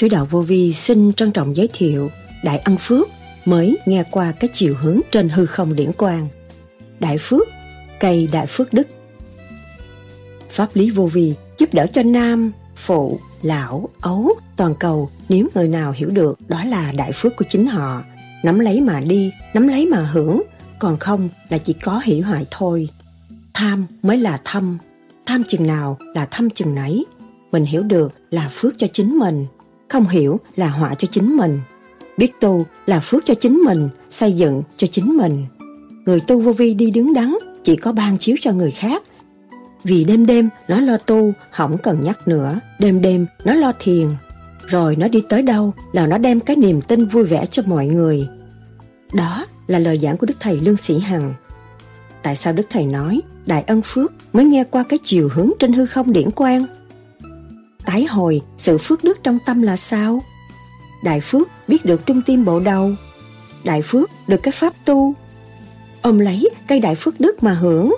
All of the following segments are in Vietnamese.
Sứ đạo vô vi xin trân trọng giới thiệu Đại Ân Phước mới nghe qua các chiều hướng trên hư không điển quang. Đại Phước, cây Đại Phước Đức. Pháp lý vô vi giúp đỡ cho nam, phụ, lão, ấu, toàn cầu nếu người nào hiểu được đó là đại phước của chính họ. Nắm lấy mà đi, nắm lấy mà hưởng, còn không là chỉ có hủy hoại thôi. Tham mới là thâm, tham chừng nào là thâm chừng nấy. Mình hiểu được là phước cho chính mình, không hiểu là họa cho chính mình. Biết tu là phước cho chính mình, xây dựng cho chính mình. Người tu vô vi đi đứng đắn, chỉ có ban chiếu cho người khác. Vì đêm đêm nó lo tu, không cần nhắc nữa. Đêm đêm nó lo thiền. Rồi nó đi tới đâu là nó đem cái niềm tin vui vẻ cho mọi người. Đó là lời giảng của Đức Thầy Lương Sĩ Hằng. Tại sao Đức Thầy nói Đại ân phước mới nghe qua cái chiều hướng trên hư không điển quang? Tái hồi sự phước đức trong tâm là sao? Đại phước biết được trung tim bộ đầu. Đại phước được cái pháp tu. Ôm lấy cây đại phước đức mà hưởng.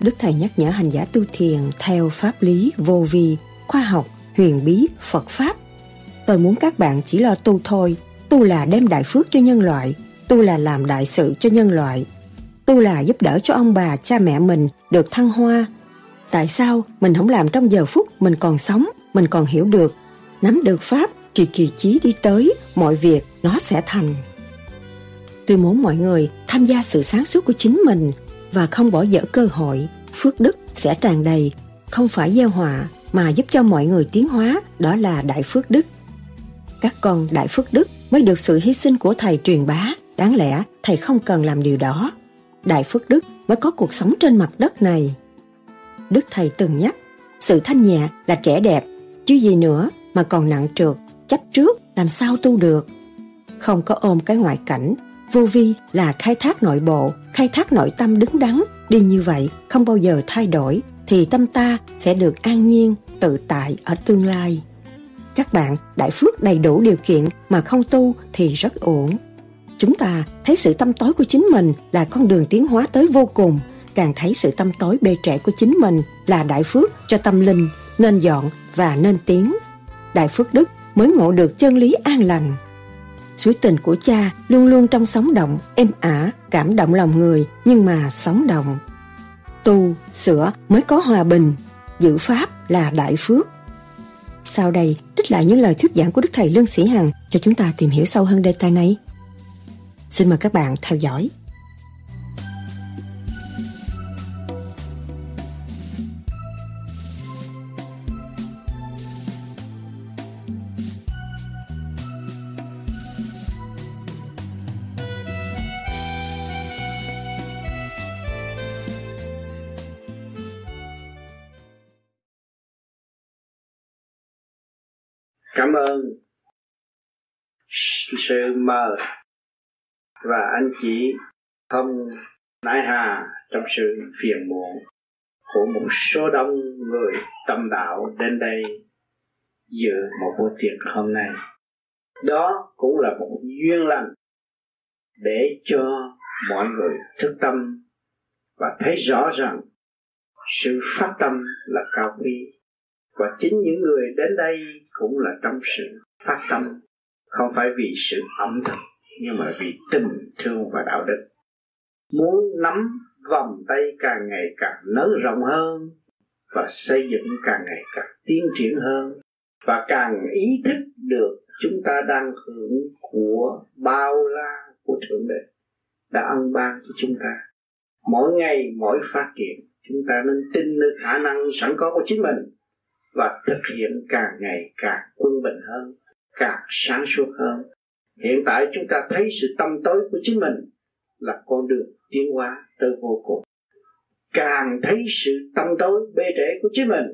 Đức Thầy nhắc nhở hành giả tu thiền theo pháp lý vô vi, khoa học, huyền bí, Phật Pháp. Tôi muốn các bạn chỉ lo tu thôi. Tu là đem đại phước cho nhân loại. Tu là làm đại sự cho nhân loại. Tu là giúp đỡ cho ông bà, cha mẹ mình được thăng hoa. Tại sao mình không làm trong giờ phút mình còn sống, mình còn hiểu được, nắm được Pháp kỳ kỳ chí đi tới, mọi việc nó sẽ thành. Tôi muốn mọi người tham gia sự sáng suốt của chính mình và không bỏ dở cơ hội, phước đức sẽ tràn đầy, không phải gieo họa mà giúp cho mọi người tiến hóa, đó là đại phước đức. Các con đại phước đức mới được sự hy sinh của thầy truyền bá, đáng lẽ thầy không cần làm điều đó. Đại phước đức mới có cuộc sống trên mặt đất này. Đức thầy từng nhắc, sự thanh nhẹ là trẻ đẹp, chứ gì nữa mà còn nặng trượt, chấp trước làm sao tu được. Không có ôm cái ngoại cảnh, vô vi là khai thác nội bộ, khai thác nội tâm đứng đắn, đi như vậy không bao giờ thay đổi thì tâm ta sẽ được an nhiên, tự tại ở tương lai. Các bạn đại phước đầy đủ điều kiện mà không tu thì rất ổn. Chúng ta thấy sự tâm tối của chính mình là con đường tiến hóa tới vô cùng, càng thấy sự tâm tối bê trễ của chính mình là đại phước cho tâm linh, nên dọn và nên tiến. Đại phước đức mới ngộ được chân lý an lành. Suối tình của cha luôn luôn trong sóng động, êm ả, cảm động lòng người, nhưng mà sóng động. Tu, sửa mới có hòa bình, giữ pháp là đại phước. Sau đây, trích lại những lời thuyết giảng của Đức Thầy Lương Sĩ Hằng cho chúng ta tìm hiểu sâu hơn đề tài này. Xin mời các bạn theo dõi. Sự mời và anh chị không nãi hà trong sự phiền muộn của một số đông người tâm đạo đến đây dự một buổi tiệc hôm nay. Đó cũng là một duyên lành để cho mọi người thức tâm và thấy rõ rằng sự phát tâm là cao quý. Và chính những người đến đây cũng là trong sự phát tâm không phải vì sự ẩm thực, nhưng mà vì tình thương và đạo đức. Muốn nắm vòng tay càng ngày càng nới rộng hơn và xây dựng càng ngày càng tiến triển hơn và càng ý thức được chúng ta đang hưởng của bao la của thượng đế đã ân ban cho chúng ta. Mỗi ngày, mỗi phát triển chúng ta nên tin nơi khả năng sẵn có của chính mình và thực hiện càng ngày càng quân bình hơn càng sáng suốt hơn. Hiện tại chúng ta thấy sự tâm tối của chính mình là con đường tiến hóa tới vô cùng. Càng thấy sự tâm tối bê trễ của chính mình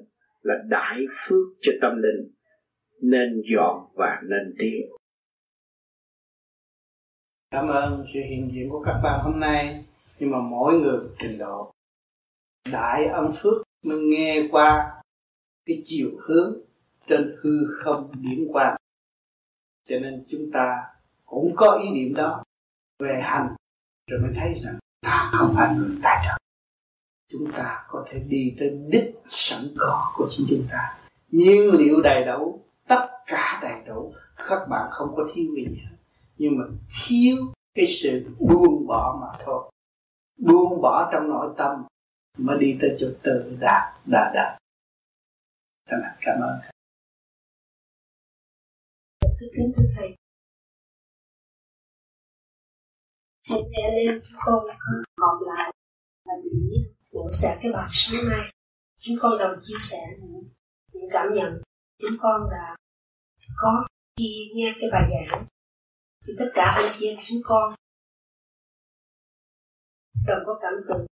là đại phước cho tâm linh, nên dọn và nên tiến. Cảm ơn sự hiện diện của các bạn hôm nay. Nhưng mà mỗi người trình độ đại âm phước mới nghe qua cái chiều hướng trên hư không điểm qua cho nên chúng ta cũng có ý niệm đó. Về hành, rồi mới thấy rằng ta không phải người tài trợ. Chúng ta có thể đi tới đích sẵn có của chính chúng ta. Nhiên liệu đầy đủ? Tất cả đầy đủ. Các bạn không có thiếu gì hết. Nhưng mà thiếu cái sự buông bỏ mà thôi. Buông bỏ trong nội tâm, mới đi tới chỗ tự đạt đà đạt thành cảm ơn thức kính thưa thầy Hôm nay anh em chúng con có gọn lại và để mổ sẻ cái bài sáng nay. Chúng con đồng chia sẻ những, những cảm nhận chúng con đã có khi nghe cái bài giảng. Thì tất cả anh chị em chúng con đồng có cảm tưởng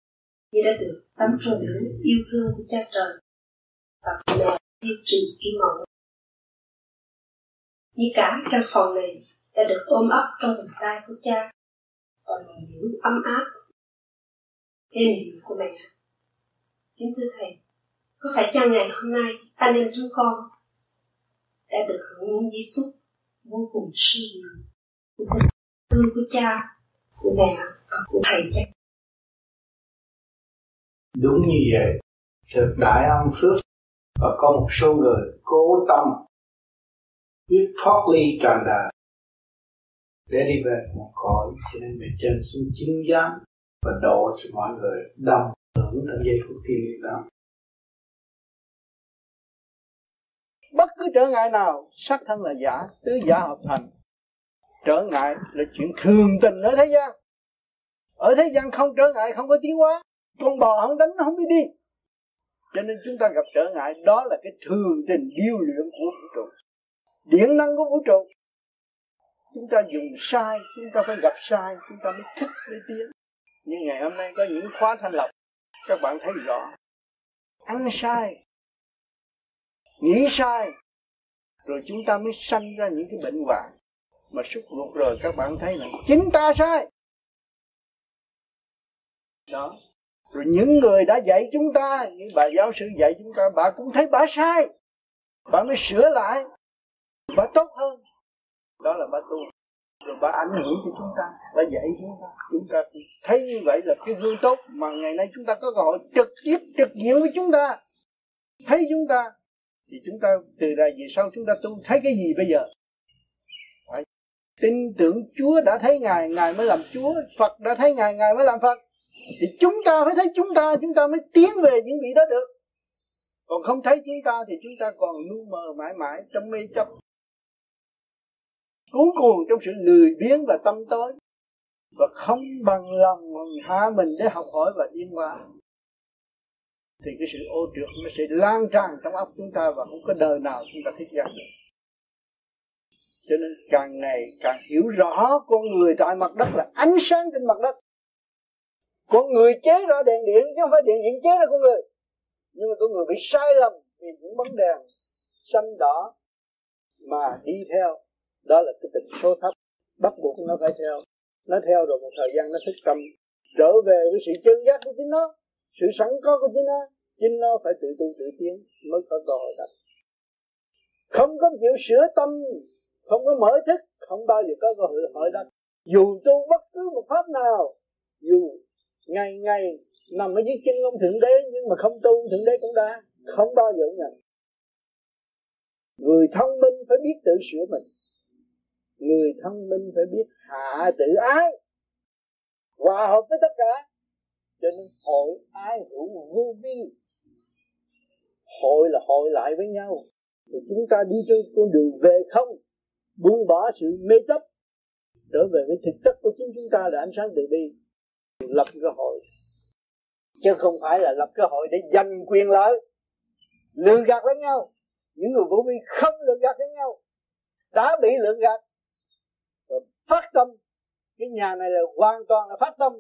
như đã được tắm trong biển yêu thương của cha trời và mẹ duy trì cái mẫu. Như cả căn phòng này đã được ôm ấp trong vòng tay của cha. Và là những ấm áp. Êm dịu của mẹ kính thưa thầy, có phải chăng ngày hôm nay anh em chúng con đã được hưởng những giây phút vô cùng siêu nhiều của tình thương của cha, của mẹ, và của thầy chắc đúng như vậy, thực đại ông phước và có một số người cố tâm biết thoát ly trần đời để đi về một cõi cho nên bề trên xuống chứng giám và độ cho mọi người đồng hưởng trong giây phút thiên liêng đó. Bất cứ trở ngại nào sắc thân là giả, tứ giả hợp thành. Trở ngại là chuyện thường tình ở thế gian. Ở thế gian không trở ngại, không có tiến hóa. Con bò không đánh, nó không biết đi. Cho nên chúng ta gặp trở ngại, đó là cái thường tình điêu luyện của vũ trụ điện năng của vũ trụ. Chúng ta dùng sai, chúng ta phải gặp sai, chúng ta mới thích mới tiến nhưng ngày hôm nay có những khóa thanh lọc, các bạn thấy rõ. Ăn sai, nghĩ sai, rồi chúng ta mới sanh ra những cái bệnh hoạn. Mà xúc ruột rồi, các bạn thấy là chính ta sai. Đó. Rồi những người đã dạy chúng ta, những bà giáo sư dạy chúng ta, bà cũng thấy bà sai. Bà mới sửa lại bà tốt hơn. Đó là bà tu. Rồi bà ảnh hưởng cho chúng ta, bà dạy chúng ta chúng ta thấy như vậy là cái gương tốt mà ngày nay chúng ta có cơ hội trực tiếp, trực diện với chúng ta, thấy chúng ta, thì chúng ta từ đây về sau chúng ta tu thấy cái gì bây giờ. Phải tin tưởng Chúa đã thấy ngài ngài mới làm Chúa, Phật đã thấy ngài ngài mới làm Phật. Thì chúng ta phải thấy chúng ta chúng ta mới tiến về những vị đó được. Còn không thấy chúng ta thì chúng ta còn lu mờ mãi mãi trong mê chấp cuốn cuồng trong sự lười biếng và tâm tối. Và không bằng lòng hạ mình để học hỏi và tiến hóa. Thì cái sự ô trượt nó sẽ lan tràn trong óc chúng ta và không có đời nào chúng ta thích giác được. Cho nên càng ngày càng hiểu rõ con người tại mặt đất là ánh sáng trên mặt đất. Con người chế ra đèn điện chứ không phải điện điện chế ra con người. Nhưng mà con người bị sai lầm vì những bóng đèn xanh đỏ mà đi theo đó là cái tình số thấp. Bắt buộc nó phải theo. Nó theo rồi một thời gian nó thức tâm. Trở về với sự chân giác của chính nó. Sự sẵn có của chính nó. Chính nó phải tự tu tự tiến mới có cơ hội đặt không có chịu sửa tâm. Không có mở thức. Không bao giờ có cơ hội hỏi đất dù tu bất cứ một pháp nào. Dù ngày ngày nằm ở dưới chân ông thượng đế nhưng mà không tu, thượng đế cũng đã không bao giờ nhận. Người thông minh phải biết tự sửa mình người thông minh phải biết hạ tự ái, hòa hợp với tất cả. Cho nên hội ái hữu vô vi. Hội là hội lại với nhau. Thì chúng ta đi trên con đường về không, buông bỏ sự mê chấp, trở về với thực chất của chính chúng ta là ánh sáng từ bi. Lập cơ hội. Chứ không phải là lập cơ hội để giành quyền lợi, lừa gạt lẫn nhau. Những người vô vi không lừa gạt lẫn nhau. Đã bị lừa gạt phát tâm. Cái nhà này là hoàn toàn là phát tâm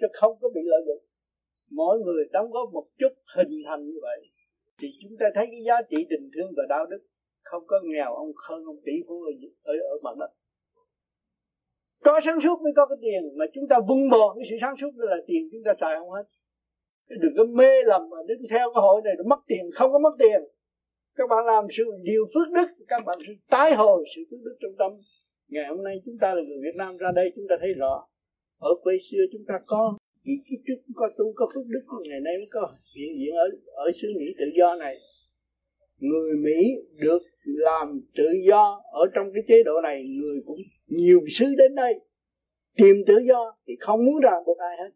chứ không có bị lợi dụng. Mỗi người đóng góp một chút hình thành như vậy thì chúng ta thấy cái giá trị tình thương và đạo đức. Không có nghèo ông khơn ông tỷ phú ở ở, ở mặt đất. Có sáng suốt mới có cái tiền mà chúng ta vung bò cái sự sáng suốt đó là tiền chúng ta xài không hết. Đừng có mê lầm mà đứng theo cái hội này rồi mất tiền không có mất tiền. Các bạn làm sự điều phước đức các bạn sẽ tái hồi sự phước đức trong tâm ngày hôm nay chúng ta là người Việt Nam ra đây, chúng ta thấy rõ. Ở quê xưa chúng ta có vì kiếp trước có tu, có phước đức ngày nay mới có hiện diện ở ở xứ Mỹ tự do này. Người Mỹ được làm tự do ở trong cái chế độ này, người cũng nhiều sứ đến đây tìm tự do thì không muốn ràng buộc ai hết.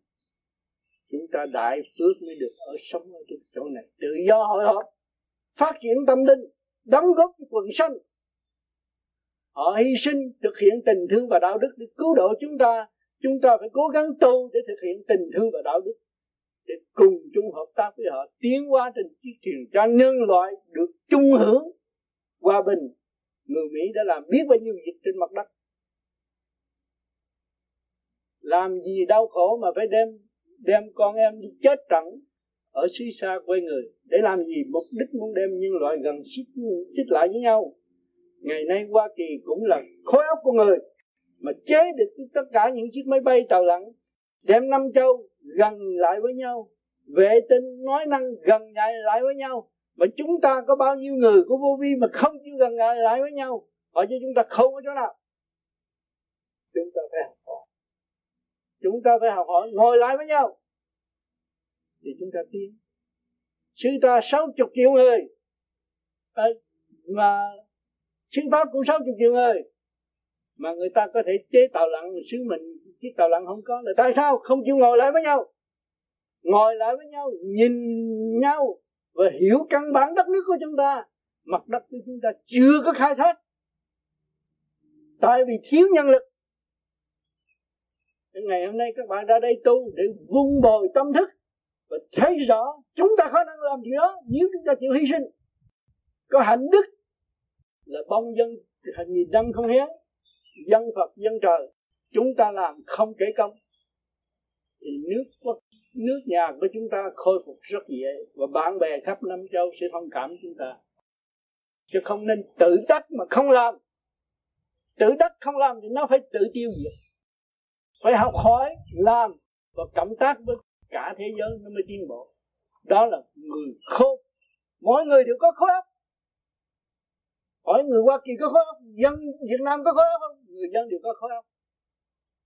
Chúng ta đại phước mới được ở sống ở chỗ này. Tự do hội họp, phát triển tâm linh, đóng góp cho quần sanh họ hy sinh thực hiện tình thương và đạo đức để cứu độ chúng ta. Chúng ta phải cố gắng tu để thực hiện tình thương và đạo đức để cùng chung hợp tác với họ, tiến qua trên chiếc thuyền cho nhân loại được chung hưởng hòa bình. Người Mỹ đã làm biết bao nhiêu việc trên mặt đất. Làm gì đau khổ mà phải đem đem con em đi chết trận ở xứ xa quê người. Để làm gì mục đích muốn đem nhân loại gần xích xích lại với nhau? Ngày nay Hoa Kỳ cũng là khối óc của người mà chế được tất cả những chiếc máy bay tàu lặn đem năm châu gần lại với nhau vệ tinh nói năng gần lại lại với nhau. Mà chúng ta có bao nhiêu người của vô vi mà không chịu gần lại lại với nhau? Hỏi cho chúng ta không ở chỗ nào? Chúng ta phải học hỏi. Chúng ta phải học hỏi ngồi lại với nhau. Thì chúng ta tiến sư ta sáu chục triệu người à, mà sư pháp cũng sáu chục triệu người. Mà người ta có thể chế tàu lặn sứ mình chiếc tàu lặn không có. Là tại sao? Không chịu ngồi lại với nhau. Ngồi lại với nhau, nhìn nhau và hiểu căn bản đất nước của chúng ta. Mặt đất của chúng ta chưa có khai thác. Tại vì thiếu nhân lực. Ngày hôm nay các bạn ra đây tu để vun bồi tâm thức và thấy rõ chúng ta có năng làm gì đó nếu chúng ta chịu hy sinh. Có hạnh đức là bông dân, hình gì dân không hiến dân Phật, dân trời. Chúng ta làm không kể công. Thì nước quốc, nước nhà của chúng ta khôi phục rất dễ và bạn bè khắp năm châu sẽ thông cảm chúng ta. Chứ không nên tự đắc mà không làm. Tự đắc không làm thì nó phải tự tiêu diệt. Phải học hỏi, làm và cộng tác với cả thế giới nó mới tiến bộ. Đó là người khôn. Mỗi người đều có khối óc hỏi người Hoa Kỳ có khối óc dân Việt Nam có khối óc không? Người dân đều có khối óc.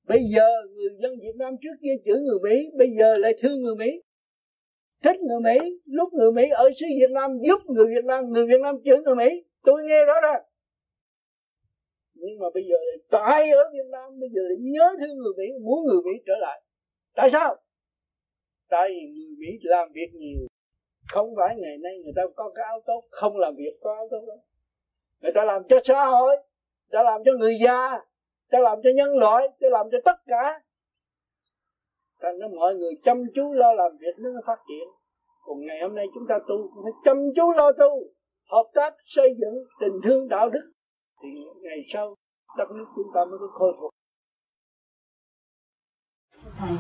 Bây giờ người dân Việt Nam trước kia chửi người Mỹ, bây giờ lại thương người Mỹ. Thích người Mỹ, lúc người Mỹ ở xứ Việt Nam giúp người Việt Nam, người Việt Nam chửi người Mỹ. Tôi nghe rõ ra nhưng mà bây giờ tại ở Việt Nam, bây giờ lại nhớ thương người Mỹ, muốn người Mỹ trở lại. Tại sao? Tại vì người Mỹ làm việc nhiều. Không phải ngày nay người ta có cái áo tốt, không làm việc có áo tốt đâu người ta làm cho xã hội người ta làm cho người già, ta làm cho nhân loại, ta làm cho tất cả. Thành ra mọi người chăm chú lo làm việc nó phát triển. Còn ngày hôm nay chúng ta tu cũng phải chăm chú lo tu, hợp tác, xây dựng tình thương đạo đức. Thì ngày sau, đất nước chúng ta mới có khôi phục. Thầy,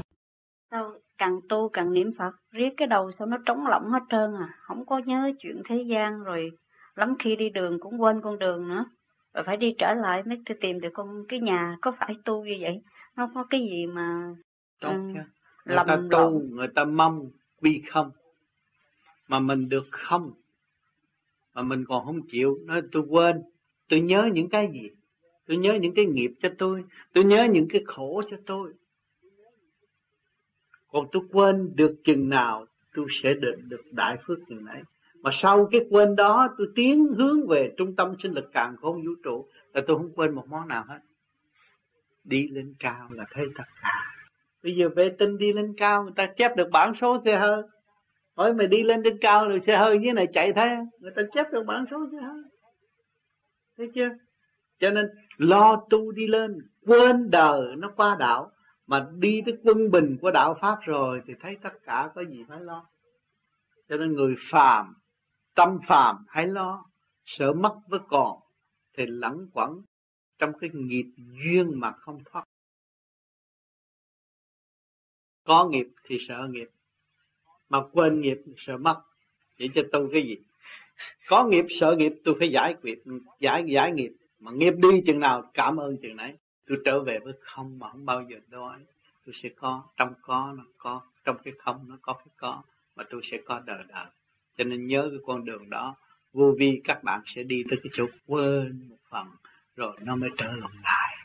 sao càng tu càng niệm phật, riết cái đầu sao nó trống lỏng hết trơn à? Không có nhớ chuyện thế gian rồi lắm khi đi đường cũng quên con đường nữa. Và phải đi trở lại mới tìm được con cái nhà có phải tu như vậy? Nó có cái gì mà tốt um, người ta tu lộn. người ta mong bi không. Mà mình được không? Mà mình còn không chịu. Nói tôi quên. Tôi nhớ những cái gì? Tôi nhớ những cái nghiệp cho tôi. Tôi nhớ những cái khổ cho tôi. Còn tôi quên được chừng nào tôi sẽ được được đại phước chừng nấy mà sau cái quên đó, tôi tiến hướng về trung tâm sinh lực càng không vũ trụ, là tôi không quên một món nào hết. Đi lên cao là thấy tất cả bây giờ vệ tinh đi lên cao, người ta chép được bản số xe hơi. Hỏi mày đi lên trên cao rồi xe hơi như này chạy thế? Người ta chép được bản số xe hơi. Thấy chưa? Cho nên, lo tu đi lên, quên đời nó qua đạo, mà đi tới quân bình của đạo pháp rồi thì thấy tất cả có gì phải lo. Cho nên người phàm tâm phàm hãy lo, sợ mất với còn, thì lẫn quẩn trong cái nghiệp duyên mà không thoát. Có nghiệp thì sợ nghiệp, mà quên nghiệp sợ mất. Vậy cho tôi cái gì? Có nghiệp, sợ nghiệp, tôi phải giải quyết, giải giải nghiệp. Mà nghiệp đi chừng nào, cảm ơn chừng nấy. Tôi trở về với không mà không bao giờ đói tôi sẽ có, trong có nó có, trong cái không nó có cái có, mà tôi sẽ có đời đời cho nên nhớ cái con đường đó, vô vi các bạn sẽ đi tới cái chỗ quên một phần, rồi nó mới trở lòng lại.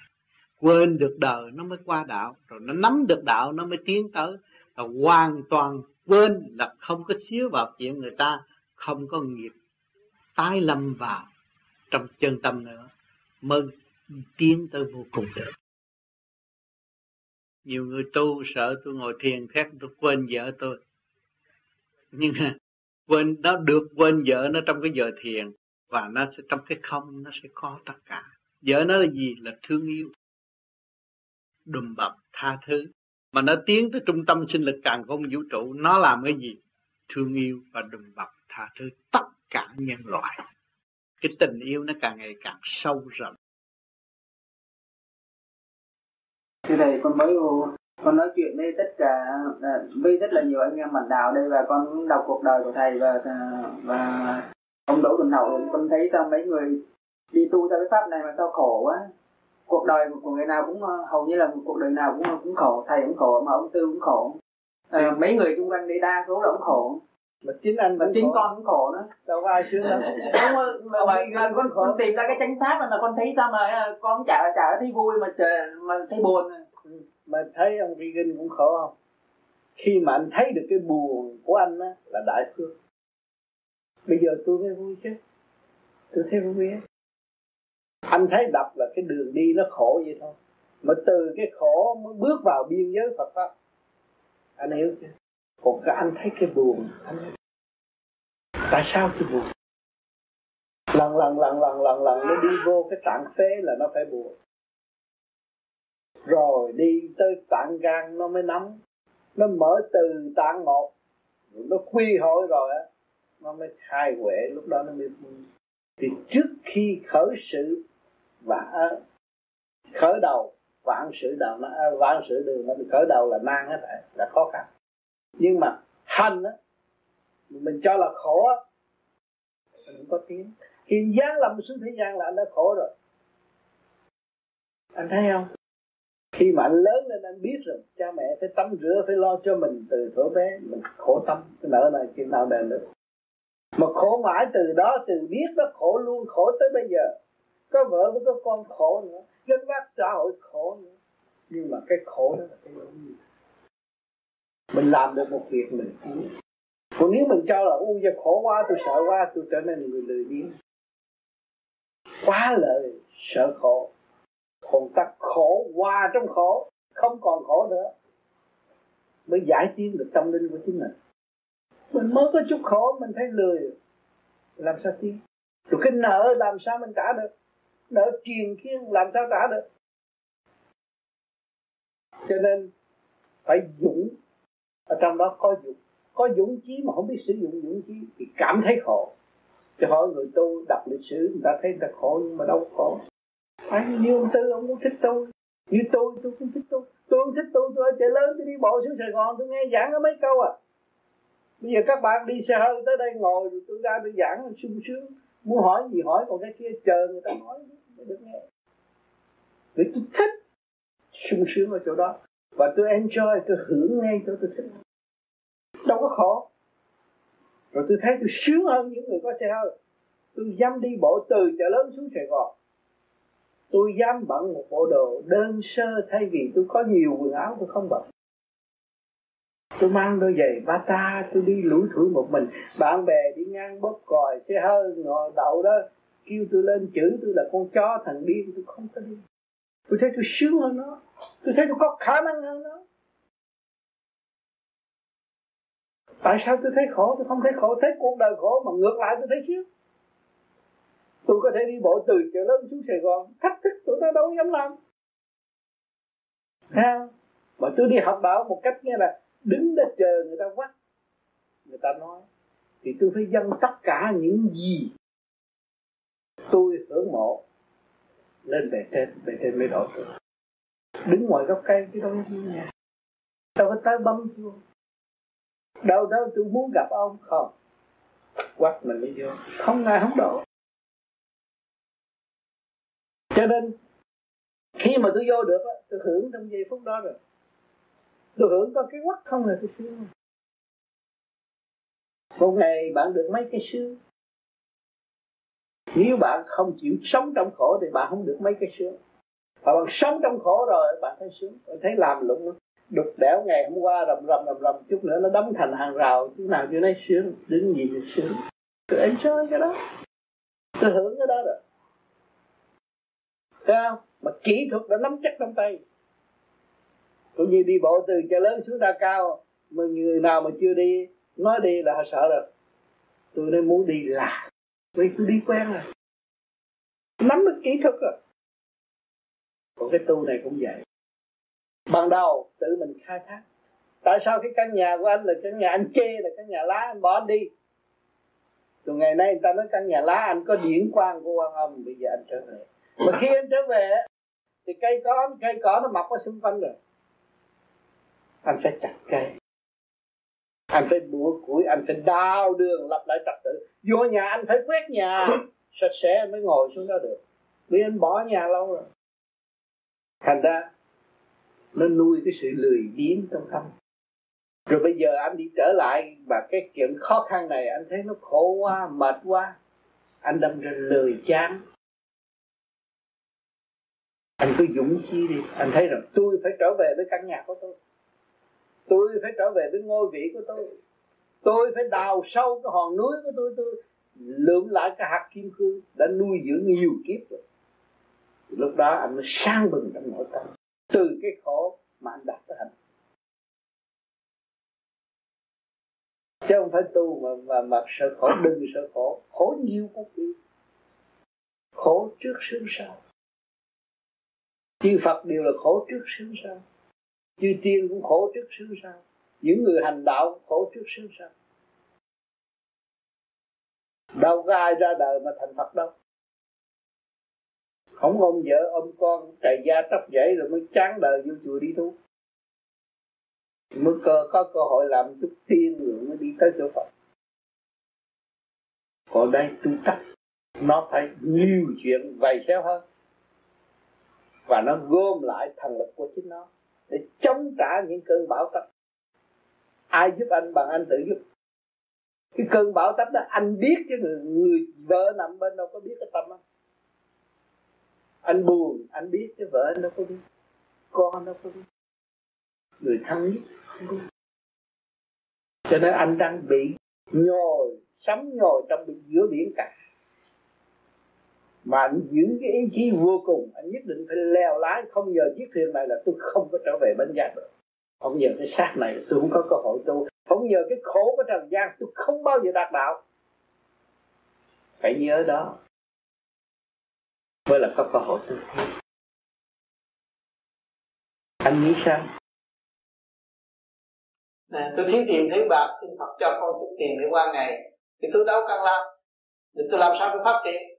Quên được đời nó mới qua đạo, rồi nó nắm được đạo nó mới tiến tới. Là hoàn toàn quên là không có xíu vào chuyện người ta không có nghiệp tái lâm vào trong chân tâm nữa, mới tiến tới vô cùng được. Nhiều người tu sợ tôi ngồi thiền thét tôi quên vợ tôi. Nhưng quên, nó được quên vợ nó trong cái giờ thiền và nó sẽ, trong cái không nó sẽ có tất cả. Vợ nó là gì? Là thương yêu. Đùm bọc, tha thứ. Mà nó tiến tới trung tâm sinh lực càng không vũ trụ, nó làm cái gì? Thương yêu và đùm bọc, tha thứ tất cả nhân loại. Cái tình yêu nó càng ngày càng sâu rộng. Thưa đây con mới con nói chuyện với tất cả à, với rất là nhiều anh em bạn đạo đây và con cũng đọc cuộc đời của thầy và à, và ông Đỗ Tuấn Hậu con thấy sao mấy người đi tu theo cái pháp này mà sao khổ quá. Cuộc đời của người nào cũng à, hầu như là cuộc đời nào cũng cũng khổ thầy cũng khổ mà ông tư cũng khổ. À, mấy người xung quanh đi đa số là cũng khổ. Mà chính anh mà chính con cũng khổ nữa đâu có ai sướng đúng rồi, mà, mà, mà con, con tìm ra cái chánh pháp mà con thấy sao mà con chả chả thấy vui mà mà thấy buồn mà thấy ông Reagan cũng khổ không? Khi mà anh thấy được cái buồn của anh á, là đại phước. Bây giờ tôi mới vui chứ. Tôi thấy vui á. Anh thấy đập là cái đường đi nó khổ vậy thôi. Mà từ cái khổ mới bước vào biên giới Phật pháp. Anh hiểu chưa? Còn cái anh thấy cái buồn. Anh tại sao cái buồn? Lần lần lần lần lần lần nó đi vô cái trạng phế là nó phải buồn rồi đi tới tạng gan nó mới nóng. Nó mở từ tạng một. Nó quy hội rồi á, nó mới khai huệ, lúc đó nó mới thì trước khi khởi sự và khởi đầu, vạn sự đầu nó à, vạn sự đường nó khởi đầu là nan hết phải là khó khăn. Nhưng mà hành á, mình cho là khổ á, mình không có tiếng khi dán lâm xuống thế gian là anh đã khổ rồi. Anh thấy không? Khi mà anh lớn lên anh biết rồi, cha mẹ phải tắm rửa, phải lo cho mình từ thuở bé. Mình khổ tâm, cái nợ này khi nào đền được. Mà khổ mãi từ đó, từ biết nó khổ luôn, khổ tới bây giờ. Có vợ với có con khổ nữa, gánh vác xã hội khổ nữa. Nhưng mà cái khổ đó là cái gì mình làm được một việc mình còn nếu mình cho là u giờ khổ quá, tôi sợ quá, tôi trở nên người lười biếng. Quá lợi sợ khổ còn ta khổ, hòa trong khổ, không còn khổ nữa, mới giải tiến được tâm linh của chính mình. Mình mới có chút khổ, mình thấy lười, làm sao tiến? Rồi cái nợ làm sao mình trả được? Nợ truyền kiên làm sao trả được? Cho nên phải dũng. Ở trong đó có dũng. Có dũng chí mà không biết sử dụng dũng chí thì cảm thấy khổ. Cho hỏi người tu đọc lịch sử, người ta thấy người ta khổ nhưng mà đâu khổ anh như ông tư, ông cũng thích tôi. Như tôi tôi cũng thích tôi. Tôi không thích tôi tôi ở chợ lớn, tôi đi bộ xuống sài gòn, tôi nghe giảng có mấy câu à. Bây giờ các bạn đi xe hơi tới đây ngồi, rồi tôi ra tôi giảng sung sướng. Muốn hỏi gì hỏi, còn cái kia chờ người ta nói mới được nghe. Vì tôi thích sung sướng ở chỗ đó. Và tôi enjoy, tôi hưởng ngay chỗ tôi thích. Đâu có khổ rồi tôi thấy tôi sướng hơn những người có xe hơi. Tôi dám đi bộ từ chợ lớn xuống sài gòn tôi dám bận một bộ đồ đơn sơ thay vì tôi có nhiều quần áo, tôi không bận. Tôi mang đôi giày ba ta tôi đi lủi thủi một mình. Bạn bè đi ngang bóp còi, xe hơi ngồi đậu đó, kêu tôi lên chữ tôi là con chó thằng điên, tôi không có đi. Tôi thấy tôi sướng hơn nó, tôi thấy tôi có khả năng hơn nó. Tại sao tôi thấy khổ? Tôi không thấy khổ, thấy cuộc đời khổ mà ngược lại tôi thấy sướng tôi có thể đi bộ từ chợ lớn xuống Sài Gòn. Thách thức tụi nó đâu dám làm. Ha mà tôi đi học đạo một cách nghe là đứng đó chờ người ta quát. Người ta nói, thì tôi phải dâng tất cả những gì tôi hưởng mộ lên bề trên bề trên mới đổi tôi. Đứng ngoài gốc cây chứ đâu có nhà tao có tới bấm chưa? đâu đâu, tôi muốn gặp ông. Không. Quát mình mới vô. Không, ai không đổ cho nên, khi mà tôi vô được tôi hưởng trong giây phút đó rồi. Tôi hưởng có cái quắc không là tôi sướng một ngày bạn được mấy cái sướng nếu bạn không chịu sống trong khổ thì bạn không được mấy cái sướng và bạn sống trong khổ rồi, bạn thấy sướng. Bạn thấy làm lụng đục đẽo ngày hôm qua rầm rầm rầm rầm, chút nữa nó đóng thành hàng rào, chút nào chưa nói sướng. Đứng gì thì sướng. Tôi enjoy cái đó. Tôi hưởng cái đó rồi. Thấy không? Mà kỹ thuật đã nắm chắc trong tay. Cũng như đi bộ từ chợ lớn xuống đa cao, Mà người nào mà chưa đi, Nói đi là họ sợ rồi. Tôi nên muốn đi là, Vì tôi đi quen rồi. Nắm được kỹ thuật rồi. Còn cái tu này cũng vậy. Ban đầu, tự mình khai thác. Tại sao cái căn nhà của anh là căn nhà anh chê, là căn nhà lá anh bỏ anh đi? Rồi ngày nay người ta nói căn nhà lá anh có điển quang của quan âm bây giờ anh trở về mà khi anh trở về thì cây có cây cỏ nó mọc ở xung quanh rồi. Anh phải chặt cây. Anh phải bủa củi anh phải đào đường lập lại trật tự. Vô nhà anh phải quét nhà sạch sẽ mới ngồi xuống đó được. Vì anh bỏ nhà lâu rồi. Thành ra nó nuôi cái sự lười biếng trong tâm. Rồi bây giờ anh đi trở lại và cái chuyện khó khăn này anh thấy nó khổ quá mệt quá. Anh đâm ra lười chán anh cứ dũng chi đi. Anh thấy rằng tôi phải trở về với căn nhà của tôi. Tôi phải trở về với ngôi vị của tôi. Tôi phải đào sâu cái hòn núi của tôi. Tôi lượm lại cái hạt kim cương đã nuôi dưỡng nhiều kiếp rồi. Lúc đó anh mới sang bừng trong nội tâm. Từ cái khổ mà anh đạt tới hạnh chứ không phải tu mà mà, mà sợ khổ đừng sợ khổ. Khổ nhiều cũng biết. Khổ trước sướng sau chư Phật đều là khổ trước sướng sau chư tiên cũng khổ trước sướng sau những người hành đạo cũng khổ trước sướng sau đâu có ai ra đời mà thành Phật đâu. Không ôm vợ ôm con cày da tóc dãy rồi mới chán đời vô chùa đi tu. Mới cơ có cơ hội làm chút tiên rồi mới đi tới chỗ Phật. Còn đây tu tập, nó phải nhiều chuyện vầy xéo hơn và nó gom lại thần lực của chính nó để chống trả những cơn bão táp. Ai giúp anh bằng anh tự giúp. Cái cơn bão táp đó anh biết chứ người, người vợ nằm bên đâu có biết cái tâm anh anh buồn anh biết chứ vợ anh đâu có biết. Con anh đâu có biết. Người thân biết. cho nên anh đang bị nhồi sắm nhồi trong giữa biển cả mà anh giữ cái ý chí vô cùng, anh nhất định phải leo lái. Không nhờ chiếc thuyền này là tôi không có trở về bên gia được. Không nhờ cái xác này tôi không có cơ hội tu. Không nhờ cái khổ của trần gian tôi không bao giờ đạt đạo. Phải nhớ đó, mới là có cơ hội tu. Anh nghĩ sao? Nè, tôi thiếu tiền, thiếu bạc thì Phật cho con chút tiền để qua ngày. Thì tôi đâu cần làm. Thì tôi làm sao tôi phát triển?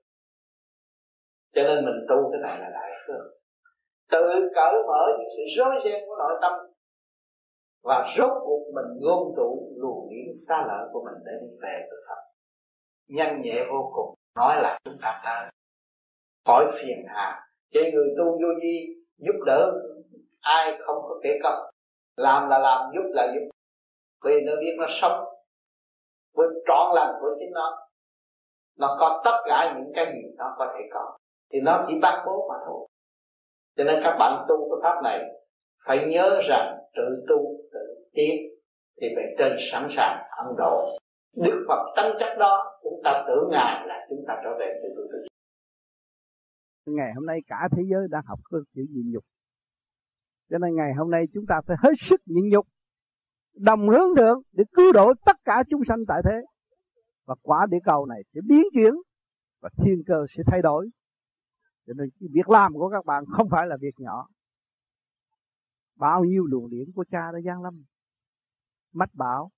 Cho nên mình tu cái này là đại phương tự cởi mở những sự rối ren của nội tâm và rốt cuộc mình ngôn tụ luồng điển xa lỡ của mình để đi về với Phật. Nhanh nhẹ vô cùng, nói là chúng ta tới khỏi phiền hà. Chỉ người tu vô vi giúp đỡ ai không có kể công làm là làm, giúp là giúp. Vì nó biết nó sống với trọn lành của chính nó. Nó có tất cả những cái gì nó có thể có thì nó chỉ ban bố mà thôi. Cho nên các bạn tu cái pháp này, phải nhớ rằng tự tu, tự tiến, thì về trên sẵn sàng ấn độ đức phật tâm chất đó, chúng ta tưởng ngài là chúng ta trở về tự tu tự ngày hôm nay cả thế giới đang học cái chữ nhịn nhục. Cho nên ngày hôm nay chúng ta phải hết sức nhịn nhục, đồng hướng thượng để cứu độ tất cả chúng sanh tại thế. Và quả địa cầu này sẽ biến chuyển và thiên cơ sẽ thay đổi cho nên cái việc làm của các bạn không phải là việc nhỏ. Bao nhiêu luồng điển của cha đã gian lâm. Mách bảo,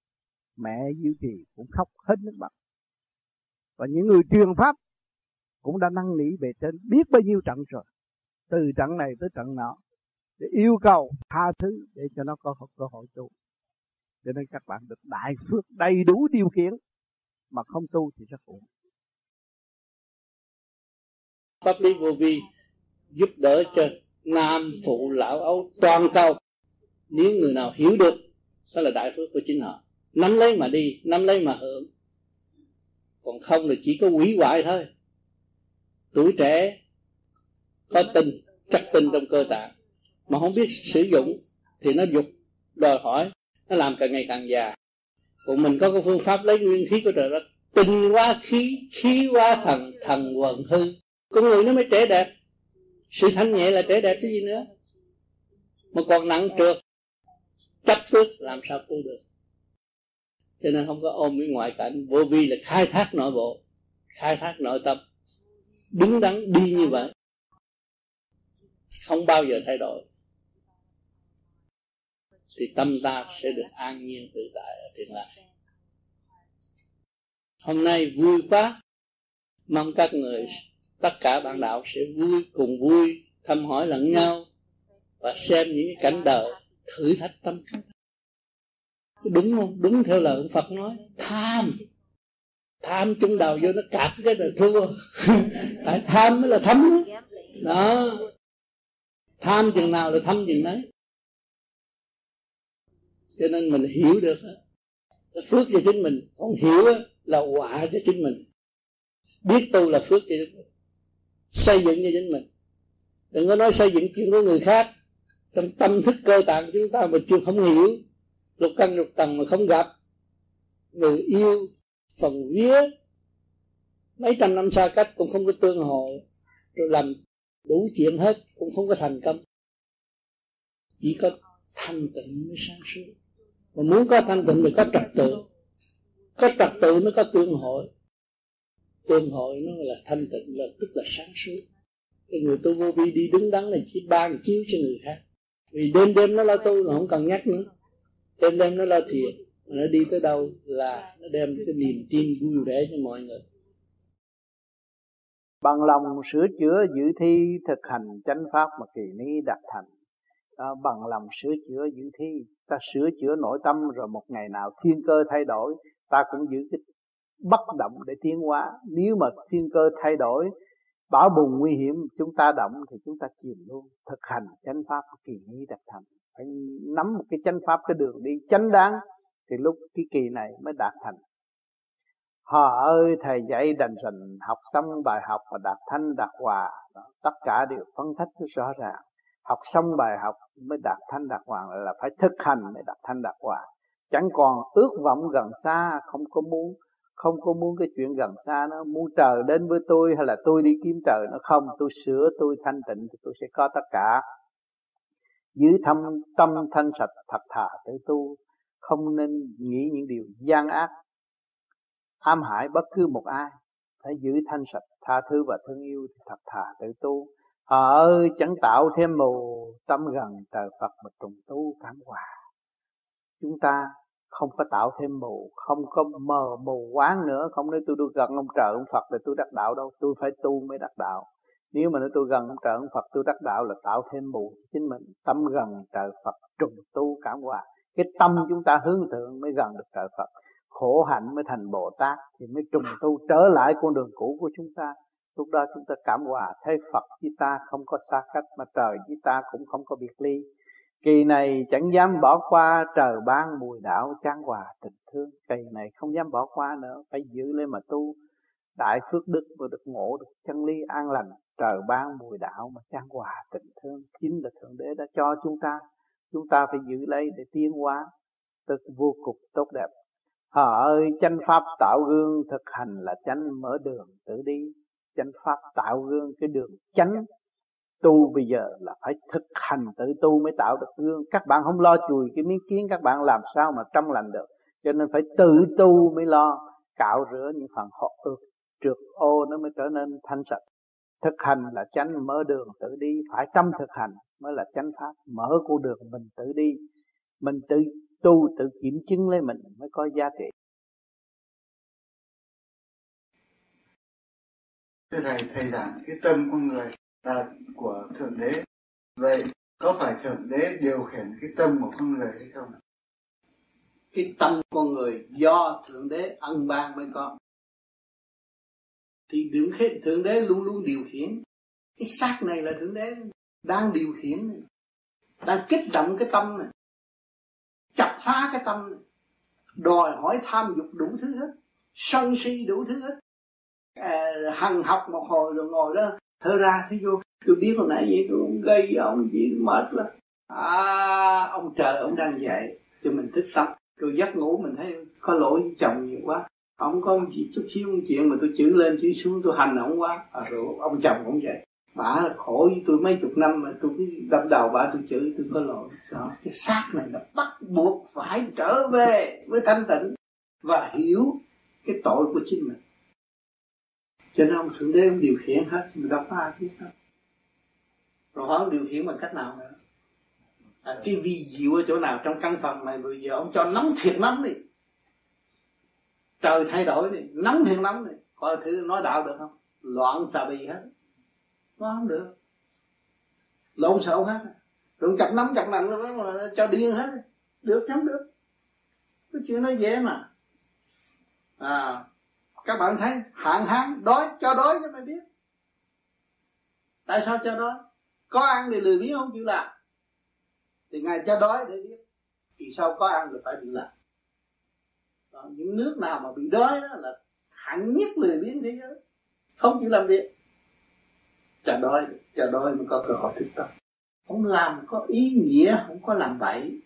mẹ diệu trì cũng khóc hết nước mắt. Và những người truyền pháp cũng đã năn nỉ về trên biết bao nhiêu trận rồi. Từ trận này tới trận nọ, để yêu cầu tha thứ để cho nó có cơ hội tu. Cho nên các bạn được đại phước đầy đủ điều kiện, mà không tu thì rất uổng pháp lý vô vi giúp đỡ cho nam phụ lão ấu toàn cầu. Nếu người nào hiểu được, đó là đại phước của chính họ. Nắm lấy mà đi, nắm lấy mà hưởng. Còn không là chỉ có quỷ hoại thôi. Tuổi trẻ có tinh chắc tinh trong cơ tạng. Mà không biết sử dụng thì nó dục, đòi hỏi, nó làm càng ngày càng già. Còn mình có cái phương pháp lấy nguyên khí của trời đất. Tinh quá khí khí quá thần thần quần hư con người nó mới trẻ đẹp. Sự thanh nhẹ là trẻ đẹp cái gì nữa. Mà còn nặng trượt. Chấp trước, làm sao tu được. Cho nên không có ôm cái ngoại cảnh, vô vi là khai thác nội bộ, khai thác nội tâm. Đứng đắn đi như vậy, không bao giờ thay đổi. Thì tâm ta sẽ được an nhiên tự tại ở thiên lạc hôm nay vui quá, mong các người tất cả bạn đạo sẽ vui, cùng vui, thăm hỏi lẫn nhau và xem những cái cảnh đời, thử thách tâm. Thức đúng không đúng theo lời ông Phật nói, tham. Tham chung đầu vô nó cạp cái là thua. Tại tham mới là thấm. Đó. Tham chừng nào là thấm chừng đấy. Cho nên mình hiểu được là phước cho chính mình không hiểu là họa cho chính mình. Biết tu là phước cho chính mình xây dựng cho chính mình. Đừng có nói xây dựng chuyện của người khác. Trong tâm thức cơ tạng chúng ta mà chưa không hiểu, lục căn lục tầng mà không gặp, người yêu, phần vía, mấy trăm năm xa cách cũng không có tương hội, rồi làm đủ chuyện hết cũng không có thành công. Chỉ có thanh tịnh mới sáng suốt. Mà muốn có thanh tịnh thì có trật tự. Có trật tự mới có tương hội tương hội nó là thanh tịnh là tức là sáng suốt. Cái người tu vô vi đi đứng đắn là chỉ ban chiếu cho người khác. Vì đêm đêm nó lo tu nó không cần nhắc nữa. Đêm đêm nó lo thiền nó đi tới đâu là nó đem cái niềm tin vui vẻ cho mọi người. Bằng lòng sửa chữa giữ thi thực hành chánh pháp mà kỳ ni đạt thành. À, bằng lòng sửa chữa giữ thi ta sửa chữa nội tâm rồi một ngày nào thiên cơ thay đổi ta cũng giữ cái bất động để tiến hóa. Nếu mà thiên cơ thay đổi bão bùng nguy hiểm, chúng ta động thì chúng ta chìm luôn. Thực hành chánh pháp kỳ ni đạt thành phải nắm một cái chánh pháp, cái đường đi chánh đáng, thì lúc cái kỳ này mới đạt thành. Họ ơi, thầy dạy đành rành, học xong bài học và đạt thanh, đạt hòa. Tất cả đều phân tích rõ ràng. Học xong bài học mới đạt thanh, đạt hòa, là phải thực hành mới đạt thanh, đạt hòa. Chẳng còn ước vọng gần xa, không có muốn không có muốn cái chuyện gần xa nó, muốn trời đến với tôi hay là tôi đi kiếm trời nó, không, tôi sửa, tôi thanh tịnh thì tôi sẽ có tất cả. Giữ thâm tâm thanh sạch thật thà tự tu, không nên nghĩ những điều gian ác, ám hại bất cứ một ai. Phải giữ thanh sạch, tha thứ và thương yêu thì thật thà tự tu. Họ ơi, chẳng tạo thêm mù tâm gần trời Phật mà trùng tu cảm hòa. Chúng ta không có tạo thêm mù, không có mờ mù quáng nữa. Không nói tôi được gần ông trời, ông Phật là tôi đắc đạo đâu. Tôi phải tu mới đắc đạo. Nếu mà nói tôi gần ông trời, ông Phật, tôi đắc đạo là tạo thêm mù chính mình. Tâm gần trời Phật, trùng tu cảm hòa cái tâm chúng ta hướng thượng mới gần được trời Phật. Khổ hạnh mới thành Bồ Tát, thì mới trùng tu trở lại con đường cũ của chúng ta. Lúc đó chúng ta cảm hòa thấy Phật với ta không có xa cách, mà trời với ta cũng không có biệt ly kỳ này chẳng dám bỏ qua trời ban mùi đạo chán hòa tình thương. Kỳ này không dám bỏ qua nữa, phải giữ lên mà tu. Đại phước đức và được ngộ được chân lý an lành, trời ban mùi đạo mà chán hòa tình thương. Chính là thượng đế đã cho chúng ta. Chúng ta phải giữ lấy để tiến hóa, tức vô cùng tốt đẹp. Họ ơi, chánh pháp tạo gương thực hành là chánh mở đường, tự đi. Chánh pháp tạo gương cái đường chánh tu bây giờ là phải thực hành tự tu mới tạo được gương. Các bạn không lo chùi cái miếng kiến, các bạn làm sao mà trong lành được. Cho nên phải tự tu mới lo, cạo rửa những phần hộ ước trượt ô nó mới trở nên thanh sạch. Thực hành là chánh mở đường tự đi, phải tâm thực hành mới là chánh pháp. Mở con đường mình tự đi. Mình tự tu, tự kiểm chứng lấy mình mới có giá trị. Thưa thầy thầy giảng cái tâm con người là của thượng đế. Vậy có phải thượng đế điều khiển cái tâm của con người hay không? Cái tâm con người do thượng đế ân ban mới có thì đứng khi thượng đế luôn luôn điều khiển. Cái xác này là thượng đế đang điều khiển đang kích động cái tâm này. Chặt phá cái tâm này. Đòi hỏi tham dục đủ thứ hết. Sân si đủ thứ hết. À, hằng học một hồi rồi ngồi đó thở ra thấy vô tôi biết hồi nãy vậy tôi cũng gây ông gì mệt lắm. À ông trời ông đang dạy cho mình thức tâm. Rồi giấc ngủ mình thấy có lỗi với chồng nhiều quá. Ông có một chút xíu một chuyện mà tôi chữ lên chữ xuống tôi hành ông quá. À, rồi ông chồng cũng vậy. Bà khổ với tôi mấy chục năm mà tôi cứ đập đầu bà tôi chửi tôi có lỗi. Đó cái xác này là bắt buộc phải trở về với thanh tịnh và hiểu cái tội của chính mình cho nên ông thượng đế ông điều khiển hết mình đâu có ai biết đâu. Rồi ông điều khiển bằng cách nào nữa? À, cái vi diệu ở chỗ nào trong căn phòng này? Bây giờ ông cho nóng thiệt nóng đi. Trời thay đổi đi nóng thiệt nóng đi. Coi thử nói đạo được không? Loạn xà bì hết. Nó không được. Lộn xộn hết. Rồi chặt nóng chặt lạnh nó cho điên hết. Được chấm được. Cái chuyện nó dễ mà. À các bạn thấy hạn hán đói cho đói cho mày biết. Tại sao cho đói? Có ăn thì lười biếng không chịu làm. Thì ngài cho đói để biết. Thì sao có ăn thì phải bị làm. Đó, những nước nào mà bị đói đó là hẳn nhất lười biếng thế giới. Không chịu làm việc. Chờ đói chờ đói mới có cơ hội thực tập không làm có ý nghĩa không có làm bậy.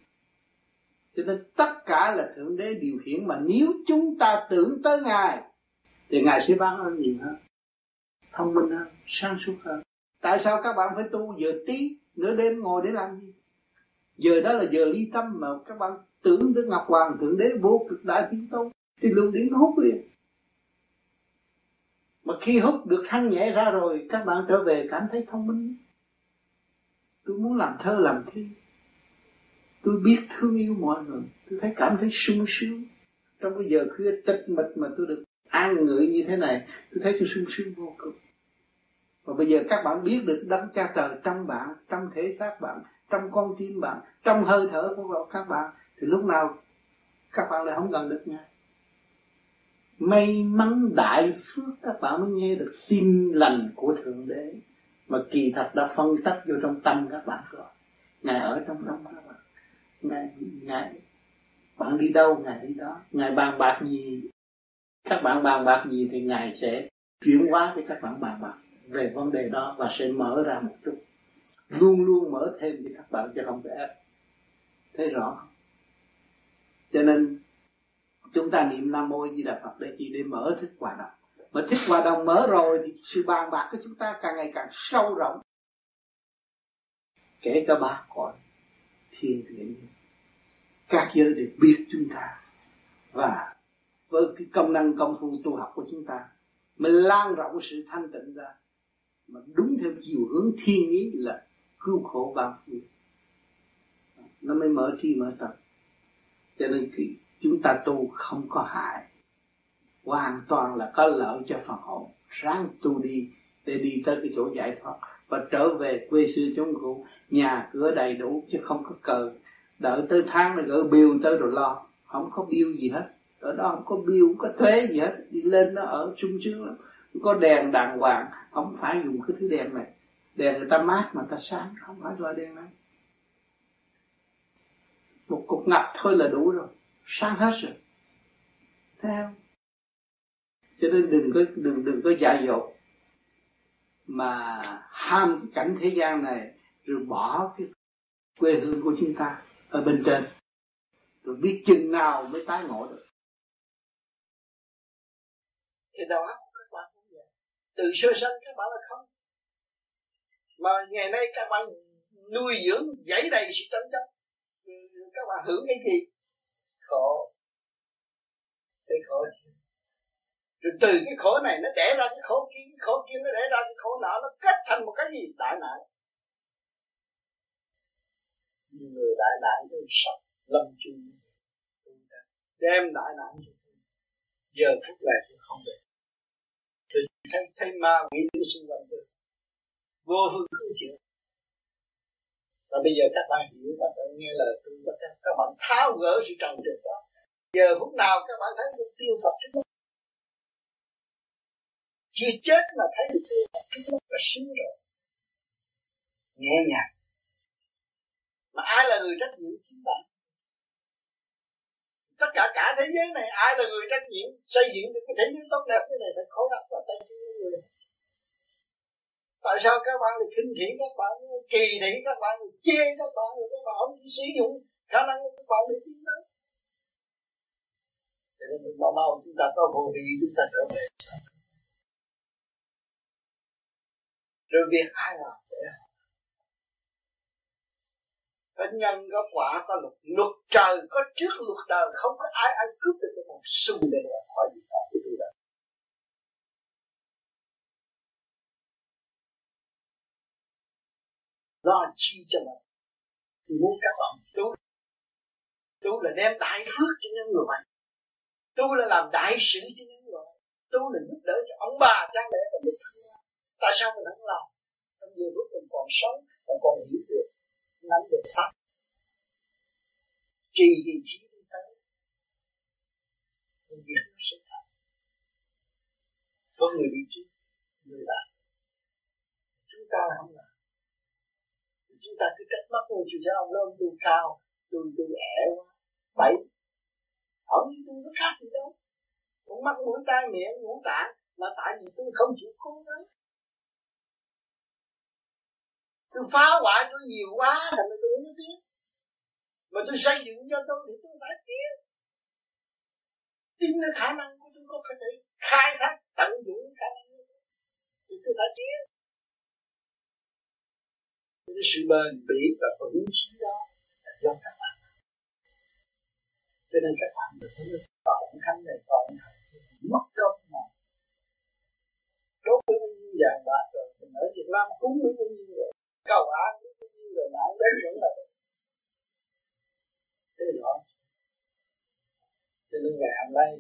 Cho nên tất cả là thượng đế điều khiển mà nếu chúng ta tưởng tới ngài thì ngài sẽ ban ơn nhiều hơn, thông minh hơn, sáng suốt hơn. Tại sao các bạn phải tu giờ tí, nửa đêm ngồi để làm gì? Giờ đó là giờ ly tâm mà các bạn tưởng tới ngọc hoàng thượng đế vô cực đại thiên tôn, thì luồng điển hút liền. Mà khi hút được thanh nhẹ ra rồi, các bạn trở về cảm thấy thông minh. Tôi muốn làm thơ làm thi. Tôi biết thương yêu mọi người, tôi thấy cảm thấy sung sướng. Trong cái giờ khuya tịch mịch mà tôi được an ngự như thế này, tôi thấy tôi sung sướng vô cùng. Và bây giờ các bạn biết được đấng cha trời trong bạn, trong thể xác bạn, trong con tim bạn, trong hơi thở của các bạn, thì lúc nào các bạn lại không gần được ngài? May mắn đại phước các bạn mới nghe được tin lành của thượng đế mà kỳ thật đã phân tích vô trong tâm các bạn rồi. Ngài ở trong tâm các bạn. Ngài ngài, bạn đi đâu, ngài đi đó. Ngài bàn bạc gì các bạn bàn bạc gì thì ngài sẽ chuyển hóa cho các bạn bàn bạc về vấn đề đó và sẽ mở ra một chút. Luôn luôn mở thêm cho các bạn chứ không phải ép thấy rõ. Không cho nên, chúng ta niệm nam mô di đà phật để chỉ để mở thức hòa đồng. Mà thức hòa đồng mở rồi thì sự bàn bạc của chúng ta càng ngày càng sâu rộng. Kể cả ba cõi, thiên địa, các giới đều biết chúng ta và với cái công năng công phu tu học của chúng ta. Mình lan rộng sự thanh tịnh ra. Mà đúng theo chiều hướng thiên ý là cứu khổ bao phương nó mới mở tri mở tâm. Cho nên khi chúng ta tu không có hại. Hoàn toàn là có lợi cho phần hồn. Ráng tu đi để đi tới cái chỗ giải thoát và trở về quê xưa chúng khổ nhà cửa đầy đủ chứ không có cờ. Đợi tới tháng là gỡ bill tới rồi lo. Không có bill gì hết ở đó không có bill, không có thuế gì hết. Đi lên nó ở sung sướng lắm không có đèn đàng hoàng. Không phải dùng cái thứ đèn này. Đèn người ta mát mà ta sáng, không phải loại đèn này. Một cục ngập thôi là đủ rồi. Sáng hết rồi. Theo cho nên đừng có, đừng đừng có dại dột mà ham cái cảnh thế gian này rồi bỏ cái quê hương của chúng ta ở bên trên. Rồi biết chừng nào mới tái ngộ được thì đầu óc các bạn cũng vậy. Từ sơ sinh các bạn là không. Mà ngày nay các bạn nuôi dưỡng dãy đầy sự tranh chấp. Ừ, các bạn hưởng cái gì? Khổ. Cái khổ chứ rồi từ cái khổ này nó đẻ ra cái khổ kia, cái khổ kia nó đẻ ra cái khổ nọ, nó kết thành một cái gì? Đại nạn. Người đại nạn cái sắp lâm chung. Đem đại nạn cho tôi. Giờ phút này tôi không được thấy thấy ma quỷ đứng xung quanh tôi vô phương cứu chữa. Và bây giờ các bạn hiểu các bạn nghe lời tôi các, các bạn tháo gỡ sự trần trực đó. Giờ phút nào các bạn thấy được tiêu Phật trước mắt? Chưa chết mà thấy được tiêu Phật trước mắt là sướng rồi. Nhẹ nhàng. Mà ai là người trách nhiệm? Tất cả cả thế giới này, ai là người trách nhiệm xây dựng được cái thế giới tốt đẹp như này phải khối óc và tay người. Tại sao các bạn lại khinh thị các bạn, kỳ thị các bạn, chê các bạn, rồi các bạn không sử dụng khả năng của các bạn để tiến tới cho nên mình mau mau chúng ta có vô vi chúng ta trở về. Rồi việc ai làm để có nhân có quả có luật. Luật trời có trước, luật đời. Không có ai ai cướp được một xu để được khỏi gì cả. Cái đó. Lo chi cho mình. Tôi muốn các bạn tu tu là đem đại phước cho những người tu là làm đại sự cho những người tu là giúp đỡ cho ông bà, cha mẹ và đức tại sao mình không làm? Trong nhiều lúc mình còn sống, mình còn hiểu được nắm được pháp trì thì chỉ đi tới. Công việc nó sẽ thành. Có người đi trước, người làm chúng ta không làm. Chúng ta cứ trách mắt người chứ giáo ông lớn tôi cao tôi tôi ẻ quá. Bảy. Ông tôi có khác gì đâu. Cũng mắt mũi tai miệng ngũ tạng. Mà tại vì tôi không chịu cố gắng tôi phá hoại tôi nhiều quá là tôi không biết mà tôi xây dựng cho tôi thì tôi phải tiến tin là khả năng của tôi có thể khai thác, tận dụng khả năng thì tôi phải tiến cái sự bền bỉ và vững chí đó là do các bạn. Cho nên các bạn được thấy còn khánh này còn thành mất công mà. Đốt với bao nhiêu vàng bạc rồi, mình ở Việt Nam cúng với bao nhiêu rồi cầu an với bao rồi lại đến vẫn là thế đó cho nên ngày hôm nay,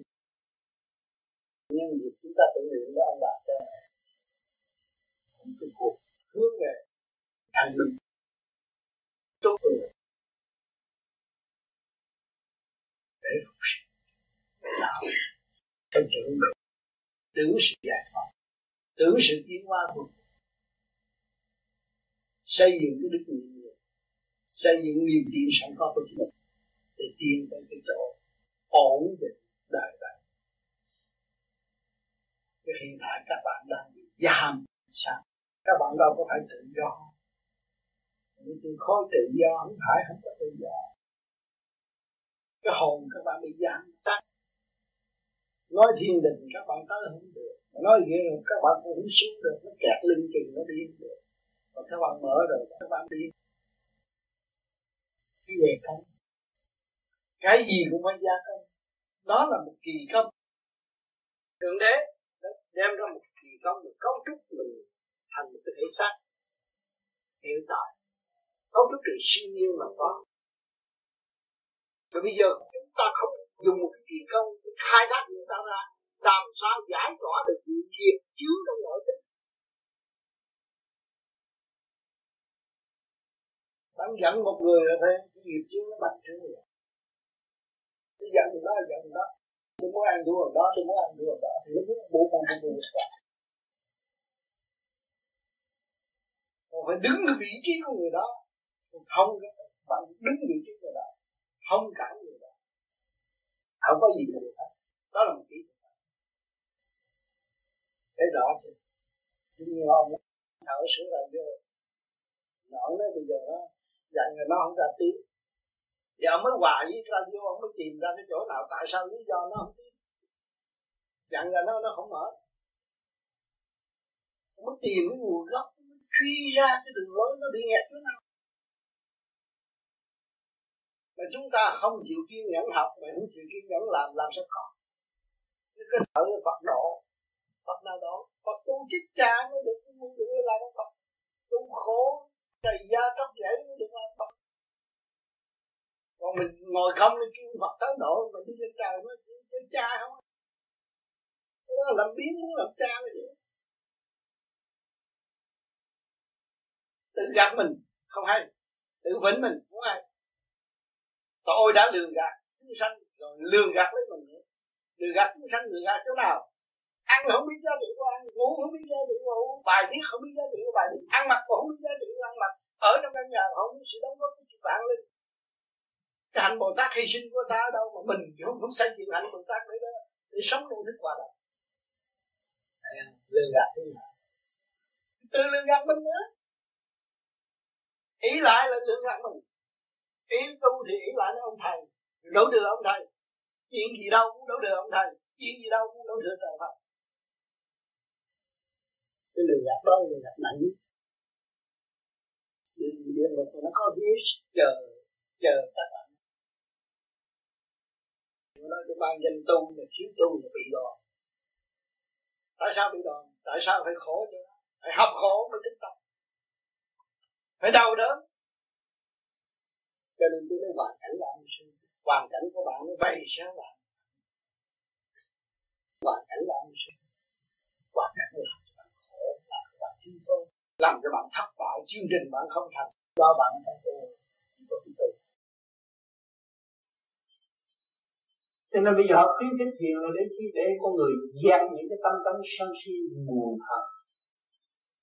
nhân dịp chúng ta tưởng niệm với ông bà cha mẹ. Một cái cuộc hướng về an ninh. Tốt hơn. Để phục sinh. Để đạo. Phải tưởng được tưởng sự giải thoát. Tưởng sự tiến hóa của xây dựng cái đức nguyện người xây dựng niềm tin sẵn có của chúng mình, để tiến tới cái chỗ ổn định đời đời. Cái hiện tại các bạn đang bị giam sao? Các bạn đâu có phải tự do. Những từ khối tự do không phải không có tự do. Cái hồn các bạn bị giam tắt. Nói thiên đình các bạn tới không được. Nói gì các bạn cũng không xuống được. Nó kẹt lưng chừng, nó đi không được và các bạn mở rồi, các bạn đi. Cái gì không? Cái gì cũng phải gia công. Đó là một kỳ công. Thượng đế đem ra một kỳ công một cấu trúc mình thành một cái thể xác hiện tại. Cấu trúc từ siêu nhiên mà có. Rồi bây giờ chúng ta không dùng một cái kỳ công để khai thác người ta ra làm sao giải tỏa được những nghiệp chứa trong nội tâm bạn giận một người là thế, cái nghiệp chứ nó mạnh chứ gì. Tôi giận người đó giận người đó. Tôi muốn ăn thua đó, tôi muốn ăn thua đó. Thì nó cứ bộ bộ bộ bộ còn phải đứng ở vị trí của người đó. Không bạn đứng vị trí người đó. Không cản người đó. Không có gì mà được hết. Đó là một kỹ thuật. Thấy rõ chưa nhưng mà ông thở sửa lại vô nổi nó bây giờ nó dạy người nó không ra tiếng. Giờ ông mới hòa với ra vô, ông mới tìm ra cái chỗ nào, tại sao lý do nó không tiếng dặn là nó nó không mở. Ông mới tìm cái nguồn gốc mới truy ra cái đường lối, nó bị nghẹt chỗ nào mà chúng ta không chịu kiên nhẫn học, mà không chịu kiên nhẫn làm làm sao có? Cái thở Phật độ. Phật nào đó Phật tu chích cha mới được muốn được làm Phật. Tu khổ đầy da, tóc dễ được làm Phật còn mình ngồi không thì kêu Phật tới độ, mình đi lên trời mới chơi cha không? Cái đó làm biến muốn làm cha mới vậy tự gạt mình, không hay. Tự vĩnh mình, không hay. Tôi đã lường gạt chúng sanh, rồi lường gạt lấy mình nữa. Lường gạt chúng sanh, lường gạt chỗ nào? Ăn không biết giá trị của ăn ngủ không biết giá trị của ngủ bài viết không biết giá trị của bài viết ăn mặc cũng không biết giá trị của ăn mặc. Ở trong căn nhà không biết sự đóng góp của chục vạn lên cái hạnh bồ tát hy sinh của ta ở đâu mà mình không không xây dựng hạnh bồ tát để đó để sống trong thức qua đời lừa gạt thế nào từ lừa gạt mình nữa ý lại là lừa gạt mình. Ý tu thì ý lại với ông thầy. Đổ thừa ông thầy. Chuyện gì đâu cũng đổ thừa ông thầy. Chuyện gì đâu cũng đổ thừa trời Phật cái lừa gạt đó là lừa gạt nặng nhất. Địa ngục nó có ghế, chờ chờ các bạn. Nói cái ban danh tu là thiếu tu là bị đòn. Tại sao bị đòn? Tại sao phải khổ chứ phải học khổ mới tính tâm. Phải đau đớn. Cho nên tôi nói hoàn cảnh là ông sinh hoàn cảnh của bạn nó vậy sao bạn hoàn cảnh là ông sinh hoàn cảnh là làm cho bạn làm cho bạn thất bại, chương trình bạn không thành, do bạn không tu có cái tu cho nên bây giờ học khuyến khích thiền là để khi để con người dẹp những cái tâm tánh sân si buồn hận.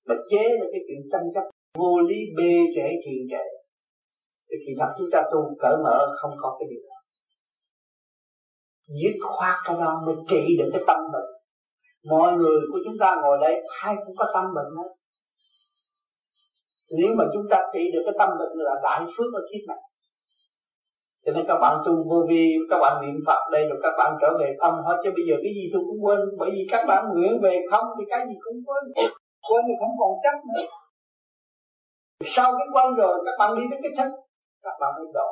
Mà chế là cái chuyện tranh chấp, vô lý bê trễ thiền trệ thì khi thật chúng ta tu cởi mở không có cái điều đó. Dứt khoát cái đó mới trị được cái tâm bệnh mọi người của chúng ta ngồi đây ai cũng có tâm bệnh hết. Nếu mà chúng ta trị được cái tâm bệnh là đại phước ở kiếp này, cho nên các bạn tu vô vi, các bạn niệm phật đây rồi các bạn trở về không hết. Chứ bây giờ cái gì tôi cũng quên, bởi vì các bạn nguyện về không thì cái gì cũng quên. Quên thì không còn chắc nữa. Sau cái quên rồi, các bạn đi đến cái thích các bạn mới độ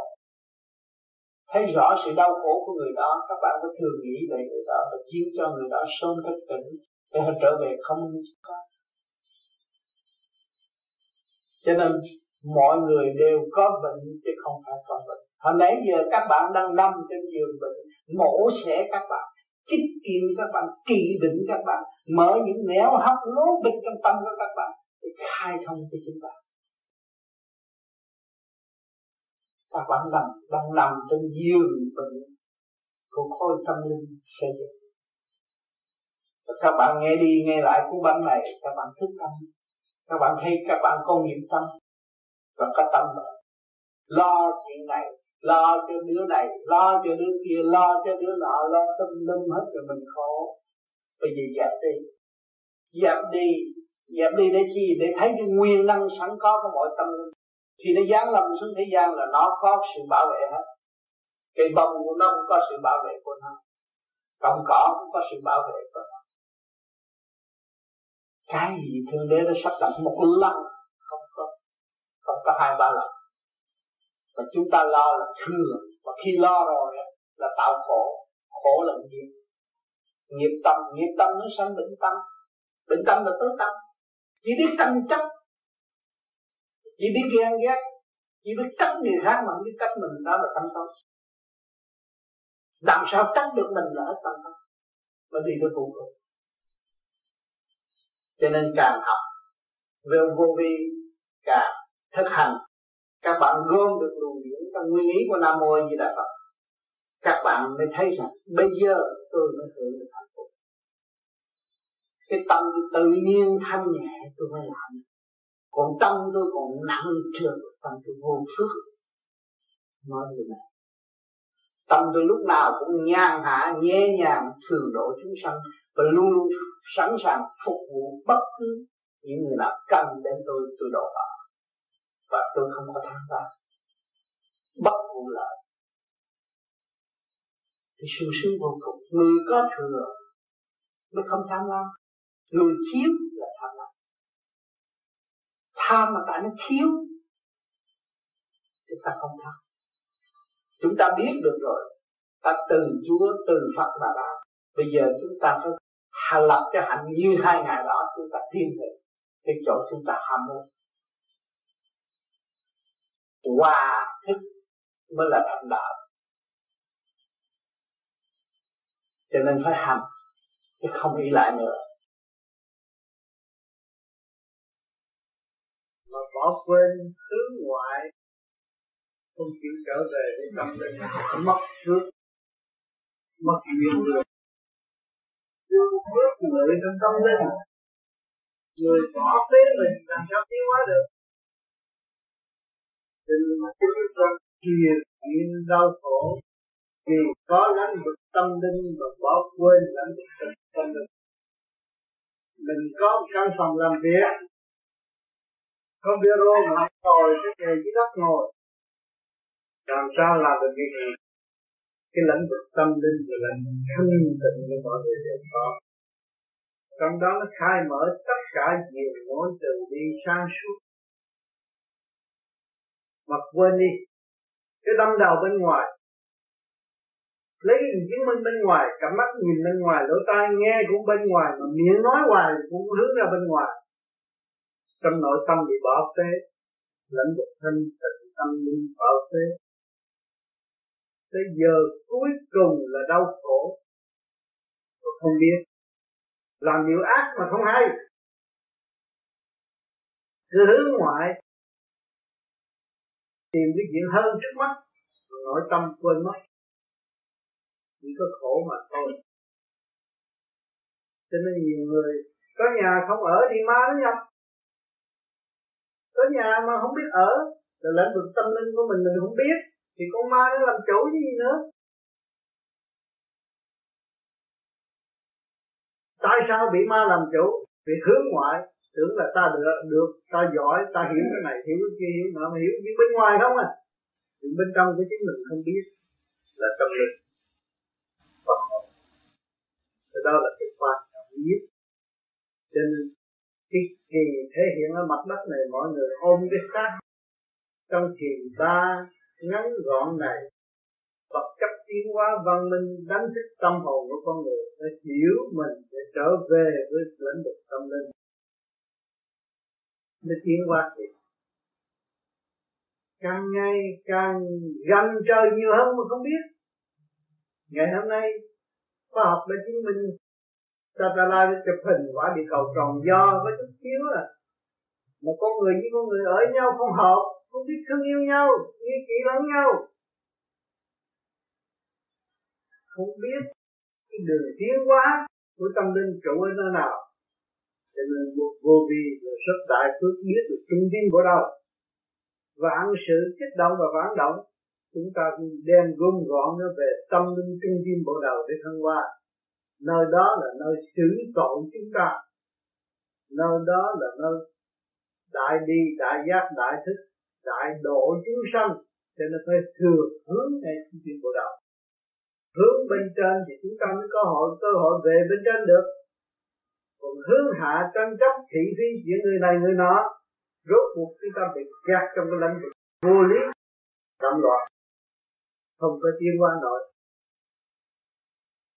thấy rõ sự đau khổ của người đó, các bạn có thường nghĩ về người đó và chiếu cho người đó sớm thức tỉnh để họ trở về không. Có cho nên mọi người đều có bệnh chứ không phải có bệnh. Hồi nãy giờ các bạn đang nằm trên giường bệnh, mổ xẻ các bạn, chích kim các bạn, kỳ định các bạn, mở những nẻo hấp lố bịch trong tâm của các bạn để khai thông cho chính bạn. Các bạn nằm đang nằm trên giường bệnh của khối tâm linh xây dựng. Các bạn nghe đi nghe lại cuốn băng này, các bạn thức tâm. Các bạn thấy các bạn có niệm tâm và có tâm lo chuyện này, lo cho đứa này, lo cho đứa kia, lo cho đứa nọ, lo tâm linh hết rồi mình khổ. Bây giờ dẹp đi. Dẹp đi. Dẹp đi để chi? Để thấy cái nguyên năng sẵn có của mọi tâm linh khi nó giáng lâm xuống thế gian là nó có sự bảo vệ hết. Cây bông của nó cũng có sự bảo vệ của nó. Cọng cỏ cũng có sự bảo vệ của nó. Cái gì thương đế nó sắp đặt một lần, không có không có hai ba lần. Mà chúng ta lo là thừa và khi lo rồi là tạo khổ. Khổ là nghiệp. Nghiệp tâm nghiệp tâm nó sanh bệnh tâm. Bệnh tâm là tối tâm. Chỉ biết tâm chấp chỉ biết ghen ghét, chỉ biết trách người khác mà không biết trách mình, đó là tâm tâm. Làm sao trách được mình là hết tâm tâm. Mà đi tới cùng cùng. Cho nên càng học, về vô vi, càng thực hành, các bạn gom được luồng điển trong nguyên lý của nam mô di đà phật, các bạn mới thấy rằng bây giờ tôi mới hưởng được hạnh phúc. Cái tâm tự nhiên thanh nhẹ tôi mới làm còn tâm tôi còn nặng trược tâm tôi vô phước. Nói như này. Tâm tôi lúc nào cũng nhàn hạ, nhẹ nhàng, thường độ chúng sanh, và luôn luôn sẵn sàng phục vụ bất cứ những người nào cần đến tôi tôi độ họ. Và tôi không có tham lam bất vụ lợi. Thì sung sướng vô cùng. Người có thừa mới không tham lam người thiếu là tham lam tham mà tại nó thiếu, chúng ta không tham chúng ta biết được rồi. Ta từ Chúa, từ Phật mà ra. Bây giờ chúng ta phải hành lập cái hạnh như hai ngày đó, chúng ta thiên về. Cái chỗ chúng ta ham muốn. Hòa thức mới là thành đạo. Cho nên phải hành, chứ không nghĩ lại nữa. Mà bỏ quên hướng ngoại, không chịu trở về với tâm linh. Mất trước, mất duyên được bước người trong tâm linh. Người bỏ phế mình làm sao tiến hóa được? Đừng mà chúng ta truyền chuyện đau khổ vì có lãnh vực tâm linh mà bỏ quên lãnh vực tâm linh. Mình có một căn phòng làm việc không bia rô mà ngồi cái nghề dưới đất ngồi làm sao làm được cái gì cái lãnh vực tâm linh và lãnh thanh tịnh của mọi người đều có. Trong đó nó khai mở tất cả nhiều mối từ bi sáng suốt. Mà quên đi, cái đâm đầu bên ngoài, lấy cái chứng minh bên ngoài, cả mắt nhìn bên ngoài, lỗ tai nghe cũng bên ngoài, mà miệng nói hoài cũng hướng ra bên ngoài trong nội tâm bị bỏ phế lẫn vực thân tịnh tâm linh bỏ phế. Tới giờ cuối cùng là đau khổ. Tôi không biết. Làm điều ác mà không hay. Cứ hướng ngoại. Tìm cái chuyện hơn trước mắt. Nội tâm quên mất. Chỉ có khổ mà thôi. Cho nên nhiều người có nhà không ở thì ma nó nhập có nhà mà không biết ở. Là lĩnh vực tâm linh của mình mình không biết. Thì con ma nó làm chủ gì nữa? Tại sao bị ma làm chủ? Vì hướng ngoại. Tưởng là ta được được, ta giỏi, ta hiểu cái này, hiểu cái kia, hiểu nọ, mà hiểu. Nhưng bên ngoài không à. Thì bên trong của chính mình không biết là tâm linh. Phật hồn đó là cái quan trọng nhất. Cho nên cái kỳ thể hiện ở mặt đất này, mọi người ôm cái xác trong thiền ba ngắn gọn này. Vật chất tiến hóa văn minh, đánh thức tâm hồn của con người, để hiểu mình, để trở về với lĩnh vực tâm linh. Để tiến hóa thì càng ngày càng gần trời nhiều hơn mà không biết. Ngày hôm nay, khoa học đã chứng minh satellite chụp hình quả địa cầu tròn do với chút xíu à mà con người với con người ở nhau không hợp, không biết thương yêu nhau, nghi kỹ lẫn nhau. Không biết cái đường tiến hóa của tâm linh trụ ở nơi nào. Cho nên vô vi là rất đại phước biết được trung tâm của đâu. Vạn sự kích động và phản động, chúng ta đem gom gọn nó về tâm linh trung tâm bộ đầu để thăng hoa nơi đó là nơi xử tội chúng ta. Nơi đó là nơi đại đi đại giác, đại thức, đại độ chúng sanh. Cho nên phải thường hướng ngay chương trình bộ đầu hướng bên trên thì chúng ta mới có hội, cơ hội về bên trên được. Còn hướng hạ tranh chấp, thị phi, giữa người này, người nọ, rốt cuộc chúng ta bị kẹt trong cái lãnh vực vô lý tâm loạn. Không có tiến qua nổi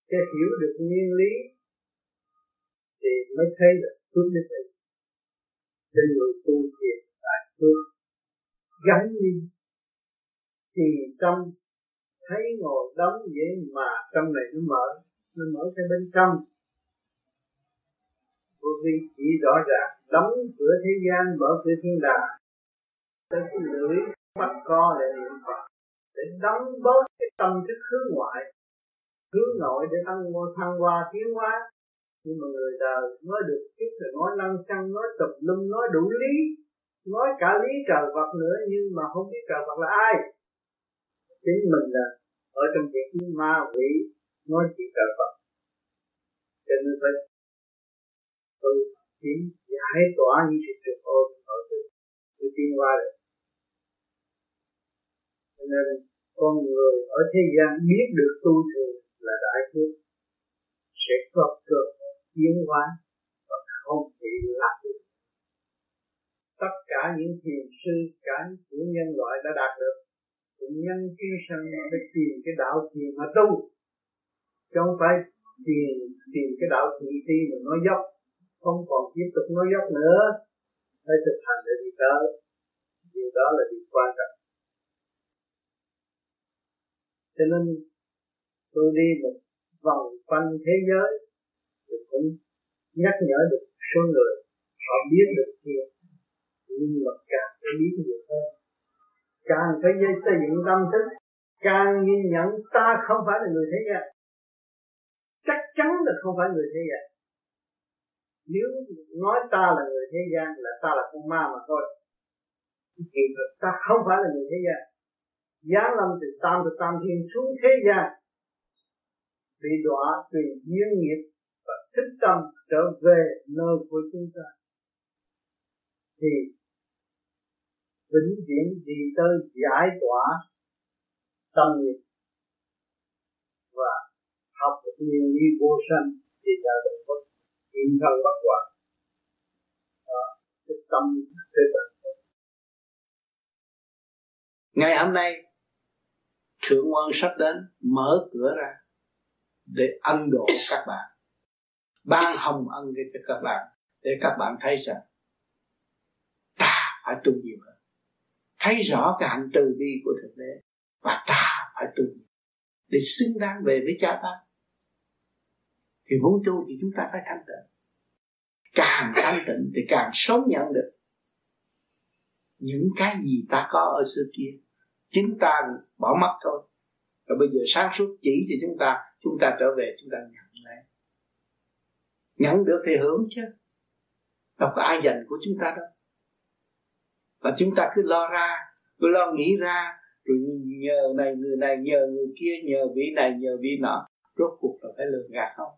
sẽ hiểu được nguyên lý thì mới thấy được phước đức ấy cho người tu thiền tại phước gắn đi thì trong thấy ngồi đóng vậy mà trong này nó mở nó mở ra bên trong. Vô vi chỉ rõ ràng, đóng cửa thế gian, mở cửa thiên đàng. Tới cái lưỡi bắt co để niệm phật, để đóng bớt cái tâm thức hướng ngoại hướng nội để tăng thăng hoa, tiến hóa. Nhưng mà người đời nói được chút rồi nói năng xăng nói tập lum nói đủ lý, nói cả lý trời vật nữa, nhưng mà không biết trời vật là ai. Chính mình là ở trong việc ma quỷ, nói chuyện trời vật. Cho nên phải tu tiến giải tỏa những sự trực ôn ở từ từ tiên qua được. Cho nên con người ở thế gian biết được tu thường là đại phước sẽ có cơ tiến hóa và không bị lạc được tất cả những thiền sư, cả những nhân loại đã đạt được, cũng nhân khi sân để tìm cái đạo thiền mà tu. Chứ không phải tìm tìm cái đạo thị thi mà nói dốc, không còn tiếp tục nói dốc nữa. Phải thực hành để đi tới. Điều đó là điều quan trọng. Cho nên tôi đi một vòng quanh thế giới thì cũng nhắc nhở được số người, họ biết được kia. Nhưng mà càng phải biết nhiều hơn. Càng phải xây dựng tâm thức, càng nhìn nhận ta không phải là người thế gian. Chắc chắn là không phải người thế gian. Nếu nói ta là người thế gian là ta là con ma mà thôi. Thì ta không phải là người thế gian. Giáng lâm từ tam từ tam thiên xuống thế gian bị đọa tùy duyên nghiệp và thích tâm trở về nơi của chúng ta. Thì vĩnh viễn đi tới giải tỏa tâm nghiệp và học được nguyên lý vô sanh thì là được bất hiện thân bất hoại. Thích cái tâm cái bản ngày hôm nay, thượng quan sắp đến mở cửa ra để ân độ các bạn. Ban hồng ân cho các bạn, để các bạn thấy rằng ta phải tu nhiều hơn. Thấy rõ cái hạnh từ bi của thượng đế và ta phải tu để xứng đáng về với cha ta. Thì muốn tu thì chúng ta phải thanh tịnh. Càng thanh tịnh thì càng sớm nhận được những cái gì ta có ở xưa kia. Chính ta bỏ mất thôi. Rồi bây giờ sáng suốt chỉ cho chúng ta chúng ta trở về, chúng ta nhận lấy. Nhận được thì hưởng chứ. Đâu có ai dành của chúng ta đâu. Và chúng ta cứ lo ra, cứ lo nghĩ ra, rồi nhờ này người này, nhờ người kia, nhờ vị này, nhờ vị nọ. Rốt cuộc là phải lường gạt không?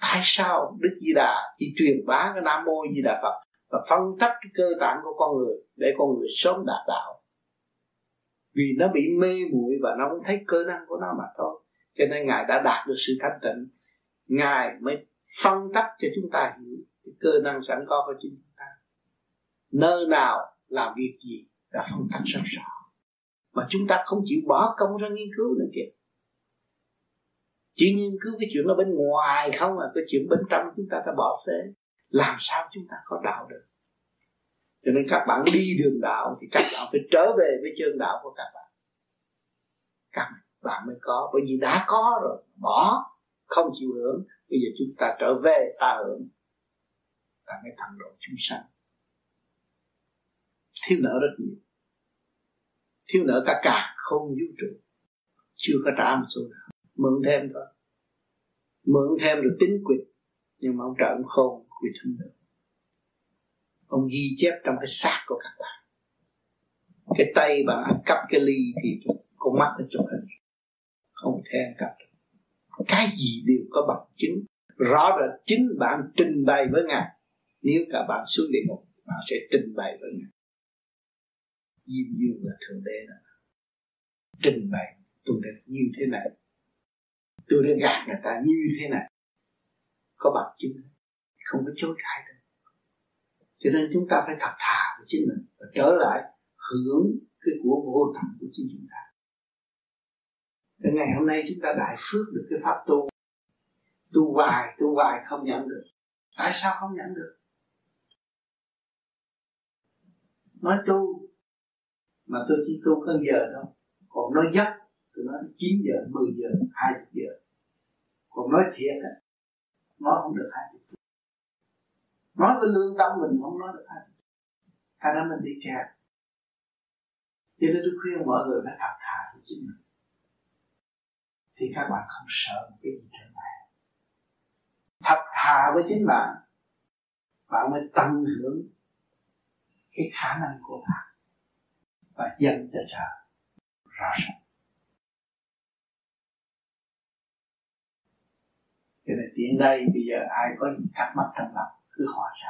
Tại sao đức di đà chỉ truyền bá cái nam mô di đà phật và phân tách cái cơ tạng của con người để con người sớm đạt đạo? Vì nó bị mê muội và nó không thấy cơ năng của nó mà thôi. Cho nên ngài đã đạt được sự thanh tịnh. Ngài mới phân tách cho chúng ta hiểu cái cơ năng sẵn có của chính chúng ta. Nơi nào làm việc gì đã phân tách rõ rõ mà chúng ta không chịu bỏ công ra nghiên cứu nữa kìa. Chỉ nghiên cứu cái chuyện ở bên ngoài không à cái chuyện bên trong chúng ta đã bỏ phế làm sao chúng ta có đạo được? Cho nên các bạn đi đường đạo thì các bạn phải trở về với chân đạo của các bạn. Các bạn mới có, bởi vì đã có rồi, bỏ, không chịu hưởng. Bây giờ chúng ta trở về ta hưởng. Ta mới thẳng độ chúng sanh. Thiếu nợ rất nhiều. Thiếu nợ cả cả, không vũ trụ. Chưa có trả một số nào. Mượn thêm thôi. Mượn thêm rồi tính quyệt nhưng mà ông trợ ông khôn quyệt không được ông ghi chép trong cái xác của các bạn. Cái tay bạn ăn cắp cái ly thì con mắt nó chụp hình. Không thể ăn cắp cái gì đều có bằng chứng. Rõ là chính bạn trình bày với ngài. Nếu cả bạn xuống địa ngục, bạn sẽ trình bày với ngài. Diêm dương là thượng đế đó. Trình bày, tôi đã như thế này. Tôi đã gạt người ta như thế này. Có bằng chứng. Không có chối cãi cho nên chúng ta phải thật thà với chính mình và trở lại hưởng cái của vô tận của chính chúng ta. Cái ngày hôm nay chúng ta đại phước được cái pháp tu. Tu hoài tu hoài không nhận được. Tại sao không nhận được? Nói tu, mà tôi chỉ tu có giờ đâu còn nói giấc, tôi nói 9 giờ 10 giờ 20 giờ. Còn nói thiệt á nói không được 20 phút nói với lương tâm mình không nói được hết. Thành ra mình bị kẹt cho nên tôi khuyên mọi người phải thật thà với chính mình. Thì các bạn không sợ một cái gì trở lại thật thà với chính bạn bạn mới tăng hưởng cái khả năng của bạn và dâng cho trời rõ ràng. Cho nên tiện đây bây giờ ai có những thắc mắc trong lòng? Cứ hỏi ra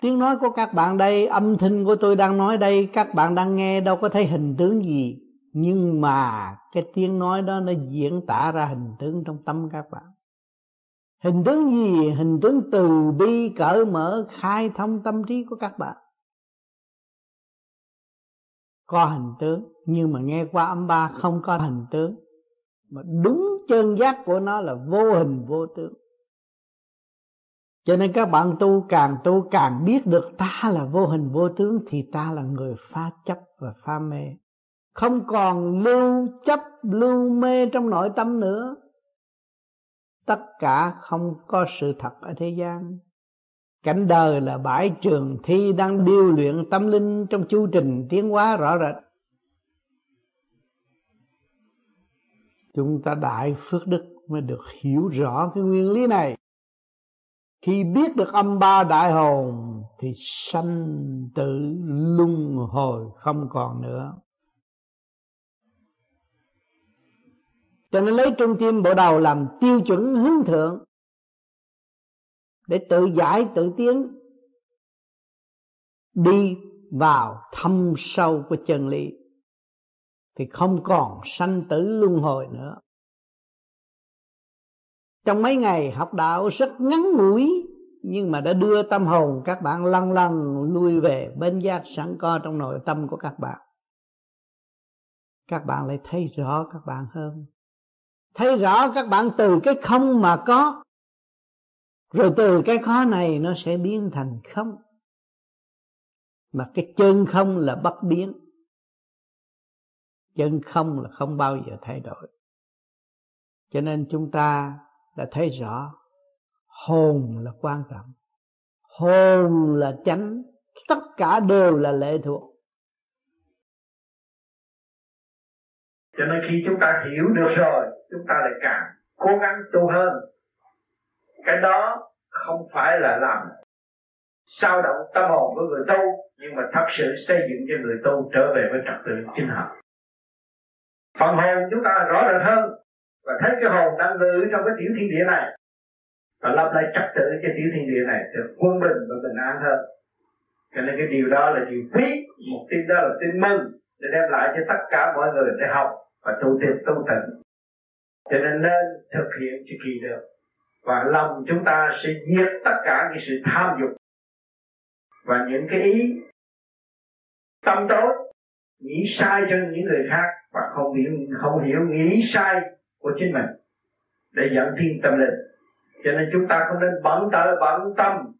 Tiếng nói của các bạn đây, âm thanh của tôi đang nói đây, các bạn đang nghe đâu có thấy hình tướng gì. Nhưng mà cái tiếng nói đó nó diễn tả ra hình tướng trong tâm các bạn. Hình tướng gì? Hình tướng từ bi cởi mở khai thông tâm trí của các bạn. Có hình tướng, nhưng mà nghe qua âm ba không có hình tướng. Mà đúng chân giác của nó là vô hình vô tướng. Cho nên các bạn tu càng tu càng biết được ta là vô hình vô tướng thì ta là người pha chấp và pha mê. Không còn lưu chấp lưu mê trong nội tâm nữa. Tất cả không có sự thật ở thế gian cảnh đời là bãi trường thi đang điêu luyện tâm linh trong chu trình tiến hóa rõ rệt. Chúng ta đại phước đức mới được hiểu rõ cái nguyên lý này. Khi biết được âm ba đại hồn thì sanh tử luân hồi không còn nữa. Cho nên lấy trung tim bộ đầu làm tiêu chuẩn hướng thượng để tự giải, tự tiến. Đi vào thâm sâu của chân lý. Thì không còn sanh tử luân hồi nữa. Trong mấy ngày học đạo rất ngắn ngủi, nhưng mà đã đưa tâm hồn các bạn lăn lăn, lui về bên giác sẵn có trong nội tâm của các bạn. Các bạn lại thấy rõ các bạn hơn. Thấy rõ các bạn từ cái không mà có rồi từ cái khó này nó sẽ biến thành không. Mà cái chân không là bất biến. Chân không là không bao giờ thay đổi. Cho nên chúng ta đã thấy rõ, hồn là quan trọng. Hồn là chánh. Tất cả đều là lệ thuộc. Cho nên khi chúng ta hiểu được rồi, chúng ta lại càng cố gắng tu hơn cái đó không phải là làm sao động tâm hồn của người tu, nhưng mà thật sự xây dựng cho người tu trở về với trật tự chính hợp phần hồn chúng ta rõ ràng hơn, và thấy cái hồn đang ngự trong cái tiểu thiên địa này, và lập lại trật tự cho tiểu thiên địa này được quân bình và bình an hơn. Cho nên cái điều đó là điều quý, một tin đó là tin mừng, để đem lại cho tất cả mọi người để học và tu tìm tu tịnh. Cho nên nên thực hiện cho kỳ được và lòng chúng ta sẽ diệt tất cả những sự tham dục. Và những cái ý tâm tối, nghĩ sai cho những người khác và không hiểu không hiểu nghĩ sai của chính mình để dẫn thiên tâm linh cho nên chúng ta không nên bận tâm bận tâm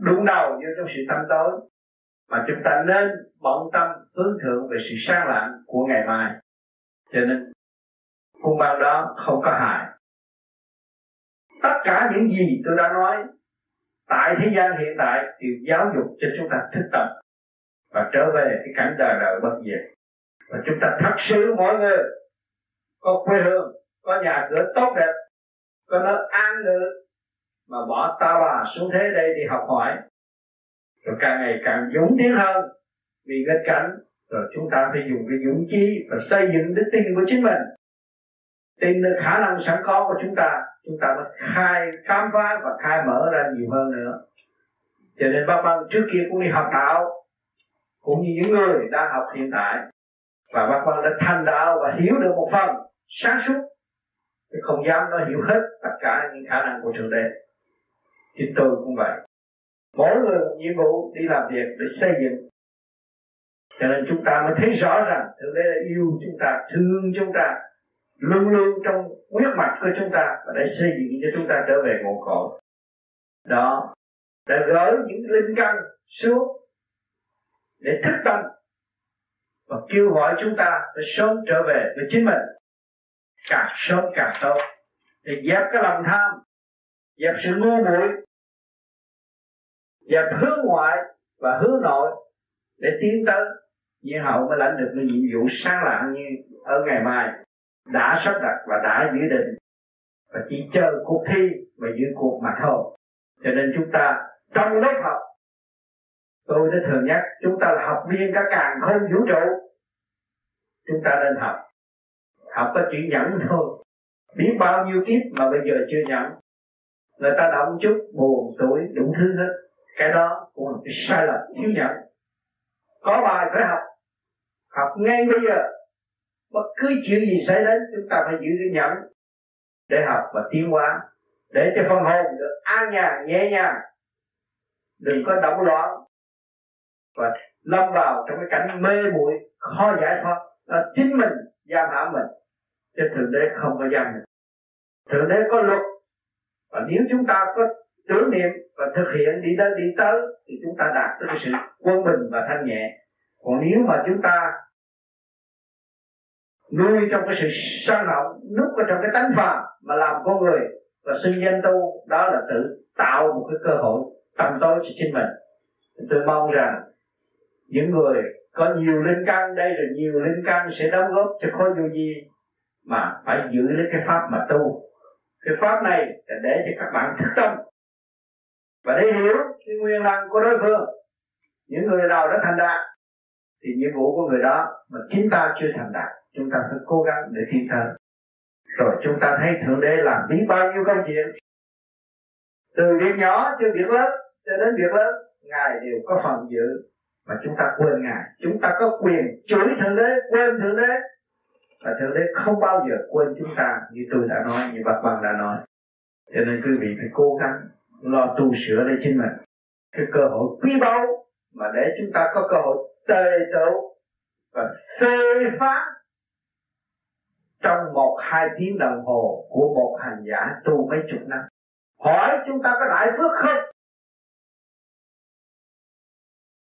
đúng đầu vô trong sự tâm tối, mà chúng ta nên bận tâm hướng thượng về sự sáng lạng của ngày mai. Cho nên cung ban đó không có hại tất cả những gì tôi đã nói tại thế gian hiện tại đều giáo dục cho chúng ta thức tâm và trở về cái cảnh đời đời bất diệt. Và chúng ta thật sự, mọi người, có quê hương, có nhà cửa tốt đẹp, có nơi an ngự, mà bỏ ta bà xuống thế đây đi học hỏi, rồi càng ngày càng dũng tiến hơn vì nghịch cảnh, rồi chúng ta phải dùng cái dũng chí và xây dựng đức tin của chính mình tin nơi khả năng sẵn có của chúng ta chúng ta mới khai khám phá và khai mở ra nhiều hơn nữa. Cho nên bác văn trước kia cũng đi học đạo, cũng như những người đang học hiện tại. Và bác văn đã thành đạo và hiểu được một phần sáng suốt. Thì không dám nói hiểu hết tất cả những khả năng của thượng đế. Thì tôi cũng vậy. Mỗi người một nhiệm vụ đi làm việc để xây dựng. Cho nên chúng ta mới thấy rõ rằng thượng đế là yêu chúng ta, thương chúng ta luôn luôn trong huyết mạch của chúng ta và để xây dựng cho chúng ta trở về nguồn cội đó để gỡ những linh căn xuống để thức tâm và kêu gọi chúng ta để sớm trở về với chính mình. Càng sớm càng tốt. Để dẹp cái lòng tham, dẹp sự ngu muội, dẹp hướng ngoại và hướng nội để tiến tới như hậu mới lãnh được cái nhiệm vụ sáng lạng như ở ngày mai đã sắp đặt và đã dự định và chỉ chờ cuộc thi và giữ cuộc mà thôi. Cho nên chúng ta trong lớp học, tôi đã thường nhắc chúng ta là học viên cả càng không vũ trụ. Chúng ta nên học. Học có chuyện nhẫn thôi. Biết bao nhiêu kiếp mà bây giờ chưa nhẫn. Người ta động chút, buồn, tuổi, đủ thứ hết. Cái đó cũng là cái sai lầm thiếu nhẫn. Có bài phải học. Học ngay bây giờ bất cứ chuyện gì xảy đến, chúng ta phải giữ cái nhẫn để học và tiến hóa, để cho phần hồn được an nhàn, nhẹ nhàng. Đừng có động loạn và lâm vào trong cái cảnh mê muội, khó giải thoát. Là chính mình giam hãm mình, chứ thượng đế không có giam mình. Thượng đế có luật, và nếu chúng ta có tưởng niệm và thực hiện đi tới đi tới, thì chúng ta đạt tới cái sự quân bình và thanh nhẹ. Còn nếu mà chúng ta nuôi trong cái sự sân hận núp vào trong cái tánh phàm mà làm con người và xưng danh tu, đó là tự tạo một cái cơ hội tầm tối cho chính mình. Tôi mong rằng những người có nhiều linh căn, đây là nhiều linh căn sẽ đóng góp cho khối vô gì mà phải giữ lấy cái pháp mà tu. Cái pháp này là để cho các bạn thức tâm và để hiểu cái nguyên năng của đối phương. Những người nào đã thành đạt thì nhiệm vụ của người đó mà chính ta chưa thành đạt chúng ta phải cố gắng để tiến tới rồi chúng ta thấy thượng đế làm biết bao nhiêu công chuyện từ việc nhỏ cho việc lớn, cho đến việc lớn, ngài đều có phần dự. Mà chúng ta quên ngài. Chúng ta có quyền chửi thượng đế, quên thượng đế. Và thượng đế không bao giờ quên chúng ta như tôi đã nói, như bác bằng đã nói. Cho nên quý vị phải cố gắng lo tu sửa để chính mình. Cái cơ hội quý báu mà để chúng ta có cơ hội tề tựu và phê phán trong một hai tiếng đồng hồ của một hành giả tu mấy chục năm. Hỏi chúng ta có đại phước không?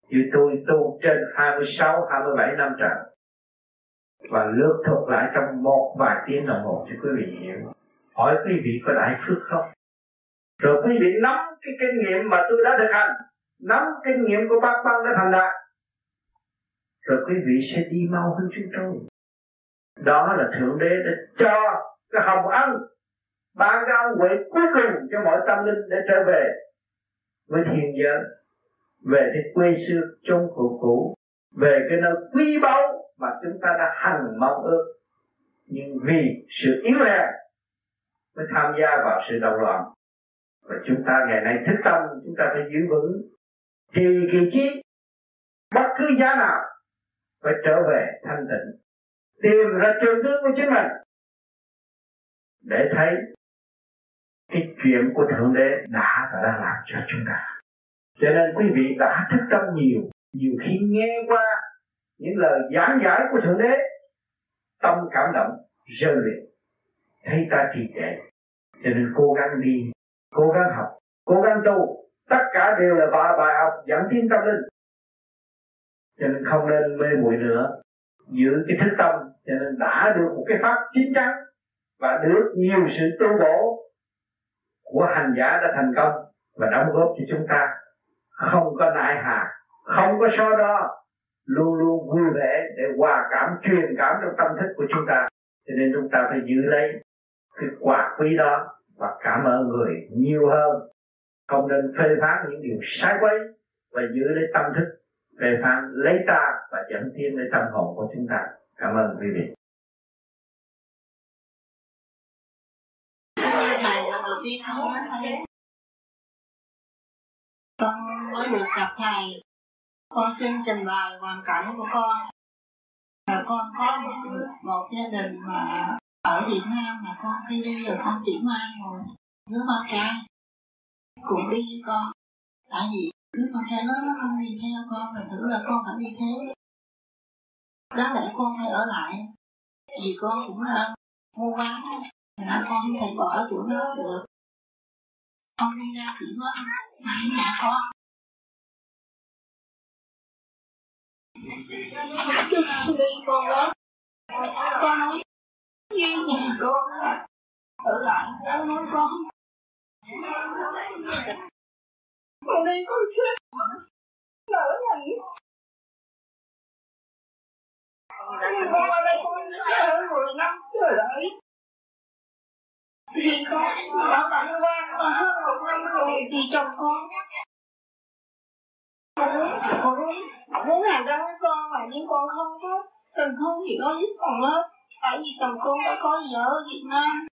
Như tôi tu trên 26, 27 năm trời. Và lướt thuật lại trong một vài tiếng đồng hồ cho quý vị hiểu. Hỏi quý vị có đại phước không? Rồi quý vị nắm cái kinh nghiệm mà tôi đã thực hành. Nắm kinh nghiệm của bác băng đã thành đạt. Rồi quý vị sẽ đi mau hơn chúng tôi đó là thượng đế đã cho cái hồng ân ban cái ân huệ cuối cùng cho mọi tâm linh để trở về với thiên giới, về cái quê xưa trong cũ cũ, về cái nơi quý báu mà chúng ta đã hằng mong ước. Nhưng vì sự yếu hèn mới tham gia vào sự động loạn. Và chúng ta ngày nay thức tâm, chúng ta phải giữ vững. Trì kỳ chí, bất cứ giá nào phải trở về thanh tịnh tìm ra trường tướng của chính mình. Để thấy cái chuyện của thượng đế đã và đang làm cho chúng ta. Cho nên quý vị đã thức tâm nhiều nhiều khi nghe qua những lời giảng giải của thượng đế, tâm cảm động rơi lệ thấy ta trì trệ. Cho nên cố gắng đi, cố gắng học, cố gắng tu. Tất cả đều là bài bài học dẫn tiến tâm linh. Cho nên không nên mê muội nữa giữ cái thức tâm cho nên đã được một cái pháp chín chắn và được nhiều sự tu bổ của hành giả đã thành công và đóng góp cho chúng ta. Không có nại hà, không có so đo, luôn luôn vui vẻ để hòa cảm, truyền cảm trong tâm thức của chúng ta. Cho nên chúng ta phải giữ lấy cái quả quý đó và cảm ơn người nhiều hơn. Không nên phê phán những điều sai quấy và giữ lấy tâm thức phê phán lấy ta và dẫn thiên lấy tâm hồn của chúng ta. Cảm ơn quý vị. Thầy lần đầu tiên con nói thầy con mới được gặp thầy. Con xin trình bày hoàn cảnh của con. Là con có một một gia đình mà ở Việt Nam mà con khi đi rồi con chỉ mang một đứa con trai. Cũng đi với con. Tại vì nếu con Cha nó nó không đi theo con rồi thử là con phải đi thế, đáng lẽ con phải ở lại vì con cũng là mua bán mà con không thể bỏ chỗ nó được. Con đi ra chỉ có mãi nhà con. Trước khi con đó con nói như nhà con ở lại con nói con con đi, con sẽ nở nhận. Con qua đây con đã mười năm trời đấy. thì con đã tặng qua mà hơn một năm rồi thì chồng con. Con muốn hành ra với con mà nhưng con không có tình thương gì có giúp con hết. Tại vì chồng con đã có vợ ở Việt Nam.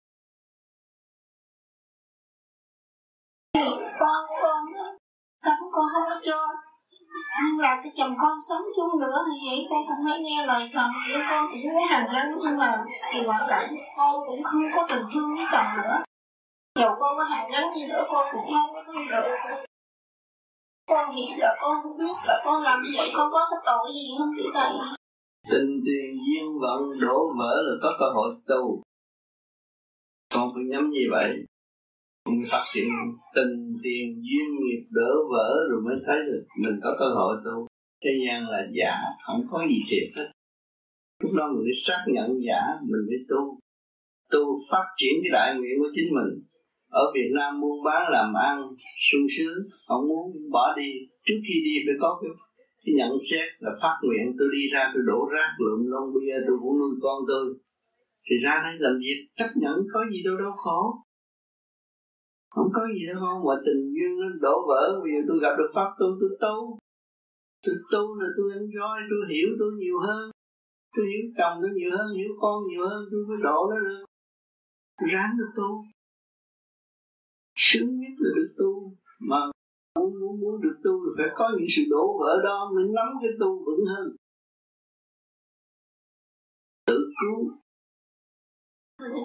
Con con cấm con không có cho. Nhưng là cái chồng con sống chung nữa thì vậy, con cũng phải nghe lời chồng. Để con cũng muốn hành gắn nhưng mà vì hoàn cảnh con cũng không có tình thương với chồng nữa. Dù con có hành gắn gì nữa con cũng không có thương được. Con hiện giờ con không biết là con làm vậy, con có cái tội gì không biết thầy tình tiền duyên vận đổ vỡ là có cơ hội tu. Con phải nhắm như vậy phát triển tình tiền duyên nghiệp đỡ vỡ rồi mới thấy được mình có cơ hội tu. Thế gian là giả không có gì thiệt hết. Lúc đó mình phải xác nhận giả mình mới tu. Tu phát triển cái đại nguyện của chính mình. Ở Việt Nam buôn bán làm ăn sung sướng không muốn bỏ đi. Trước khi đi phải có cái, cái nhận xét là phát nguyện tôi đi ra tôi đổ rác lượm lon bia tôi cũng nuôi con tôi. Thì ra đây làm việc chấp nhận có gì đâu đâu khó không có gì đâu không mà tình duyên nó đổ vỡ. Bây giờ tôi gặp được pháp tu, tôi tu. Tôi tu là tôi enjoy, tôi hiểu tôi nhiều hơn. Tôi hiểu chồng tôi nhiều hơn, hiểu con nhiều hơn, tôi mới độ nó được. Tôi ráng được tu. Sướng nhất là được tu. Mà muốn muốn muốn được tu thì phải có những sự đổ vỡ đó mới nắm cái tu vững hơn. Tự cứu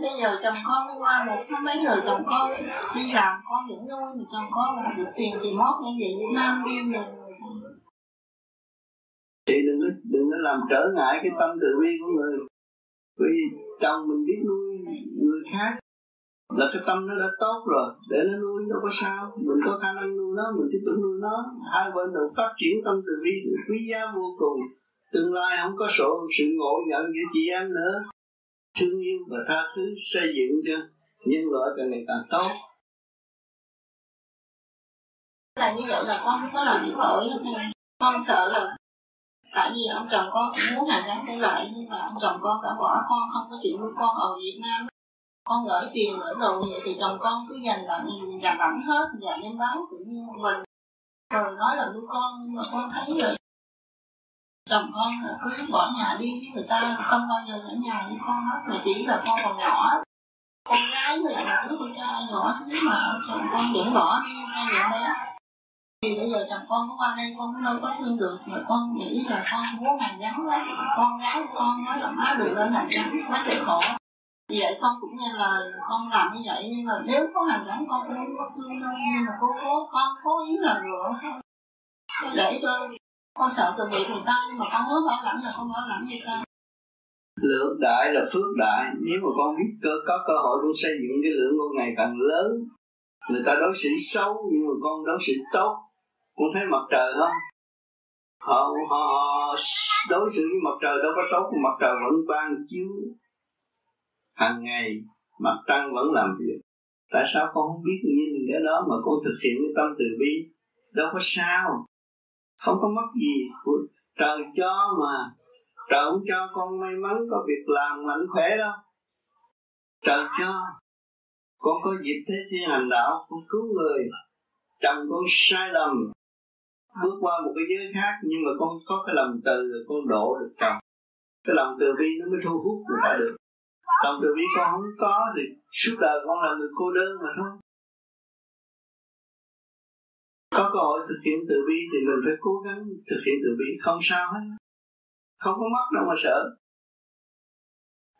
bây giờ chồng con đi qua một tháng mấy rồi chồng con đi làm, con vẫn nuôi, mà chồng con làm được tiền thì mót như vậy Việt Nam đi rồi chị đừng có đừng có làm trở ngại cái tâm từ bi của người. Bởi vì chồng mình biết nuôi người khác là cái tâm nó đã tốt rồi, để nó nuôi đâu có sao. Mình có khả năng nuôi nó, mình tiếp tục nuôi nó. Hai bên đều phát triển tâm từ bi, quý giá vô cùng. Tương lai không có sổ sự ngộ nhận giữa chị em nữa thương yêu và tha thứ, xây dựng cho nhân loại càng ngày càng tốt. Là như vậy là con có làm việc không thì con sợ là tại vì ông chồng con cũng muốn hàng gắn trở lại, nhưng mà ông chồng con đã bỏ con, không có chịu nuôi con ở Việt Nam. Con gửi tiền, gửi đồ vậy thì chồng con cứ dành tặng dành tặng hết và đem bán tự nhiên một mình. Rồi nói là nuôi con, nhưng mà con thấy rồi chồng con là cứ bỏ nhà đi với người ta không bao giờ ở nhà với con hết. Mà chỉ là con còn nhỏ. Con gái với lại một đứa con trai nhỏ xíu mà, chồng con vẫn bỏ đi ngay mẹ bé. Thì bây giờ chồng con có qua đây, con cũng đâu có thương được. Mà con nghĩ là con muốn hàng gắn lắm con gái của con nói là má được lên hàng trắng má sẽ khổ vì vậy con cũng nghe lời con làm như vậy, nhưng mà nếu có hàng trắng con cũng không có thương đâu. Nhưng mà cố cố con cố ý là rửa thôi. Để cho con sợ từ bị người ta nhưng mà con hứa bảo lãnh là con bảo lãnh người ta. Lượng đại là phước đại. Nếu mà con biết cơ có cơ hội con xây dựng cái lượng con ngày càng lớn người ta đối xử xấu nhưng mà con đối xử tốt con thấy mặt trời không? Họ họ, họ đối xử với mặt trời đâu có tốt mặt trời vẫn ban chiếu. Hàng ngày mặt trăng vẫn làm việc. Tại sao con không biết nhìn cái đó mà con thực hiện cái tâm từ bi? Đâu có sao không có mất gì. Trời cho mà, trời không cho con may mắn có việc làm mạnh khỏe đâu. Trời cho. Con có dịp thế thiên hành đạo, con cứu người. Chồng con sai lầm. Bước qua một cái giới khác, nhưng mà con có cái lòng từ rồi con độ được chồng. Cái lòng từ bi nó mới thu hút người ta được. Lòng từ bi con không có thì suốt đời con là người cô đơn mà thôi có cơ hội thực hiện từ bi thì mình phải cố gắng thực hiện từ bi không sao hết. Không có mất đâu mà sợ.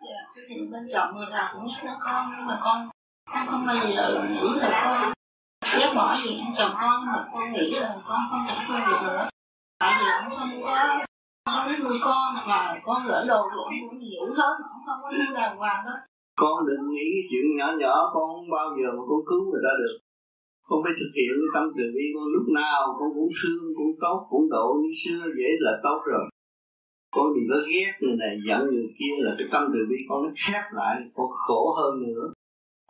Dạ, thì bên chọn người nào cũng giúp đỡ con nhưng mà con con không bao giờ nghĩ là con ghét bỏ gì anh chồng con mà con nghĩ là con không thể thương được nữa. Tại vì ông không có không biết nuôi con và con gửi đồ thì ông cũng hiểu hết ông không có nuôi đàng hoàng đó. Con đừng nghĩ cái chuyện nhỏ nhỏ con không bao giờ mà con cứu người ta được con phải thực hiện cái tâm từ bi con lúc nào con cũng thương cũng tốt cũng độ như xưa dễ là tốt rồi. Con đừng có ghét người này giận người kia là cái tâm từ bi con nó khép lại con khổ hơn nữa.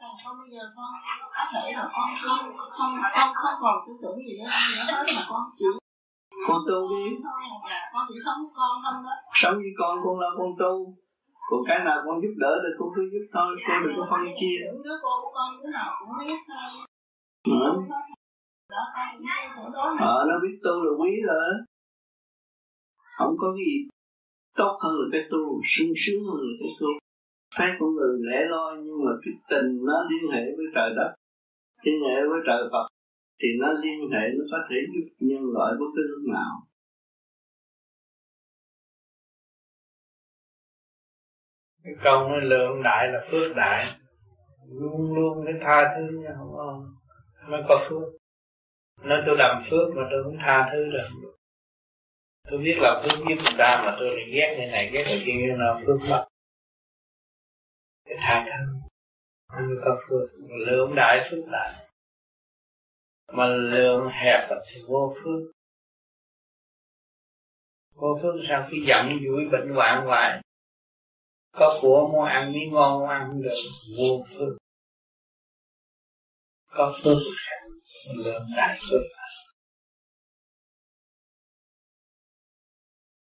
À, con bây giờ con có thể là con không không con không còn tư tưởng gì nữa hết mà con chỉ con tu đi. Dạ, con chỉ sống với con không đó. Sống với con con lo con tu. Còn cái nào con giúp đỡ được con cứ giúp thôi con đừng có phân chia. Đứa con của con đứa nào cũng biết thôi ờ nó biết tu là quý rồi không có cái gì tốt hơn là cái tu, sung sướng hơn là cái tu. Thấy con người lẻ loi, nhưng mà cái tình nó liên hệ với trời đất, liên hệ với trời Phật, thì nó liên hệ, nó có thể giúp nhân loại bất cứ lúc nào. Cái câu nó lượng đại là phước đại. Luôn luôn cái tha thứ nhau không mới có phước. Nói tôi làm phước mà tôi không tha thứ được. Tôi biết là phước giúp người ta mà tôi lại ghét người này, ghét người kia là phước mất. Cái tha thứ. Mới có phước. Lượng đại phước đại mà lượng hẹp thì vô phước. Vô phước sao khi giận dỗi bệnh hoạn hoài có của mua ăn miếng ngon không ăn không được. Vô phước có phước lượng đại phước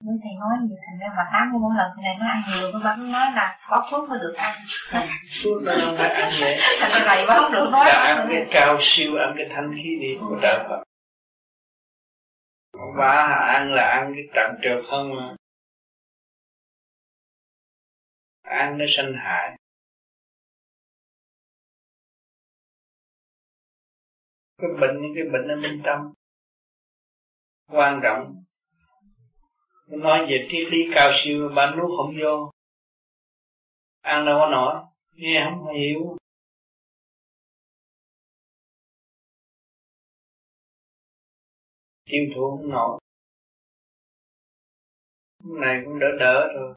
Mấy thầy nói gì thành ra bà tám mỗi lần thầy nó ăn nhiều tôi bấm nói là có phước mới được ăn. Phước là phải ăn vậy thành ra này không được nói là ăn cái cao siêu ăn cái thanh khí đi của trời Phật. Bà ăn là ăn cái trận trượt không mà. Ăn nó sanh hại cái bệnh, những cái bệnh ở bên trong. Quan trọng. Nói về triết lý cao siêu mà nuốt không vô. Ăn đâu có nổi. Nghe không hiểu. Tiêu thụ không nổi. Hôm này cũng đỡ đỡ rồi.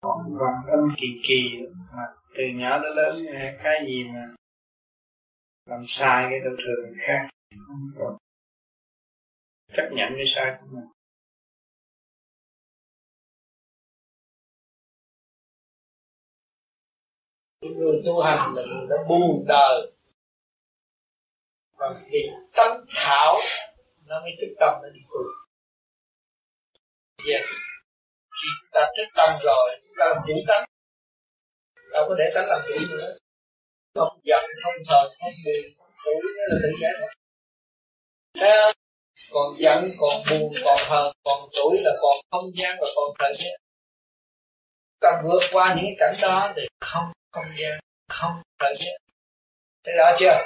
Còn vòng âm kỳ kỳ mà từ nhỏ đến lớn cái gì mà làm sai cái đâu thường khác không có. Chấp nhận cái sai của mình. Những người tu hành là người đã buông đời. Và vì tâm thảo, nó mới thức tâm nó đi tu. Yeah. khi chúng ta thức tâm rồi chúng ta làm chủ tánh đâu có để tánh làm chủ nữa. Không giận không thờ không buồn, không nó là tự giải thoát còn giận, còn buồn, còn hờn còn tuổi là còn không gian và còn thời gian. Ta vượt qua những cảnh đó thì không không gian, không thời gian. Thấy rõ chưa?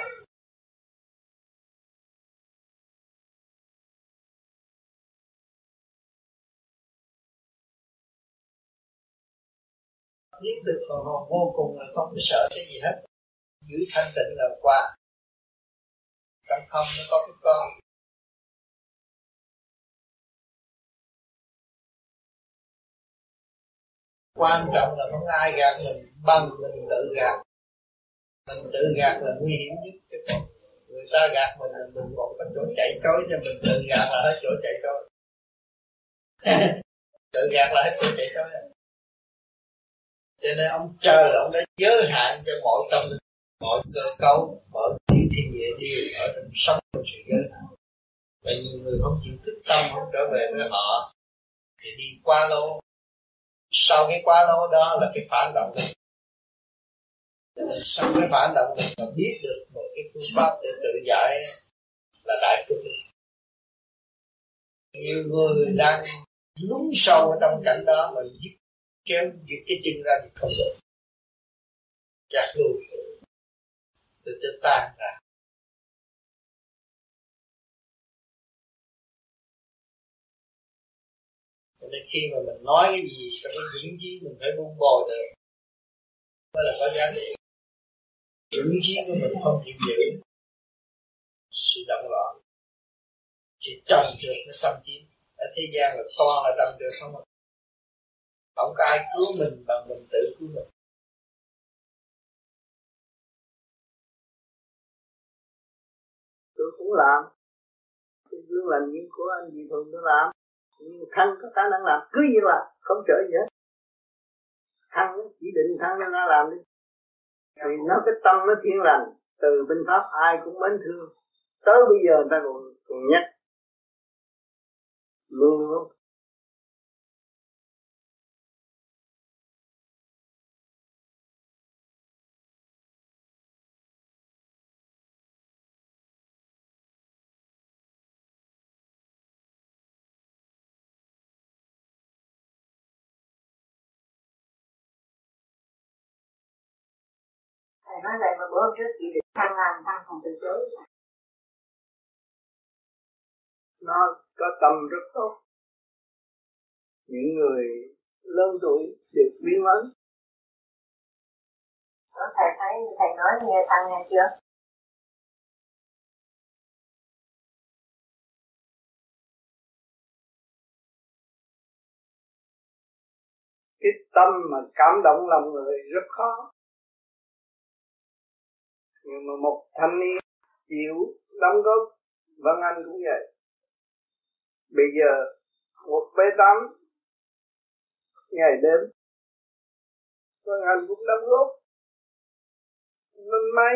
Biết được phần hồn vô cùng là không có sợ cái gì hết. Giữ thanh tịnh là qua trong không nó có cái con. Quan trọng là không ai gạt mình bằng mình tự gạt. Mình tự gạt là nguy hiểm nhất cái còn người ta gạt mình là mình còn có chỗ chạy trối cho mình tự gạt là hết chỗ chạy trối. Tự gạt là hết chỗ chạy trối cho nên ông trời, ông đã giới hạn cho mọi tâm mọi cơ cấu, mọi tiểu thiên địa đều ở trong sống trong sự giới hạn và nhiều người không chịu thức tâm, không trở về với họ, thì đi qua lô. Sau cái quá lô đó là cái phản động cho sau cái phản động này mà biết được một cái phương pháp để tự giải là đại phương nhiều người đang lún sâu ở trong cảnh đó mà giết kéo giật cái chân ra thì không được. Chặt luôn từ từ tan ra. Nên khi mà mình nói cái gì trong cái diễn chí mình phải buông bồi được, mới là có giá trị diễn chí của mình không chịu giữ sự động loạn thì trầm trượt nó xâm chiếm. Ở thế gian là toàn là trầm trượt không à không có ai cứu mình bằng mình tự cứu mình. Tôi cũng làm. Cái gương lành những của anh gì thường tôi làm. Nhưng thăng có khả năng làm. Cứ như là không trở gì hết thăng chỉ định thăng nó làm đi. Thì nó cái tâm nó thiên lành. Từ bên pháp ai cũng mến thương. Tới bây giờ người ta còn, còn nhắc. Luôn luôn thầy nói vậy mà bữa hôm trước chị được thăng làm thăng còn từ chối nó có tâm rất tốt. Những người lớn tuổi được biến ấn thầy thấy thầy nói nghe thăng nghe chưa? Cái tâm mà cảm động lòng người rất khó nhưng mà một thanh niên chịu đóng góp, Vân Anh cũng vậy. Bây giờ một bé tám ngày đêm, Vân Anh cũng đóng góp. Lên máy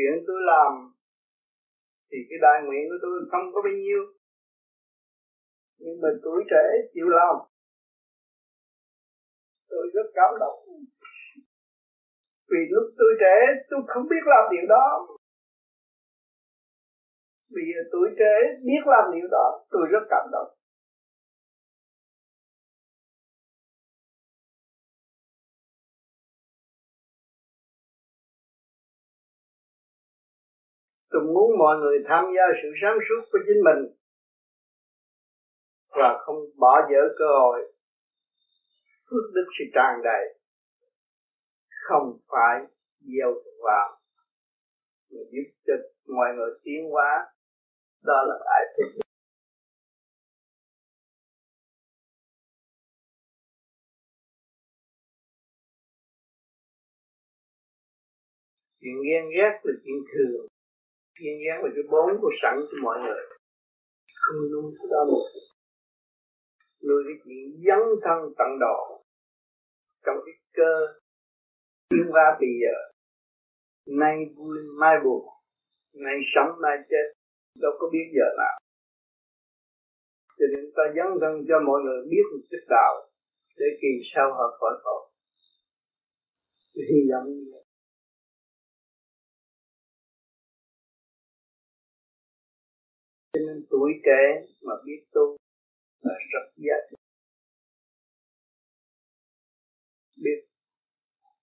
chuyện tôi làm, thì cái đại nguyện của tôi không có bao nhiêu. Nhưng mà tuổi trẻ chịu làm, tôi rất cảm động. Vì lúc tôi trẻ, tôi không biết làm điều đó. Bây giờ tuổi trẻ biết làm điều đó, tôi rất cảm động. Tôi muốn mọi người tham gia sự sáng suốt của chính mình và không bỏ dở cơ hội phước đức sự tràn đầy. Không phải gieo vào giúp cho mọi người tiến hóa. Đó là đại thích chuyện ghen ghét là chuyện thường duyên dáng là cái bóng của sẵn cho mọi người. Không nuôi cái đó một nuôi cái chuyện dấn thân tận độ. Trong cái cơ tiến qua bây giờ. Nay vui, mai buồn. Nay sống, mai chết. Đâu có biết giờ nào. Cho nên ta dấn thân cho mọi người biết một chút đạo để kỳ sau họ khỏi khổ. Hy vọng như cho nên tuổi trẻ mà biết tu là rất giá trị. Biết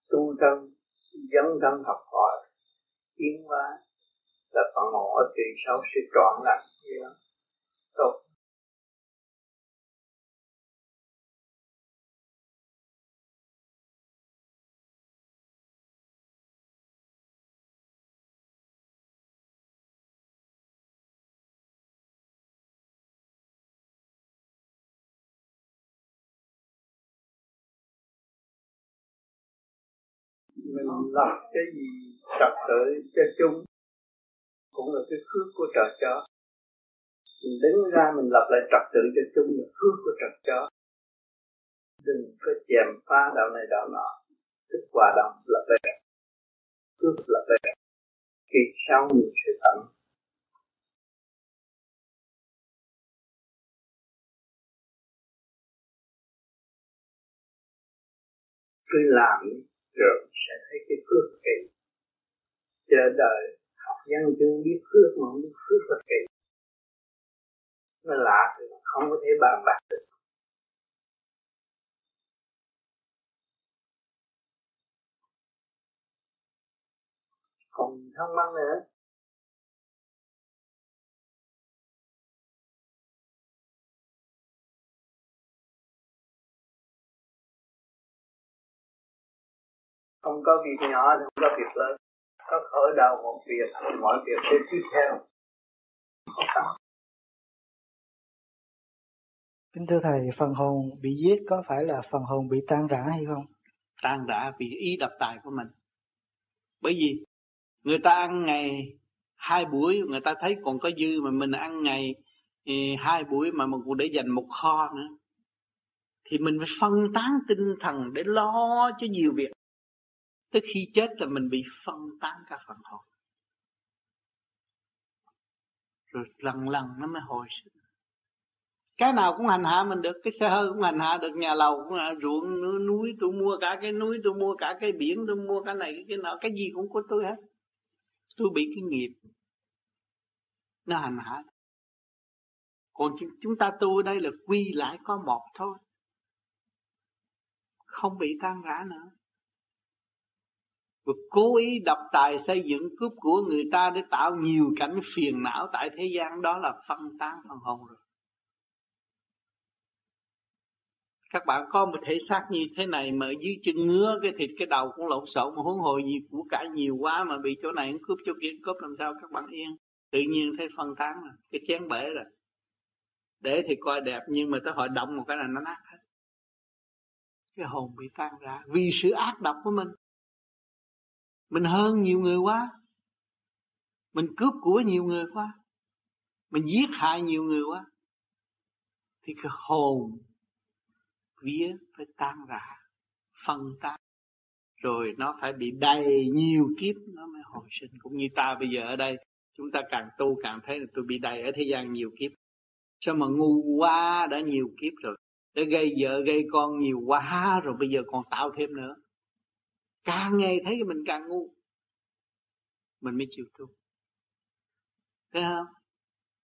tu thân, dấn thân học hỏi, tiến hóa là phần hồn ở kỳ sau sẽ trọn lành. Tốt. Mình lập cái gì trật tự cho chung cũng là cái phước của trời cho mình đứng ra mình lập lại trật tự cho chung là phước của trời cho đừng có chèm phá đạo này đạo nọ. Thức hòa đồng, lập lại phước lập lại khi sau mình sẽ tận. Cứ làm trường sẽ thấy cái phước kỳ. Chờ đời học dân chương biết phước mà không biết phước là kỳ. Nó lạ thì không có thể bàn bạc được. Còn thắc mắc nữa. Không có việc nhỏ thì không có việc lớn. Có khởi đầu một việc mọi việc sẽ tiếp theo. Kính thưa thầy phần hồn bị giết có phải là phần hồn bị tan rã hay không? Tan rã vì ý độc tài của mình. Bởi vì người ta ăn ngày hai buổi người ta thấy còn có dư mà mình ăn ngày hai buổi mà mình cũng để dành một kho nữa. Thì mình phải phân tán tinh thần để lo cho nhiều việc Tới khi chết là mình bị phân tán cả phần hồn. Rồi lần lần nó mới hồi sinh. Cái nào cũng hành hạ mình được, cái xe hơi cũng hành hạ được, nhà lầu cũng là ruộng núi, tôi mua cả cái núi, tôi mua cả cái biển, tôi mua cái này, cái nọ, cái gì cũng của tôi hết. Tôi bị cái nghiệp nó hành hạ. Còn chúng ta tu ở đây là quy lại có một thôi. Không bị tan rã nữa và cố ý độc tài xây dựng cướp của người ta để tạo nhiều cảnh phiền não tại thế gian. Đó là phân tán phần hồn rồi. Các bạn có một thể xác như thế này mà dưới chân ngứa cái thịt cái đầu cũng lộn xộn mà huống hồi gì của cả nhiều quá mà bị chỗ này cướp chỗ kia cướp làm sao các bạn yên. Tự nhiên thấy phân tán rồi, cái chén bể rồi. Để thì coi đẹp nhưng mà tới hội động một cái là nó nát hết. Cái hồn bị tan ra vì sự ác độc của mình mình hơn nhiều người quá. Mình cướp của nhiều người quá. Mình giết hại nhiều người quá. Thì cái hồn vía phải tan rã, phân tán. Rồi nó phải bị đầy nhiều kiếp nó mới hồi sinh. Cũng như ta bây giờ ở đây, chúng ta càng tu càng thấy là tôi bị đầy ở thế gian nhiều kiếp. Sao mà ngu quá, đã nhiều kiếp rồi. Đã gây vợ, gây con nhiều quá rồi, bây giờ còn tạo thêm nữa càng ngày thấy mình càng ngu. Mình mới chịu tu. Thấy không?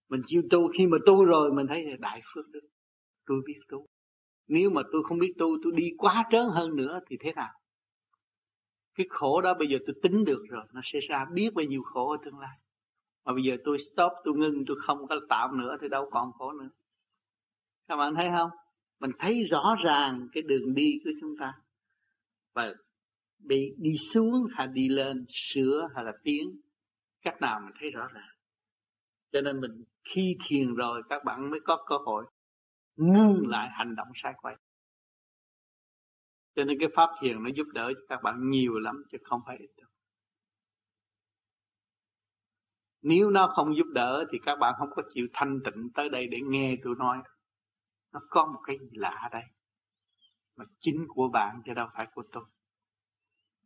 Mình chịu tu, khi mà tu rồi mình thấy là đại phước đức tôi biết tu. Nếu mà tôi không biết tu, tôi đi quá trớn hơn nữa thì thế nào? Cái khổ đó bây giờ tôi tính được rồi, nó sẽ ra biết bao nhiêu khổ ở tương lai. Mà bây giờ tôi stop, tôi ngưng, tôi không có tạo nữa thì đâu còn khổ nữa. Các bạn thấy không? Mình thấy rõ ràng cái đường đi của chúng ta. Và bị đi xuống hay đi lên, sửa hay là tiến, cách nào mình thấy rõ ràng. Cho nên mình khi thiền rồi, các bạn mới có cơ hội ngưng lại hành động sai quay. Cho nên cái pháp thiền nó giúp đỡ cho các bạn nhiều lắm, chứ không phải ít đâu. Nếu nó không giúp đỡ thì các bạn không có chịu thanh tịnh tới đây để nghe tôi nói. Nó có một cái gì lạ đây? Mà chính của bạn chứ đâu phải của tôi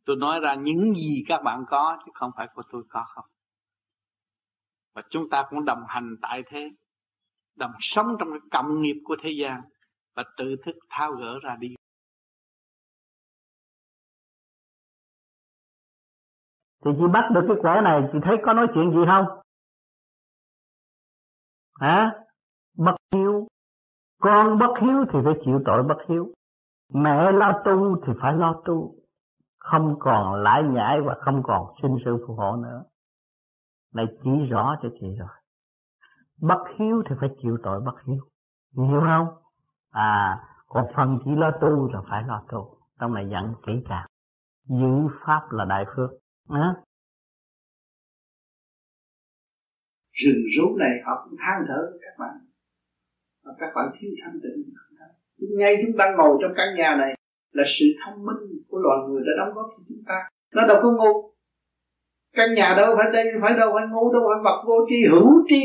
tôi nói ra những gì các bạn có, chứ không phải của tôi có không. Và chúng ta cũng đồng hành tại thế, đồng sống trong cái cộng nghiệp của thế gian và tự thức tháo gỡ ra đi. Thì chị bắt được cái quẻ này, chị thấy có nói chuyện gì không? Hả? Bất hiếu. Con bất hiếu thì phải chịu tội bất hiếu. Mẹ lo tu thì phải lo tu không còn lãi nhãi và không còn sinh sự phù hộ nữa. Này, chỉ rõ cho chị rồi. Bất hiếu thì phải chịu tội bất hiếu. Hiểu không? À còn phần chỉ lo tu là phải lo tu. Trong này dặn kỹ càng. Giữ pháp là đại phước. À. rừng rú này họ cũng than thở các bạn. Và các bạn thiếu thanh tịnh. Ngay chúng ta ngồi trong căn nhà này là sự thông minh của loài người đã đóng góp cho chúng ta. Nó đâu có ngu. Căn nhà đâu phải đây, phải đâu phải ngu, đâu phải vật vô tri, hữu tri.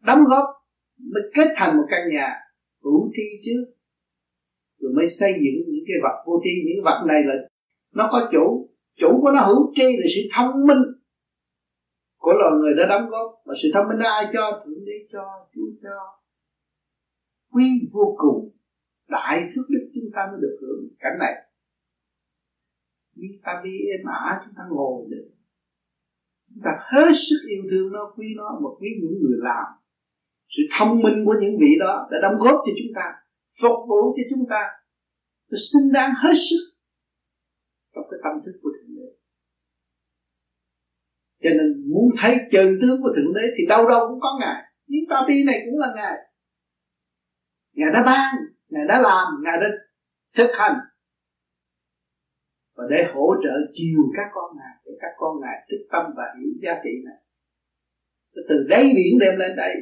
Đóng góp mới kết thành một căn nhà hữu tri chứ. Rồi mới xây dựng những cái vật vô tri. Những vật này là nó có chủ. Chủ của nó hữu tri là sự thông minh của loài người đã đóng góp. Và sự thông minh đó ai cho? Thượng đế cho, chúa cho. Quy vô cùng đại phước đức chúng ta mới được hưởng cảnh này. Vì ta đi êm ả, chúng ta ngồi được. Chúng ta hết sức yêu thương nó, quý nó, và quý những người làm. Sự thông minh của những vị đó đã đóng góp cho chúng ta, phục vụ cho chúng ta. Nó xứng đáng hết sức trong cái tâm thức của thượng đế. Cho nên muốn thấy chân tướng của thượng đế thì đâu đâu cũng có ngài. Những ta đi này cũng là ngài. Ngài đã ban ngài đã làm, ngài đã thực hành. Và để hỗ trợ chiều các con ngài, để các con ngài thức tâm và hiểu giá trị này từ đáy biển đem lên đây,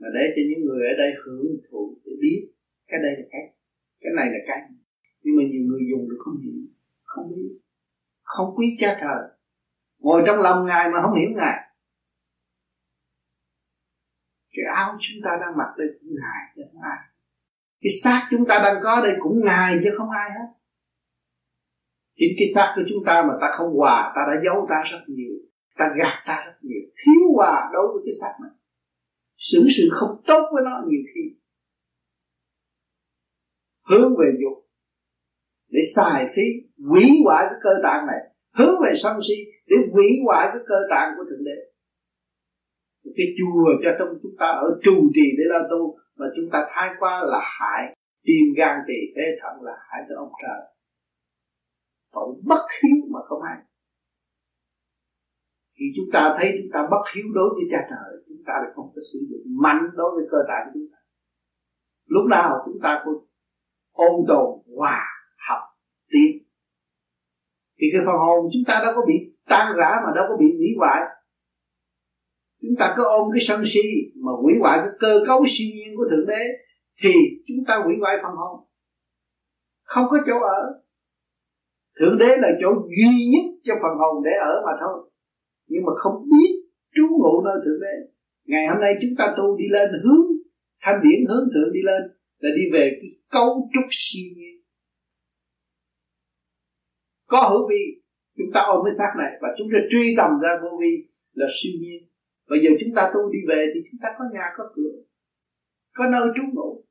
mà để cho những người ở đây hưởng thụ, để biết cái đây là cái cái này là cái. Nhưng mà nhiều người dùng được không hiểu, không biết, không quý cha trời. Ngồi trong lòng ngài mà không hiểu ngài. Cái áo chúng ta đang mặc đây cũng ngài chứ không ai cái xác chúng ta đang có đây cũng ngài chứ không ai hết. Chính cái xác của chúng ta mà ta không hòa, ta đã giấu ta rất nhiều, ta gạt ta rất nhiều, thiếu hòa đối với cái xác này. Xử sự không tốt với nó nhiều khi. Hướng về dục, để xài phí hủy hoại cái cơ tạng này. Hướng về sân si, để hủy hoại cái cơ tạng của thượng đế cái chùa cho trong chúng ta ở trù trì để lo tu mà chúng ta thái qua là hại tim gan tỳ phế thận là hại cho ông trời. Tội bất hiếu mà không ai thì chúng ta thấy chúng ta bất hiếu đối với cha trời, chúng ta lại không có sử dụng mạnh đối với cơ thể của chúng ta. Lúc nào chúng ta cũng ôn tồn hòa học tiến. Thì cái phần hồn chúng ta đâu có bị tan rã mà đâu có bị hủy hoại chúng ta cứ ôm cái sân si mà hủy hoại cái cơ cấu siêu nhiên của thượng đế, thì chúng ta hủy hoại phần hồn. Không có chỗ ở. Thượng đế là chỗ duy nhất cho phần hồn để ở mà thôi. Nhưng mà không biết trú ngụ nơi thượng đế. Ngày hôm nay chúng ta tu đi lên hướng, thanh điển hướng thượng đi lên, là đi về cái cấu trúc siêu nhiên. Có hữu vi, chúng ta ôm cái xác này và chúng ta truy tầm ra vô vi là siêu nhiên bây giờ chúng ta tu đi về thì chúng ta có nhà có cửa có nơi trú ngụ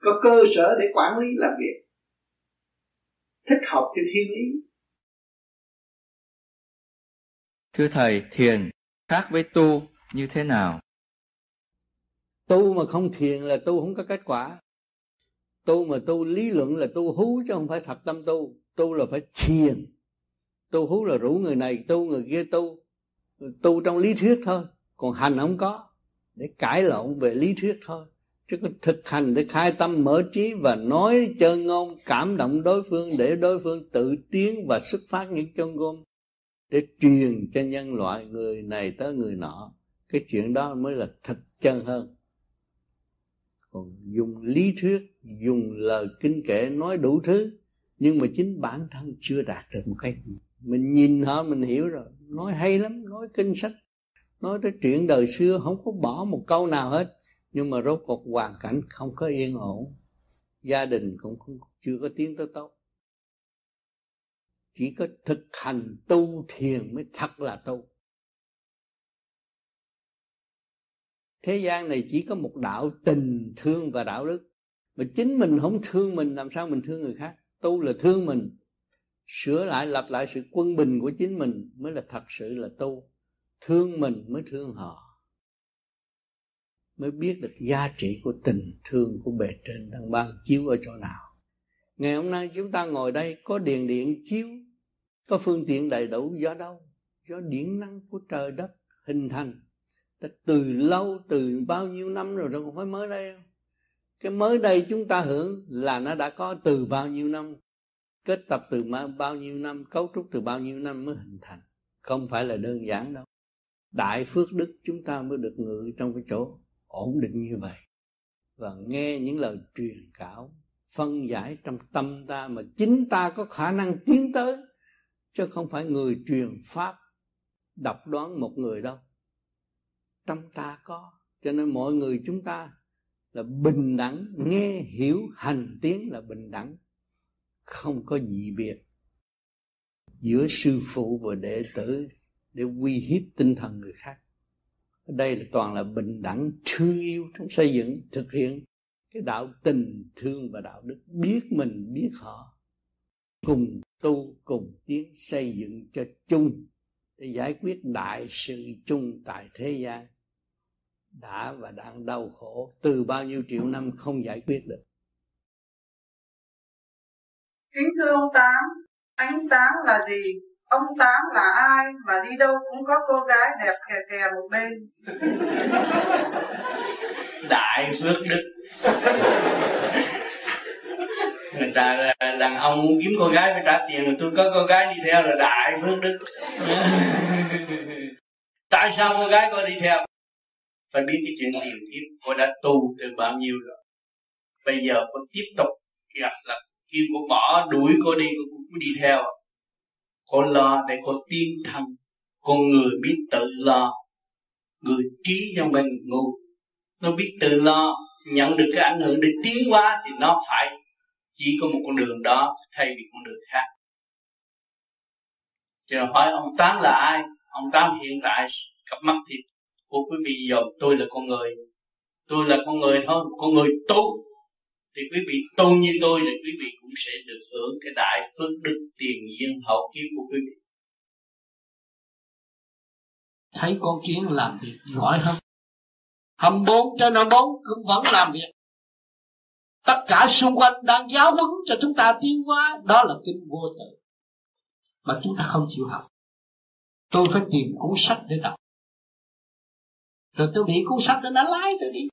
có cơ sở để quản lý làm việc thích hợp theo thiên ý thưa thầy thiền khác với tu như thế nào? Tu mà không thiền là tu không có kết quả. Tu mà tu lý luận là tu hú chứ không phải thật tâm tu. Tu là phải thiền. Tu hú là rủ người này tu người kia tu. Tu trong lý thuyết thôi còn hành không có, để cãi lộn về lý thuyết thôi. Chứ có thực hành để khai tâm, mở trí và nói chân ngôn, cảm động đối phương, để đối phương tự tiến và xuất phát những chân ngôn. Để truyền cho nhân loại người này tới người nọ, cái chuyện đó mới là thật chân hơn. Còn dùng lý thuyết, dùng lời kinh kệ nói đủ thứ, nhưng mà chính bản thân chưa đạt được một cái. Gì mình nhìn họ, mình hiểu rồi. Nói hay lắm, nói kinh sách nói tới chuyện đời xưa không có bỏ một câu nào hết. Nhưng mà rốt cuộc hoàn cảnh không có yên ổn. Gia đình cũng không, chưa có tiến tới tốt. Chỉ có thực hành tu thiền mới thật là tu thế gian này chỉ có một đạo tình thương và đạo đức. Mà chính mình không thương mình làm sao mình thương người khác? Tu là thương mình. Sửa lại lập lại sự quân bình của chính mình mới là thật sự là tu thương mình mới thương họ, mới biết được giá trị của tình thương của bề trên đang ban chiếu ở chỗ nào. Ngày hôm nay chúng ta ngồi đây có điện điện chiếu, có phương tiện đầy đủ, do đâu? Do điện năng của trời đất hình thành. Đã từ lâu, từ bao nhiêu năm rồi đâu phải mới đây đâu cái mới đây chúng ta hưởng là nó đã có từ bao nhiêu năm, kết tập từ bao nhiêu năm, cấu trúc từ bao nhiêu năm mới hình thành. Không phải là đơn giản đâu đại phước đức chúng ta mới được ngự trong cái chỗ ổn định như vậy. Và nghe những lời truyền cáo, phân giải trong tâm ta mà chính ta có khả năng tiến tới, chứ không phải người truyền pháp độc đoán một người đâu. Trong ta có, cho nên mọi người chúng ta là bình đẳng, nghe, hiểu, hành tiến là bình đẳng. Không có gì biệt. Giữa sư phụ và đệ tử để uy hiếp tinh thần người khác. Ở đây là toàn là bình đẳng thương yêu trong xây dựng, thực hiện cái đạo tình, thương và đạo đức, biết mình, biết họ. Cùng tu, cùng tiến xây dựng cho chung để giải quyết đại sự chung tại thế gian. Đã và đang đau khổ, từ bao nhiêu triệu năm không giải quyết được. Kính thưa ông tám, ánh sáng là gì? Ông tám là ai mà đi đâu cũng có cô gái đẹp kè kè một bên? Đại phước đức. Người ta đàn ông muốn kiếm cô gái phải trả tiền, mà tôi có cô gái đi theo là đại phước đức. Tại sao cô gái có đi theo? Phải biết cái chuyện tiền kiếp, cô đã tu từ bao nhiêu rồi. Bây giờ cô tiếp tục gặp là kêu cô bỏ đuổi cô đi, cô cũng đi theo cô lo để cô tiến thân con người biết tự lo. Người trí trong bên người ngu. Nó biết tự lo, nhận được cái ảnh hưởng để tiến hóa thì nó phải chỉ có một con đường đó thay vì con đường khác. Chờ hỏi ông tám là ai? Ông tám hiện tại cặp mắt thì của quý vị dòm tôi là con người. Tôi là con người thôi, con người tu thì quý vị tu như tôi thì quý vị cũng sẽ được hưởng cái đại phước đức tiền nhiên hậu kiếp của quý vị. Thấy con kiến làm việc giỏi hơn hầm bốn trên hầm bốn, cũng vẫn làm việc. Tất cả xung quanh đang giáo huấn cho chúng ta tiến hóa, đó là kinh vô tự. Mà chúng ta không chịu học. Tôi phải tìm cuốn sách để đọc. Rồi tôi bị cuốn sách đó nó lái tôi đi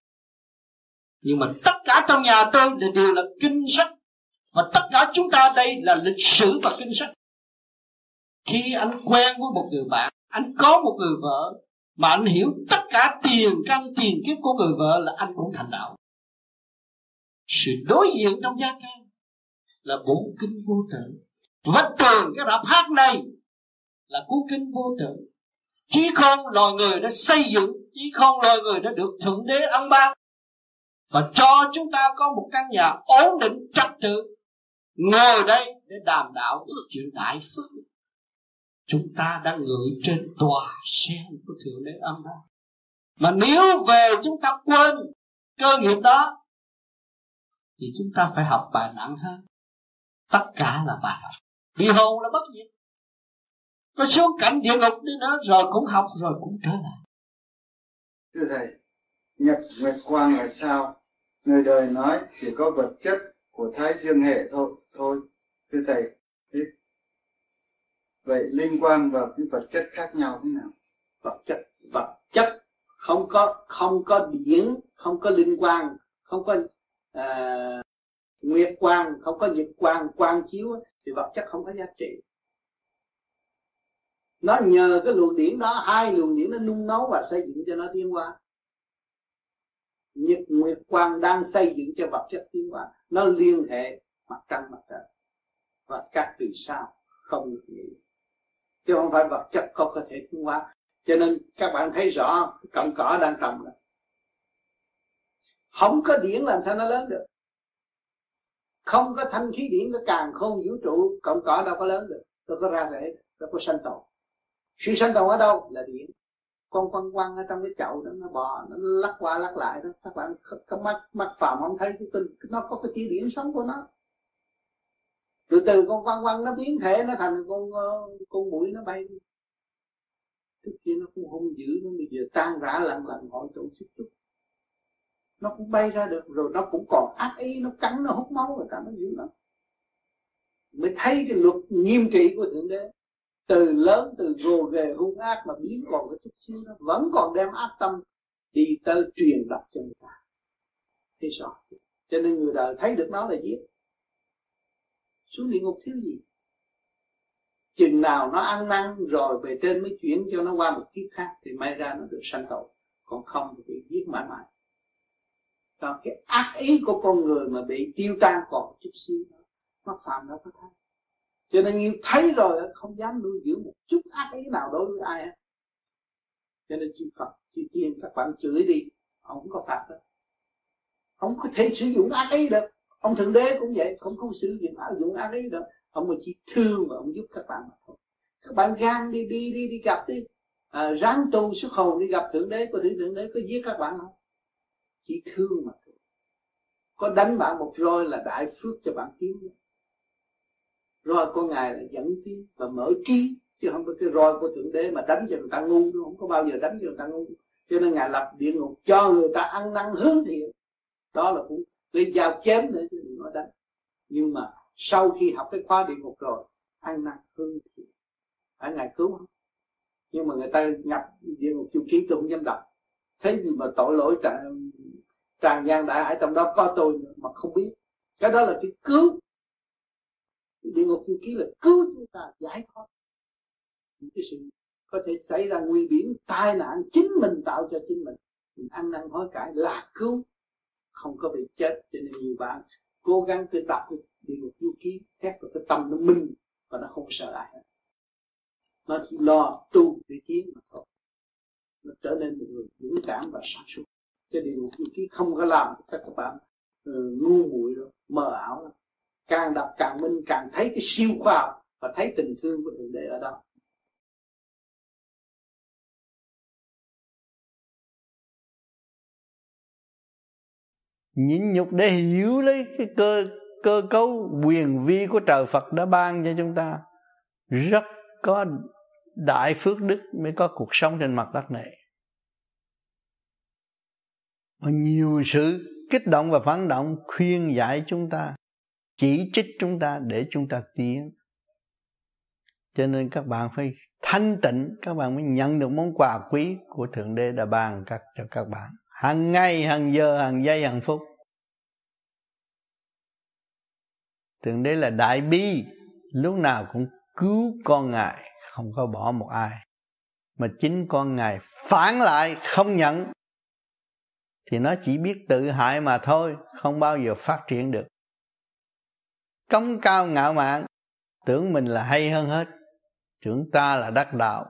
nhưng mà tất cả trong nhà tôi đều là kinh sách. Và tất cả chúng ta đây là lịch sử và kinh sách. Khi anh quen với một người bạn, anh có một người vợ, mà anh hiểu tất cả tiền căn, tiền kiếp của người vợ là anh cũng thành đạo. Sự đối diện trong gia can là bốn kinh vô tận vách tường cái rạp hát này là cuốn kinh vô tận chí không loài người đã xây dựng, chí không loài người đã được thượng đế ăn ban và cho chúng ta có một căn nhà ổn định, trật tự, ngồi đây để đàm đạo chuyện đại phước. Chúng ta đang ngự trên tòa sen của thượng đế âm đó mà nếu về chúng ta quên cơ nghiệp đó, thì chúng ta phải học bài nặng hơn. Tất cả là bài học. Vì hồn là bất diệt. Có xuống cảnh địa ngục đi nữa, rồi cũng học, rồi cũng trở lại. Thưa thầy, nhật nguyệt quang là sao? Người đời nói chỉ có vật chất của thái dương hệ thôi thôi thưa thầy. Thế vậy linh quang và cái vật chất khác nhau thế nào? Vật chất vật chất không có không có điển không có linh quang không có uh, nguyệt quang không có nhật quang quang chiếu thì vật chất không có giá trị. Nó nhờ cái luồng điển đó hai luồng điển nó nung nấu và xây dựng cho nó tiến hóa nhiệt nguyệt quang đang xây dựng cho vật chất tiến hóa. Nó liên hệ mặt trăng, mặt trời. Và các từ sao không được nghĩ. Chứ không phải vật chất không có thể tiến hóa. Cho nên các bạn thấy rõ cọng cỏ đang trồng đó không có điển làm sao nó lớn được? Không có thanh khí điển cái càng không vũ trụ, cọng cỏ đâu có lớn được. Đâu có ra rễ, đâu có sanh tồn. Sự sanh tồn ở đâu? Là điển con quăng quăng ở trong cái chậu đó, nó bò, nó lắc qua lắc lại đó. Các bạn có mắt mắt phạm không thấy cái nó có cái chỉ điểm sống của nó. Từ từ con quăng quăng nó biến thể, nó thành con ờ, con mũi nó bay trước kia nó cũng hung dữ nó, bây giờ tan rã lần lần hỏi chỗ chút chút nó cũng bay ra được, rồi nó cũng còn ác ý, nó cắn, nó hút máu, người ta nó dữ lắm. Mới thấy cái luật nghiêm trị của thượng đế từ lớn, từ gồ ghề hung ác mà biến còn cái chút xíu nó vẫn còn đem ác tâm đi tới truyền đọc cho người ta. Thế sao? Cho nên người đời thấy được nó là giết. Xuống địa ngục thiếu gì? Chừng nào nó ăn năn rồi về trên mới chuyển cho nó qua một kiếp khác thì may ra nó được sanh tội còn không thì bị giết mãi mãi. Còn cái ác ý của con người mà bị tiêu tan còn chút xíu nó phạm nó có thấy cho nên như thấy rồi không dám nuôi dưỡng một chút ác ý nào đối với ai hết cho nên chư Phật chư Tiên các bạn chửi đi ông không có phạt đâu ông có thể sử dụng ác ý được. Ông thượng đế cũng vậy không không sử dụng ác dụng ác ý được. Ông chỉ thương và ông giúp các bạn mà thôi. Các bạn gan đi đi đi đi gặp đi. À, ráng tu xuất hồn đi gặp thượng đế có thể thượng đế có giết các bạn không? Chỉ thương mà thôi. Có đánh bạn một roi là đại phước cho bạn kiếm roi của ngài là dẫn trí và mở trí, chứ không phải cái roi của thượng đế mà đánh cho người ta ngu đâu không có bao giờ đánh cho người ta ngu. Cho nên ngài lập địa ngục cho người ta ăn năn hướng thiện. Đó là cũng lấy dao chém nữa chứ đừng nói đánh. Nhưng mà sau khi học cái khóa địa ngục rồi, ăn năn hướng thiện. Phải ngài cứu không? Nhưng mà người ta nhập địa ngục chu ký, tôi không dám đọc. Thế gì mà tội lỗi tràn tràn gian đại hải trong đó có tôi mà không biết. Cái đó là cái cứu địa ngục chu ký là cứu chúng ta giải thoát. Những cái sự có thể xảy ra nguy biển tai nạn chính mình tạo cho chính mình. Mình ăn năn hối cải là cứu. Không có bị chết cho nên nhiều bạn cố gắng tự đọc cái địa ngục du ký thét vào cái tâm nó minh và nó không sợ ai hết. Nó chỉ lo tu để tiến mà thôi. Nó trở nên một người dũng cảm và sáng suốt. Cái địa ngục du ký không có làm cho các bạn uh, ngu muội đâu mờ ảo đâu càng đọc càng minh, càng thấy cái siêu khoa học và thấy tình thương của thượng đế ở đó. Nhịn nhục để hiểu lấy cái cơ cơ cấu quyền vi của trời Phật đã ban cho chúng ta, rất có đại phước đức mới có cuộc sống trên mặt đất này. Và nhiều sự kích động và phản động khuyên giải chúng ta chỉ trích chúng ta để chúng ta tiến. Cho nên các bạn phải thanh tịnh, các bạn mới nhận được món quà quý của thượng đế đã ban các, cho các bạn. Hàng ngày, hàng giờ, hàng giây, hàng phút. Thượng đế là đại bi, lúc nào cũng cứu con ngài, không có bỏ một ai. Mà chính con ngài phản lại, không nhận. Thì nó chỉ biết tự hại mà thôi, không bao giờ phát triển được cống cao ngạo mạn. Tưởng mình là hay hơn hết. Tưởng ta là đắc đạo.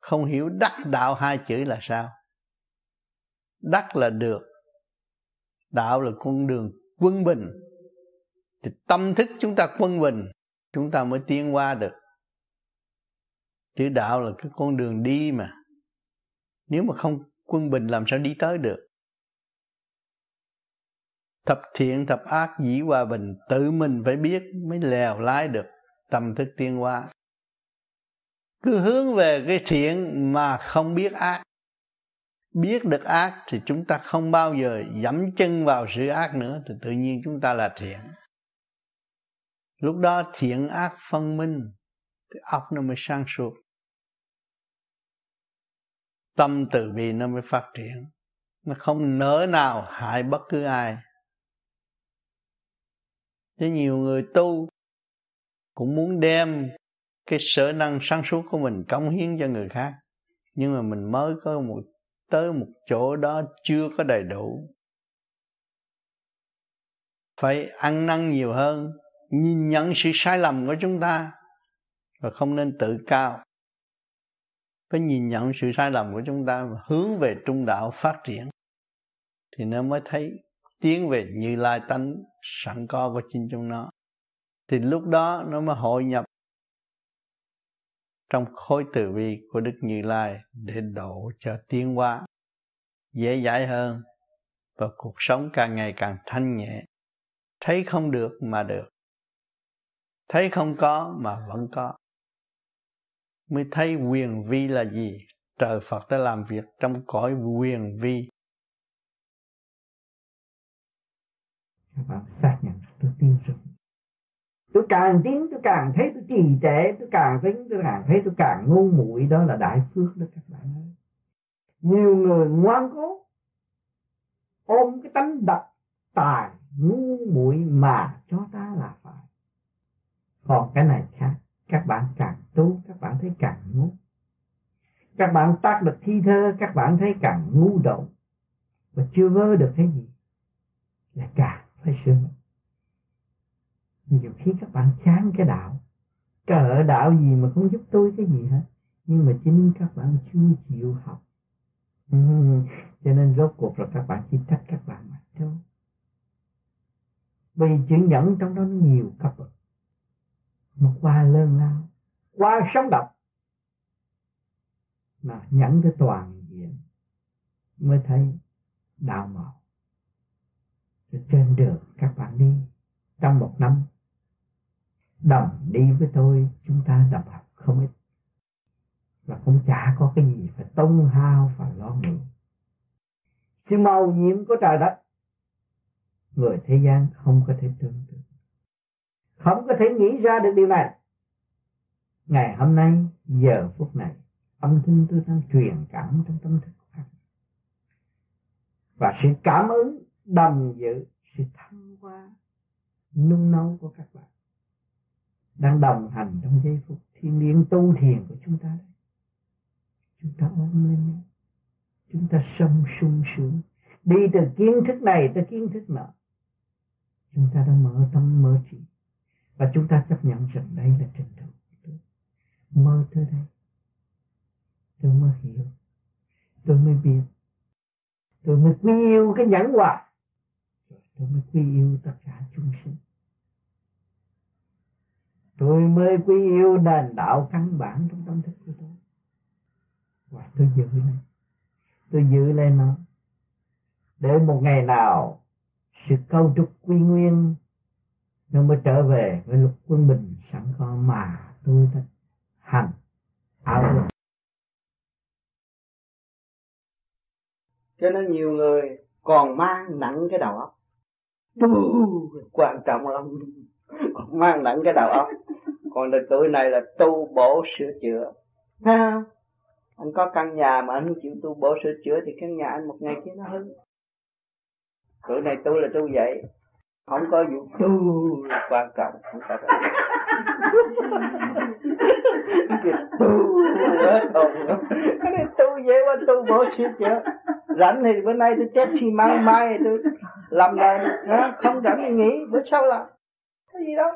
Không hiểu đắc đạo hai chữ là sao. Đắc là được. Đạo là con đường quân bình. Thì tâm thức chúng ta quân bình, chúng ta mới tiến qua được. Chữ đạo là cái con đường đi mà. Nếu mà không quân bình làm sao đi tới được? Thập thiện, thập ác dĩ hòa bình, tự mình phải biết mới lèo lái được tâm thức tiên hóa. Cứ hướng về cái thiện mà không biết ác. Biết được ác thì chúng ta không bao giờ dẫm chân vào sự ác nữa, thì tự nhiên chúng ta là thiện. Lúc đó thiện ác phân minh thì óc nó mới sang suốt. Tâm từ bi nó mới phát triển. Nó không nỡ nào hại bất cứ ai chứ nhiều người tu cũng muốn đem cái sở năng sáng suốt của mình cống hiến cho người khác. Nhưng mà mình mới có một, tới một chỗ đó chưa có đầy đủ. Phải ăn năn nhiều hơn, nhìn nhận sự sai lầm của chúng ta và không nên tự cao. Phải nhìn nhận sự sai lầm của chúng ta và hướng về trung đạo phát triển. Thì nó mới thấy tiến về như lai tánh sẵn có của chính chúng nó. Thì lúc đó nó mới hội nhập trong khối từ bi của Đức Như Lai để độ cho tiến hóa, dễ dãi hơn và cuộc sống càng ngày càng thanh nhẹ. Thấy không được mà được. Thấy không có mà vẫn có. Mới thấy quyền vi là gì? Trời Phật đã làm việc trong cõi quyền vi. Các bạn xác nhận, tôi tin rồi. Tôi càng tiến tôi càng thấy tôi trì trệ, tôi càng tiến tôi càng thấy tôi càng ngu muội. Đó là đại phước đó các bạn ơi. Nhiều người ngoan cố ôm cái tánh độc tài ngu muội mà cho ta là phải. Còn cái này khác, các bạn càng tu, các bạn thấy càng ngu. Các bạn tác được thi thơ, các bạn thấy càng ngu đậu và chưa vơ được cái gì là càng phải sửa nhiều khi các bạn chán cái đạo. Cỡ đạo gì mà không giúp tôi cái gì hết. Nhưng mà chính các bạn chưa chịu học. Ừ. cho nên rốt cuộc là các bạn chỉ trách các bạn mà thôi. Vì chữ nhẫn trong đó nhiều cấp bậc. Mà qua lớn lao, qua sống động, mà nhẫn cái toàn diện, mới thấy đạo màu trên đường, các bạn đi. Trong một năm, đồng đi với tôi, chúng ta đồng học không ít. Và cũng chả có cái gì phải tông hao và lo nghĩ sự màu nhiệm của trời đất, người thế gian không có thể tưởng tượng. Không có thể nghĩ ra được điều này. Ngày hôm nay, giờ phút này, âm thanh tôi đang truyền cảm trong tâm thức và sự cảm ứng đồng dự sự thăng hoa. nung nấu của các bạn. Đang đồng hành trong giây phút thiên liêng tu thiền của chúng ta. Đấy chúng ta ôm lên nhau. Chúng ta sông sung sướng. Đi từ kiến thức này tới kiến thức nọ. Chúng ta đã mở tâm mở trí. Và chúng ta chấp nhận rằng đây là trình độ tôi mơ tới đây. Tôi mới hiểu. Tôi mới biết. Tôi mới quý yêu cái nhẫn hòa tôi mới quý yêu tất cả chúng sinh. Tôi mới quý yêu nền đạo căn bản trong tâm thức của tôi. Và tôi giữ lên tôi giữ lên nó. Để một ngày nào sự câu trúc quy nguyên nó mới trở về với lục quân bình sẵn có mà tôi đã hành. Áo cho nên nhiều người còn mang nặng cái đầu óc quan trọng lắm mang nặng cái đầu óc. Còn là tuổi này là tu bổ sửa chữa. Ha anh có căn nhà mà anh không chịu tu bổ sửa chữa thì căn nhà anh một ngày kia nó hư. Tuổi này tu là tu vậy. Không có vụ tu quan trọng không có tu hết hồn cái này tu dễ quá tu bổ sửa chữa. Rảnh thì bữa nay tôi chết xi măng mai tôi làm lại không rảnh thì nghỉ bữa sau làm cái gì đâu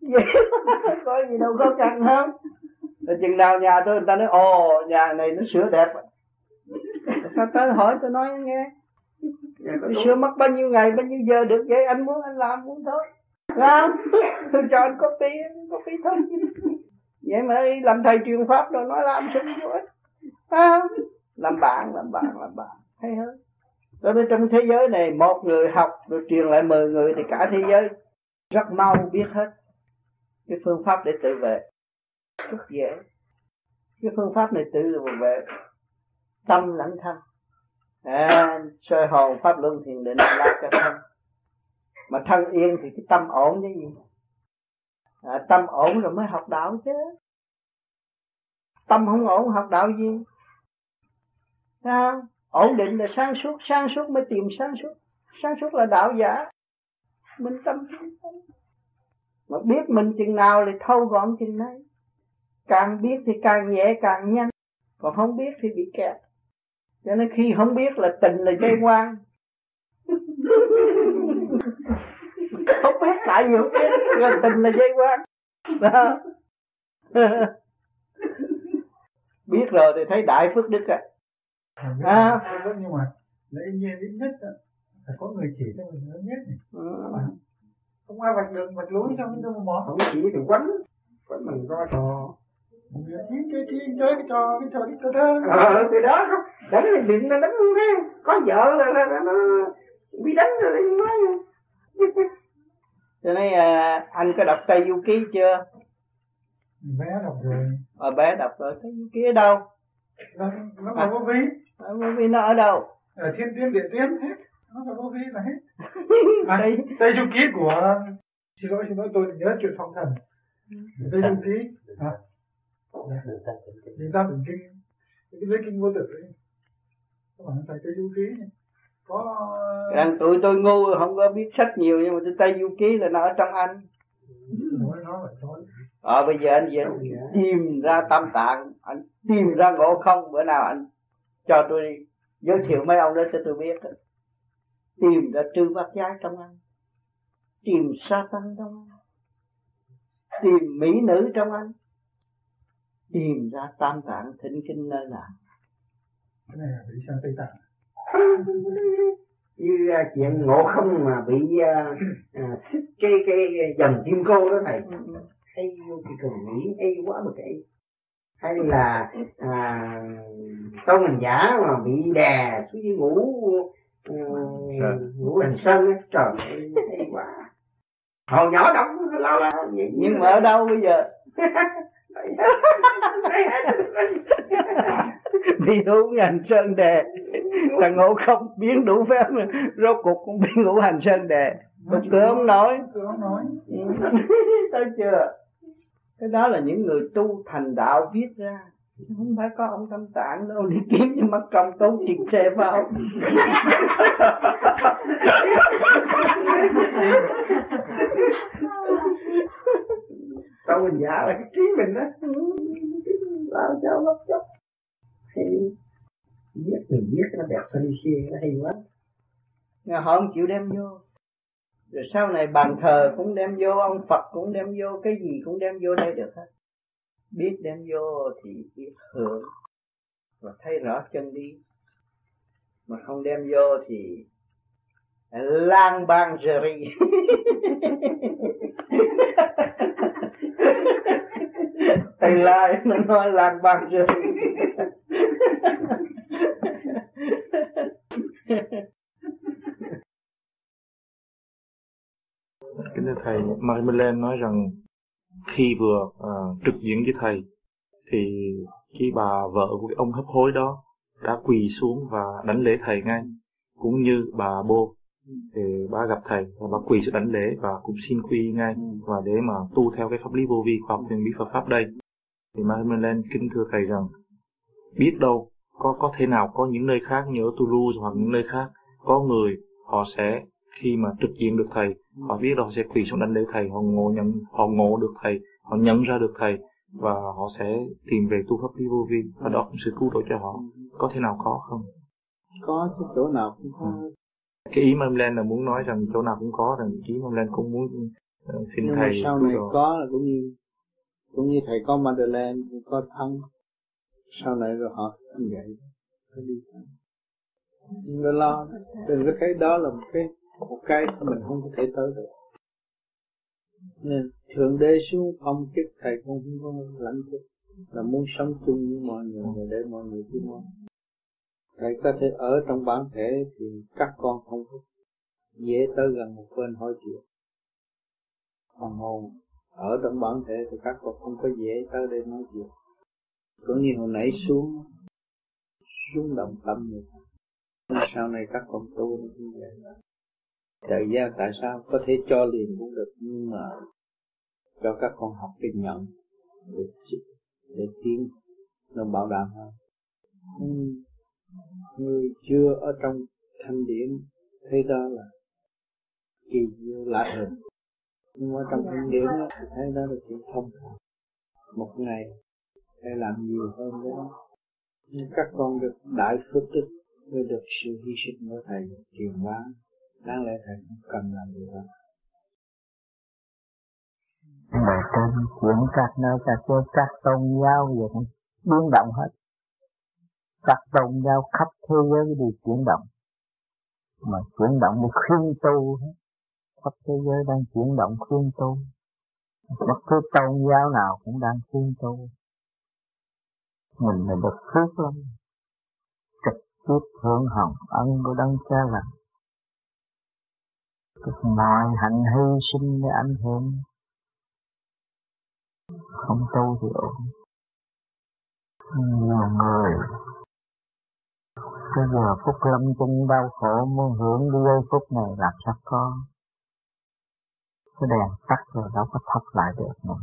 vậy có gì đâu có cần không rồi chừng nào nhà tôi người ta nói ồ nhà này nó sửa đẹp. Sao tới hỏi tôi nói nghe? Tôi sửa mất bao nhiêu ngày bao nhiêu giờ được vậy? Anh muốn anh làm muốn thôi. Không tôi cho anh copy copy thôi. Vậy mà làm thầy truyền pháp rồi nói làm sao rồi à, làm bạn làm bạn làm bạn. Hay hơn. Đó nên trong thế giới này một người học rồi truyền lại mười người thì cả thế giới rất mau biết hết cái phương pháp để tự vệ. Rất dễ. Cái phương pháp này tự vệ. Tâm lẫn thân. À, soi hồn pháp luân thiền định là cho thân mà thân yên thì cái tâm ổn cái gì. À, tâm ổn rồi mới học đạo chứ. Tâm không ổn học đạo gì? À, ổn định là sáng suốt sáng suốt mới tìm sáng suốt. Sáng suốt là đạo giả. Mình tâm mà biết mình chừng nào thì thâu gọn chừng nấy càng biết thì càng nhẹ càng nhanh. Còn không biết thì bị kẹt. Cho nên khi không biết là tình là dây quan không biết tại vì không biết là tình là dây quan biết rồi thì thấy đại phước đức à, à. nhưng mà lấy nhiên ít nhất phải có người chỉ cho mình lớn nhất này. Ừ. không ai vạch đường vạch lối trong cái mà không chỉ thì quánh quánh mình coi trò. Thiên cái thiên chơi cái trò cái trò cái trò thơ ờ từ đó đánh là định là đánh luôn thế? Có vợ là, là, là nó bị đánh rồi đi nói cho nên à, anh có đọc tây du ký chưa? Bé đọc rồi. Ờ bé đọc rồi tây du ký ở đâu nó nó là vô vi vô vi nó ở đâu? Ở thiên tiên điện tiên hết. Nó là vô vi là hết. À, tây tây du ký của xin lỗi xin lỗi tôi nhớ chuyện phong thần. Tây du ký. À. Niệm ta tụng kinh cái lấy kinh vô tử ấy. các bạn phải tây du ký có rằng tụi tôi ngu không có biết sách nhiều nhưng mà tôi tây du ký là nó ở trong anh. Nói nó là nói. Ờ bây giờ anh về tìm ra tâm tạng anh tìm ra ngộ không bữa nào anh cho tôi đi giới thiệu mấy ông đó cho tôi biết. Tìm ra trư bát giác trong anh tìm sa tăng trong anh tìm mỹ nữ trong anh tìm ra tam tạng thỉnh kinh nơi nào. Cái này là bị sao tây tạng. Như uh, chuyện ngộ không mà bị uh, uh, xích cái cái dòng kim cô đó thầy. Hay vô cái cần nghĩ hay quá mà cái hay là à, tôn hành giả mà bị đè xuống dưới ngủ uh, ngủ hành sân á. Trời ơi hay quá. Hồi nhỏ đóng lo la nhưng mà ở đâu bây giờ? Bị ngũ hành sơn đề là ngộ không biến đủ phép rốt cuộc cũng bị ngũ hành sơn đề một cửa không nói? thấy chưa cái đó là những người tu thành đạo viết ra. Không phải có ông tâm tạng đâu, đi kiếm nhưng mất công tốn tiền xe vào tao mình giả là cái trí mình đó. Làm sao lóc chấp hay viết mình viết nó đẹp hơn xia nó hay quá. Nhưng họ không chịu đem vô rồi sau này bàn thờ cũng đem vô ông Phật cũng đem vô cái gì cũng đem vô đây được hết. Biết đem vô thì biết hưởng và thấy rõ chân đi mà không đem vô thì lang bang rì thầy lai nó nói lang bang rì kính thưa thầy Marmelen nói rằng khi vừa uh, trực diễn với thầy thì cái bà vợ của cái ông hấp hối đó đã quỳ xuống và đánh lễ thầy ngay cũng như bà bô. Thì bà gặp thầy và bà quỳ sẽ đánh lễ và cũng xin quy ngay và để mà tu theo cái pháp lý vô vi khoa học huyền bí Phật pháp đây. Thì Mahamalen kính thưa thầy rằng biết đâu có có thể nào có những nơi khác như ở Toulouse hoặc những nơi khác có người họ sẽ khi mà trực diện được thầy họ biết đâu họ sẽ quỳ xuống đánh lễ thầy họ ngộ nhận họ ngộ được thầy họ nhận ra được thầy và họ sẽ tìm về tu pháp lý vô vi và đó cũng sự cứu độ cho họ. Có thể nào có không? Có chứ chỗ nào cũng có. Ừ. cái ý mà em lên là muốn nói rằng chỗ nào cũng có rằng ý mà em lên cũng muốn uh, xin Nhưng thầy mà sau này có là cũng như cũng như thầy có Madeleine cũng có thân sau này rồi họ như vậy. Phải đi. Đừng có lo. Đừng có thấy đó là một cái một cái mình không có thể tới được. Nên thượng đế xuống phong chức thầy cũng không có lãnh chức là muốn sống chung với mọi người để mọi người biết mong thầy có thể ở trong bản thể thì các con không có dễ tới gần một bên hỏi chuyện. Còn hồn, ở trong bản thể thì các con không có dễ tới đây nói chuyện. Cũng như hồi nãy xuống xuống động tâm người ta sau này các con tu như vậy thời gia tại sao có thể cho liền cũng được, nhưng mà cho các con học cái nhận để để tiến, nó bảo đảm hơn. Người chưa ở trong thanh điển thấy đó là kỳ diệu lạ thường. Nhưng mà trong thanh điển thì thấy đó là chuyện thông thường. Một ngày phải làm nhiều hơn đó nhưng các con được đại phước đức, mới được sự hy sinh của thầy truyền bá đáng lẽ thầy không cần làm gì đó. Mà trên chuyển các nơi các chỗ các tôn giáo vậy cũng biến động hết. Các tôn giáo khắp thế giới đều chuyển động. Mà chuyển động để khuyên tu. Khắp thế giới đang chuyển động khuyên tu. Bất cứ tôn giáo nào cũng đang khuyên tu. Mình là được phước lắm. Trực tiếp hưởng hồng ân của đấng cha lành mọi hạnh hy sinh để ảnh hưởng. Không tu thì ổn. Nhiều người. Bây giờ phút lâm chung đau khổ muốn hưởng cái giây phút này làm sao có. Cái đèn tắt rồi đâu có thắp lại được nữa.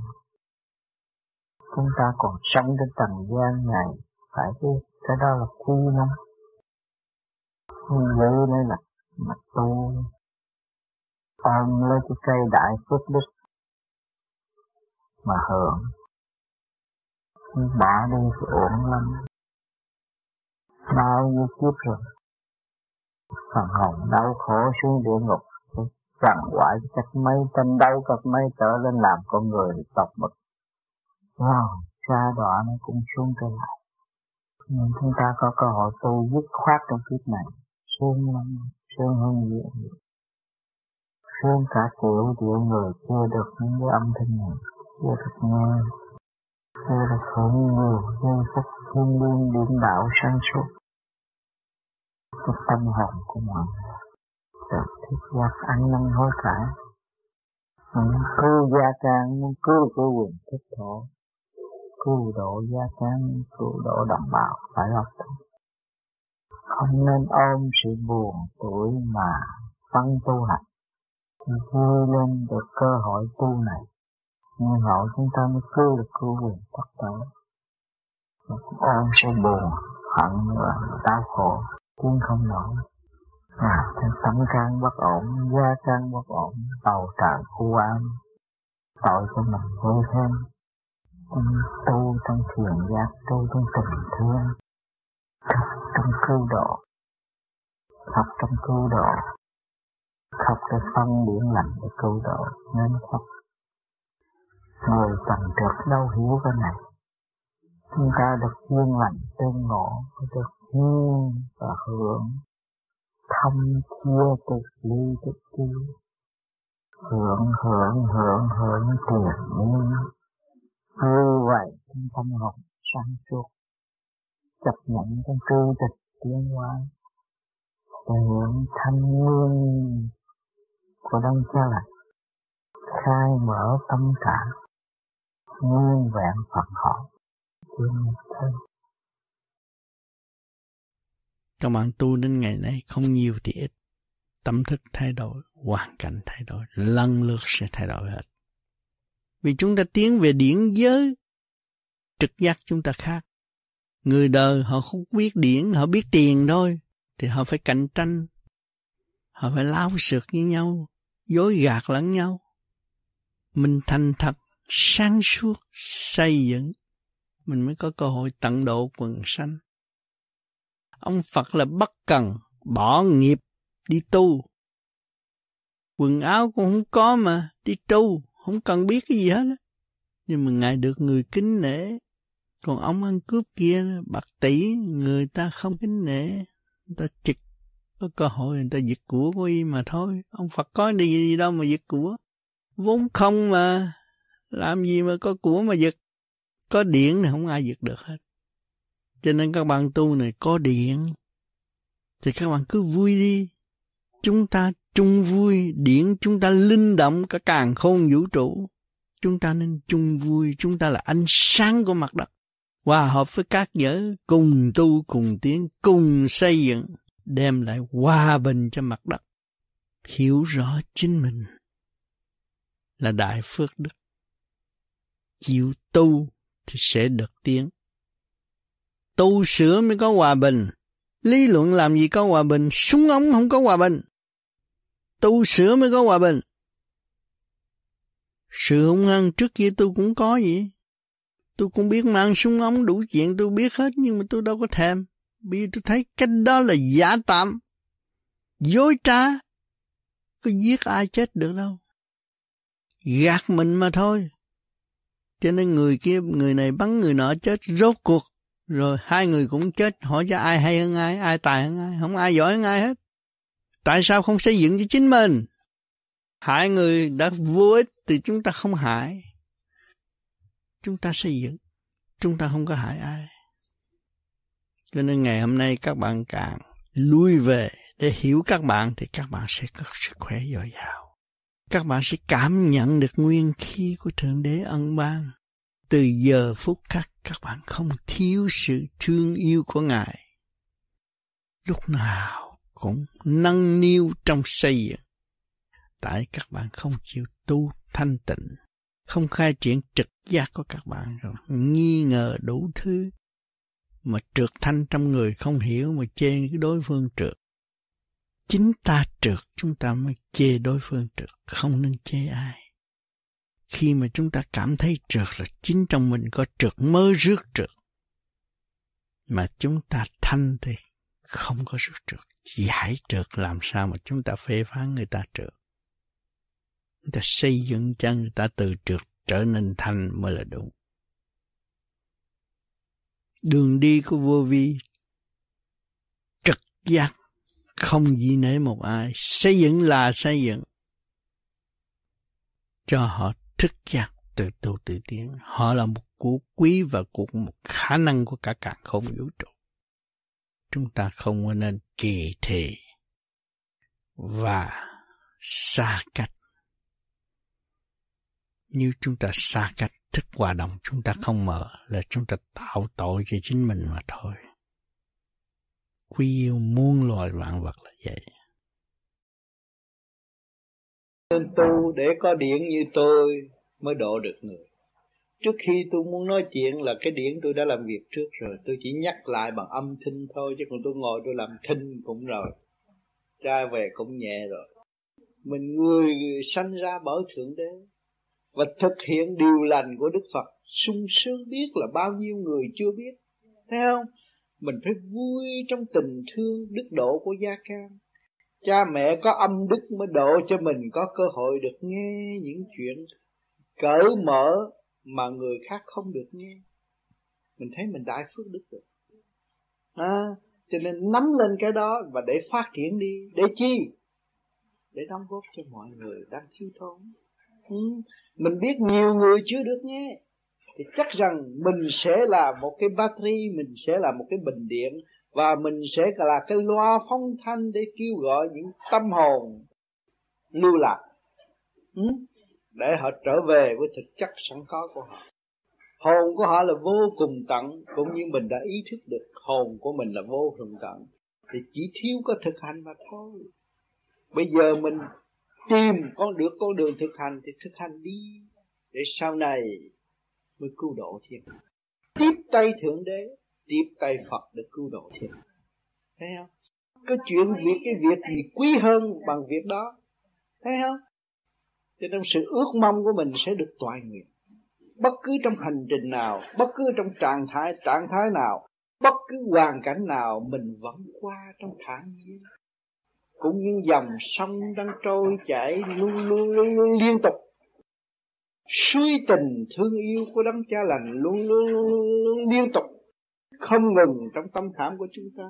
Chúng ta còn sống trên trần gian này, phải chứ cái đó là quý lắm. Như đây là mà tu ôm lấy cái cây đại phước đức mà hưởng. Bỏ đi thì ổn lắm. Bao nhiêu kiếp rồi phần hồn đau khổ xuống địa ngục chẳng hoại cách mấy tên đau cách mấy trở lên làm con người tộc bực. Wow, xa đọa nó cũng xuống trở lại nhưng chúng ta có cơ hội tu dứt khoát trong kiếp này. Xuống lắm xuống hơn nhiều sương cả triệu triệu người chưa được những cái âm thanh này, chưa được nghe, chưa được hưởng nhiều giây phút thiên liêng điện đạo sáng suốt. Cái tâm hồn của mọi người được thiết giác ăn năn hối cải. Muốn cứu gia can muốn cứu cái quyền thức thổ. Cứu độ gia can, cứu độ đồng bào, phải học không nên ôm sự buồn tuổi mà phân tu hành vui lên được cơ hội tu này. Như hậu chúng ta mới cứu được cứu quyền tất cả. An sẽ buồn hận và đau khổ. Cũng không nổi. À, tâm can bất ổn gia can bất ổn tàu trạng u ám. Tội cho mình vô thêm tu trong thiền giác tu trong tình thương. Trong cứu độ. Học trong cứu độ khóc để phân biển lạnh để cứu độ nên khóc. Người trần trượt đâu hiểu cái này. Chúng ta được duyên lành tương ngộ được nghe và hưởng. Thâm chia từ ly từ tiêu. Hưởng hưởng hưởng hưởng, tiền nhiên như vậy trong tâm hồn sáng suốt. Chấp nhận trong cư tịch tiến hóa. Hưởng thanh nguyên của đấng cha là khai mở tâm cả nguyên vẹn phật họ. Tiên thân các bạn tu đến ngày nay không nhiều thì ít. Tâm thức thay đổi, hoàn cảnh thay đổi, lần lượt sẽ thay đổi hết. Vì chúng ta tiến về điển giới, trực giác chúng ta khác. Người đời họ không biết điển, họ biết tiền thôi, thì họ phải cạnh tranh, họ phải lao sượt với nhau dối gạt lẫn nhau. Mình thành thật, sáng suốt, xây dựng. Mình mới có cơ hội tận độ quần sanh. Ông phật là bất cần, bỏ nghiệp, đi tu. Quần áo cũng không có mà, đi tu, không cần biết cái gì hết nhưng mà ngài được người kính nể. Còn ông ăn cướp kia bạc tỷ, người ta không kính nể. Người ta trực có cơ hội người ta giật của của y mà thôi. Ông phật có gì, gì đâu mà giật của. Vốn không mà. Làm gì mà có của mà giật có điện thì không ai giật được hết. Cho nên các bạn tu này có điện thì các bạn cứ vui đi. Chúng ta chung vui điện chúng ta linh động cả càng khôn vũ trụ. Chúng ta nên chung vui chúng ta là ánh sáng của mặt đất. Hòa hợp với các giới cùng tu cùng tiến cùng xây dựng đem lại hòa bình cho mặt đất hiểu rõ chính mình là đại phước đức chịu tu thì sẽ được tiến tu sửa mới có hòa bình Lý luận làm gì có hòa bình, súng ống không có hòa bình. Tu sửa mới có hòa bình. Sự hung hăng trước kia tôi cũng có vậy. Tôi cũng biết mang súng ống đủ chuyện tôi biết hết nhưng mà tôi đâu có thèm. Vì tôi thấy cách đó là giả tạm, dối trá. Có giết ai chết được đâu. Gạt mình mà thôi. Cho nên người kia, người này bắn người nọ chết rốt cuộc. Rồi hai người cũng chết, hỏi cho ai hay hơn ai, ai tài hơn ai, không ai giỏi hơn ai hết. Tại sao không xây dựng cho chính mình? Hại người đã vô ích thì chúng ta không hại. Chúng ta xây dựng. Chúng ta không có hại ai. Cho nên ngày hôm nay các bạn càng lui về để hiểu các bạn thì các bạn sẽ có sức khỏe dồi dào. Các bạn sẽ cảm nhận được nguyên khí của Thượng Đế ân ban. Từ giờ phút khắc các bạn không thiếu sự thương yêu của Ngài. Lúc nào cũng nâng niu trong xây dựng. Tại các bạn không chịu tu thanh tịnh, không khai triển trực giác của các bạn rồi, nghi ngờ đủ thứ. Mà trượt thanh trong người không hiểu mà chê cái đối phương trượt. Chính ta trượt chúng ta mới chê đối phương trượt, không nên chê ai. Khi mà chúng ta cảm thấy trượt là chính trong mình có trượt mơ rước trượt. Mà chúng ta thanh thì không có rước trượt. Giải trượt làm sao mà chúng ta phê phán người ta trượt. Người ta xây dựng cho người ta từ trượt trở nên thanh mới là đúng. Đường đi của vô vi. Trực giác không gì nể một ai. Xây dựng là xây dựng. Cho họ thức giác từ tu tự tiến. Họ là một của quý và cuộc một khả năng của cả cả không vũ trụ. Chúng ta không nên kỳ thị và xa cách. Như chúng ta xa cách thức hòa đồng chúng ta không mở là chúng ta tạo tội cho chính mình mà thôi. Quy yêu muôn loài vạn vật là vậy. Nên tu để có điển như tôi mới độ được người. Trước khi tôi muốn nói chuyện là cái điển tôi đã làm việc trước rồi. Tôi chỉ nhắc lại bằng âm thanh thôi, chứ còn tôi ngồi tôi làm thinh cũng rồi. Ra về cũng nhẹ rồi. Mình người sanh ra bởi thượng đế và thực hiện điều lành của đức phật. Sung sướng biết là bao nhiêu người chưa biết. Thấy không? Mình phải vui trong tình thương đức độ của gia can cha mẹ có âm đức mới độ cho mình có cơ hội được nghe những chuyện cởi mở mà người khác không được nghe. Mình thấy mình đại phước đức rồi. À, cho nên nắm lên cái đó và để phát triển đi. Để chi? Để đóng góp cho mọi người đang thiếu thốn mình biết nhiều người chưa được nghe thì chắc rằng mình sẽ là một cái battery, mình sẽ là một cái bình điện, và mình sẽ là cái loa phong thanh để kêu gọi những tâm hồn lưu lạc. Để họ trở về với thực chất sẵn có của họ. Hồn của họ là vô cùng tận, cũng như mình đã ý thức được hồn của mình là vô cùng tận. Thì chỉ thiếu có thực hành mà thôi. Bây giờ mình tìm con được, con đường thực hành thì thực hành đi. Để sau này mới cứu độ thiên tiếp tay thượng đế, tiếp tay phật để cứu độ thiên thấy không? Cái chuyện việc cái việc gì quý hơn bằng việc đó. Thấy không? Cho nên sự ước mong của mình sẽ được toại nguyện. Bất cứ trong hành trình nào, bất cứ trong trạng thái trạng thái nào, bất cứ hoàn cảnh nào, mình vẫn qua trong thản nhiên cũng như dòng sông đang trôi chảy luôn luôn luôn, luôn liên tục. Suy tình thương yêu của đấng cha lành luôn luôn, luôn, luôn liên tục không ngừng trong tâm khảm của chúng ta.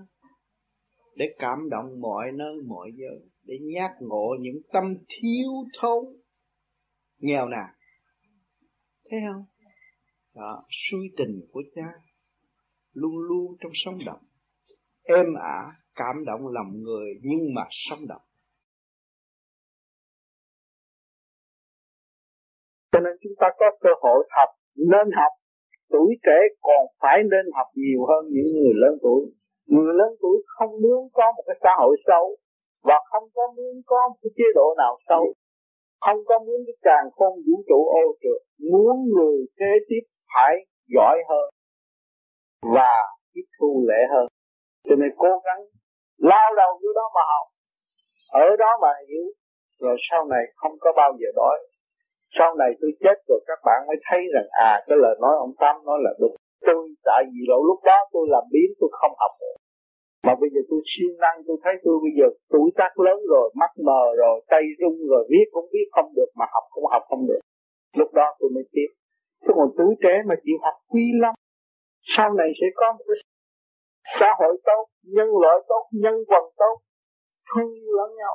Để cảm động mọi nơi mọi giờ để nhát ngộ những tâm thiếu thốn. Nghèo nàn. Thấy không? Đó suy tình của cha luôn luôn trong sóng động. Êm ả cảm động lòng người nhưng mà sống động. Cho nên chúng ta có cơ hội học, nên học. Tuổi trẻ còn phải nên học nhiều hơn những người lớn tuổi. Người lớn tuổi không muốn có một cái xã hội xấu và không có muốn có một cái chế độ nào xấu. Không có muốn cái càng không vũ trụ ô trượt. Muốn người kế tiếp phải giỏi hơn và tiếp thu lễ hơn. Cho nên cố gắng lao đầu như đó mà học. Ở đó mà hiểu. Rồi sau này không có bao giờ đói. Sau này tôi chết rồi, các bạn mới thấy rằng à cái lời nói ông tâm nói là đúng. Tôi, tại vì lỗ lúc đó tôi làm biến, tôi không học được mà bây giờ tôi siêng năng, tôi thấy tôi bây giờ tuổi tác lớn rồi, mắt mờ rồi, tay rung rồi, viết cũng viết không được, mà học cũng học không được. Lúc đó tôi mới tiếp chứ còn tuổi trẻ mà chịu học quý lắm. Sau này sẽ có một cái xã hội tốt, nhân loại tốt, nhân quần tốt, thương lẫn nhau.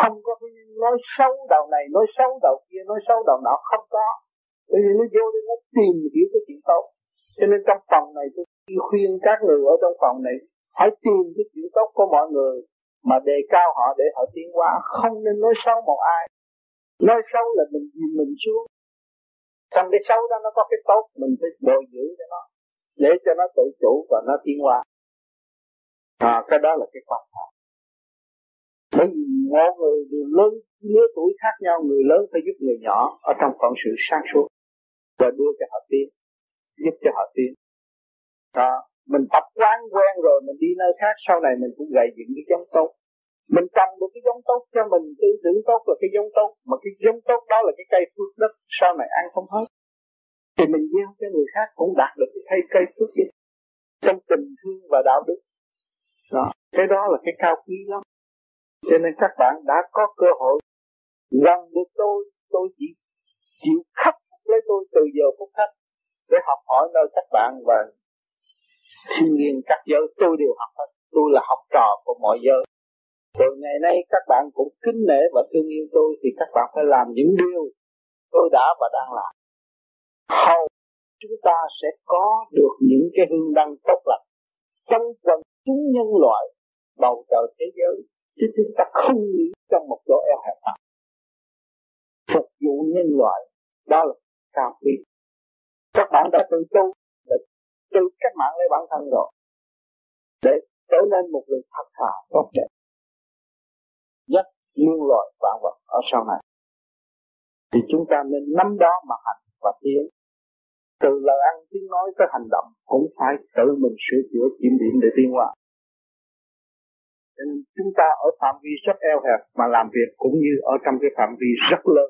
Không có cái nói xấu đầu này nói xấu đầu kia nói xấu đầu nọ không có. Bởi vì nó vô đây nó tìm hiểu cái chuyện tốt. Cho nên trong phòng này tôi khuyên các người ở trong phòng này, hãy tìm cái chuyện tốt của mọi người mà đề cao họ để họ tiến hóa. Không nên nói xấu một ai. Nói xấu là mình nhìn mình xuống. Trong cái xấu đó nó có cái tốt, mình phải bồi dưỡng cho nó để cho nó tự chủ và nó tiến hóa. À, cái đó là cái quan trọng. Bởi vì mỗi người đều lớn lứa tuổi khác nhau người lớn phải giúp người nhỏ ở trong phận sự sáng suốt và đưa cho họ tiến giúp cho họ tiến. Đó mình tập quán quen rồi mình đi nơi khác sau này mình cũng gầy dựng cái giống tốt. Mình trồng được cái giống tốt cho mình tư tưởng tốt là cái giống tốt mà cái giống tốt đó là cái cây phước đất sau này ăn không hết thì mình gieo cho người khác cũng đạt được cái cây cây phước gì trong tình thương và đạo đức. Đó cái đó là cái cao quý lắm. Cho nên các bạn đã có cơ hội gần được tôi tôi chỉ chịu khắc phục lấy tôi từ giờ phút khách để học hỏi nơi các bạn và thiên nhiên các giới. Tôi đều học hết. Tôi là học trò của mọi giới. Rồi ngày nay các bạn cũng kính nể và thương yêu tôi thì các bạn phải làm những điều tôi đã và đang làm hầu, chúng ta sẽ có được những cái hương đăng tốt lành. Trong quần chúng nhân loại, bầu trời thế giới, chứ chúng ta không nghĩ trong một chỗ eo hẹp nào phục vụ nhân loại, đó là cao quý. Các bạn đã tự tu để tự cách mạng lấy bản thân rồi. Để trở nên một người thật thà, tốt đẹp. Nhất nhân loại vạn vật ở sau này. Thì chúng ta nên nắm đó mà hành và tiến từ lời ăn tiếng nói tới hành động, cũng phải tự mình sửa chữa kiểm điểm để tiến hóa. Cho nên chúng ta ở phạm vi rất eo hẹp mà làm việc cũng như ở trong cái phạm vi rất lớn.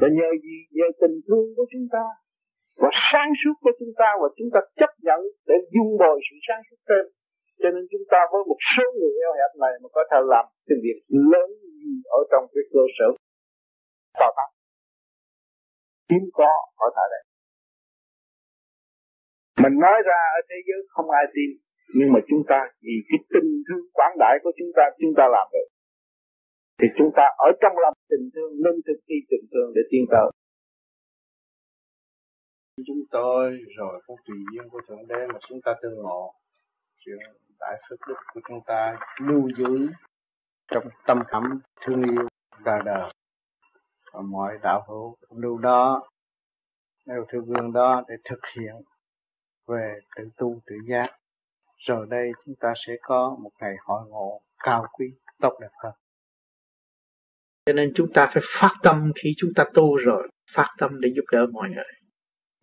Và nhờ gì? Nhờ tình thương của chúng ta và sáng suốt của chúng ta và chúng ta chấp nhận để dung bồi sự sáng suốt thêm. Cho nên chúng ta với một số người eo hẹp này mà có thể làm cái việc lớn gì ở trong cái cơ sở. Tạo. Tác hiếm có ở tại đây mình nói ra ở thế giới không ai tin, nhưng mà chúng ta vì cái tình thương quảng đại của chúng ta chúng ta làm được. Thì chúng ta ở trong lòng tình thương, nên thực thi tình thương để tiến tới chúng tôi rồi có tùy duyên của thượng đế mà chúng ta tương ngộ, chuyện đại phước đức của chúng ta lưu giữ trong tâm khẩm thương yêu đời đời. Và mọi đạo hữu lưu đó nêu thư gương đó để thực hiện về tự tu tự giác rồi đây chúng ta sẽ có một ngày hội ngộ cao quý, tốt đẹp hơn. Cho nên chúng ta phải phát tâm khi chúng ta tu rồi, phát tâm để giúp đỡ mọi người.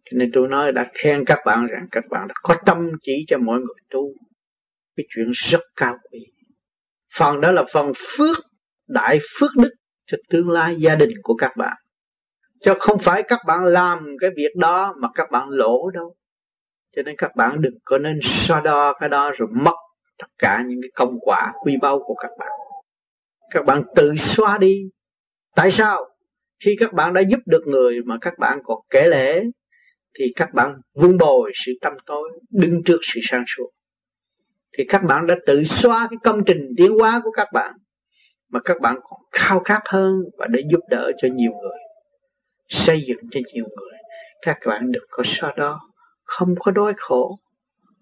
Cho nên tôi nói đã khen các bạn rằng các bạn đã có tâm chỉ cho mọi người tu. Cái chuyện rất cao quý. Phần đó là phần phước, đại phước đức cho tương lai gia đình của các bạn. Cho không phải các bạn làm cái việc đó mà các bạn lỗ đâu cho nên các bạn đừng có nên so đo, cái đó rồi mất tất cả những cái công quả quy báu của các bạn. Các bạn tự xóa đi. Tại sao? Khi các bạn đã giúp được người mà các bạn còn kể lễ thì các bạn vun bồi sự tâm tối, đứng trước sự sáng suốt. Thì các bạn đã tự xóa cái công trình tiến hóa của các bạn mà các bạn còn khao khát hơn và để giúp đỡ cho nhiều người, xây dựng cho nhiều người. Các bạn đừng có so đó không có đói khổ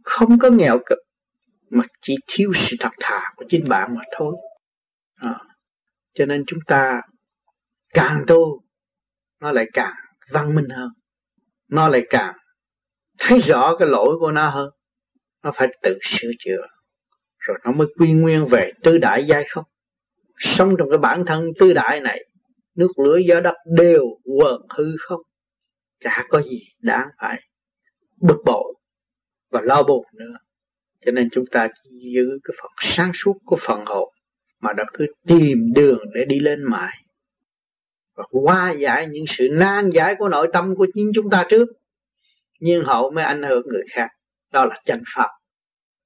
không có nghèo cực mà chỉ thiếu sự thật thà của chính bạn mà thôi. À, cho nên chúng ta càng tu nó lại càng văn minh hơn nó lại càng thấy rõ cái lỗi của nó hơn. Nó phải tự sửa chữa rồi nó mới quy nguyên về tứ đại giai không? Sống trong cái bản thân tứ đại này nước lửa gió đất đều quần hư không? Chả có gì đáng phải bực bội và lo buồn nữa. Cho nên chúng ta giữ cái phần sáng suốt của phần hồn, mà đã cứ tìm đường để đi lên mãi. Và qua giải những sự nan giải của nội tâm của chính chúng ta trước, nhưng hậu mới ảnh hưởng người khác. Đó là chân pháp.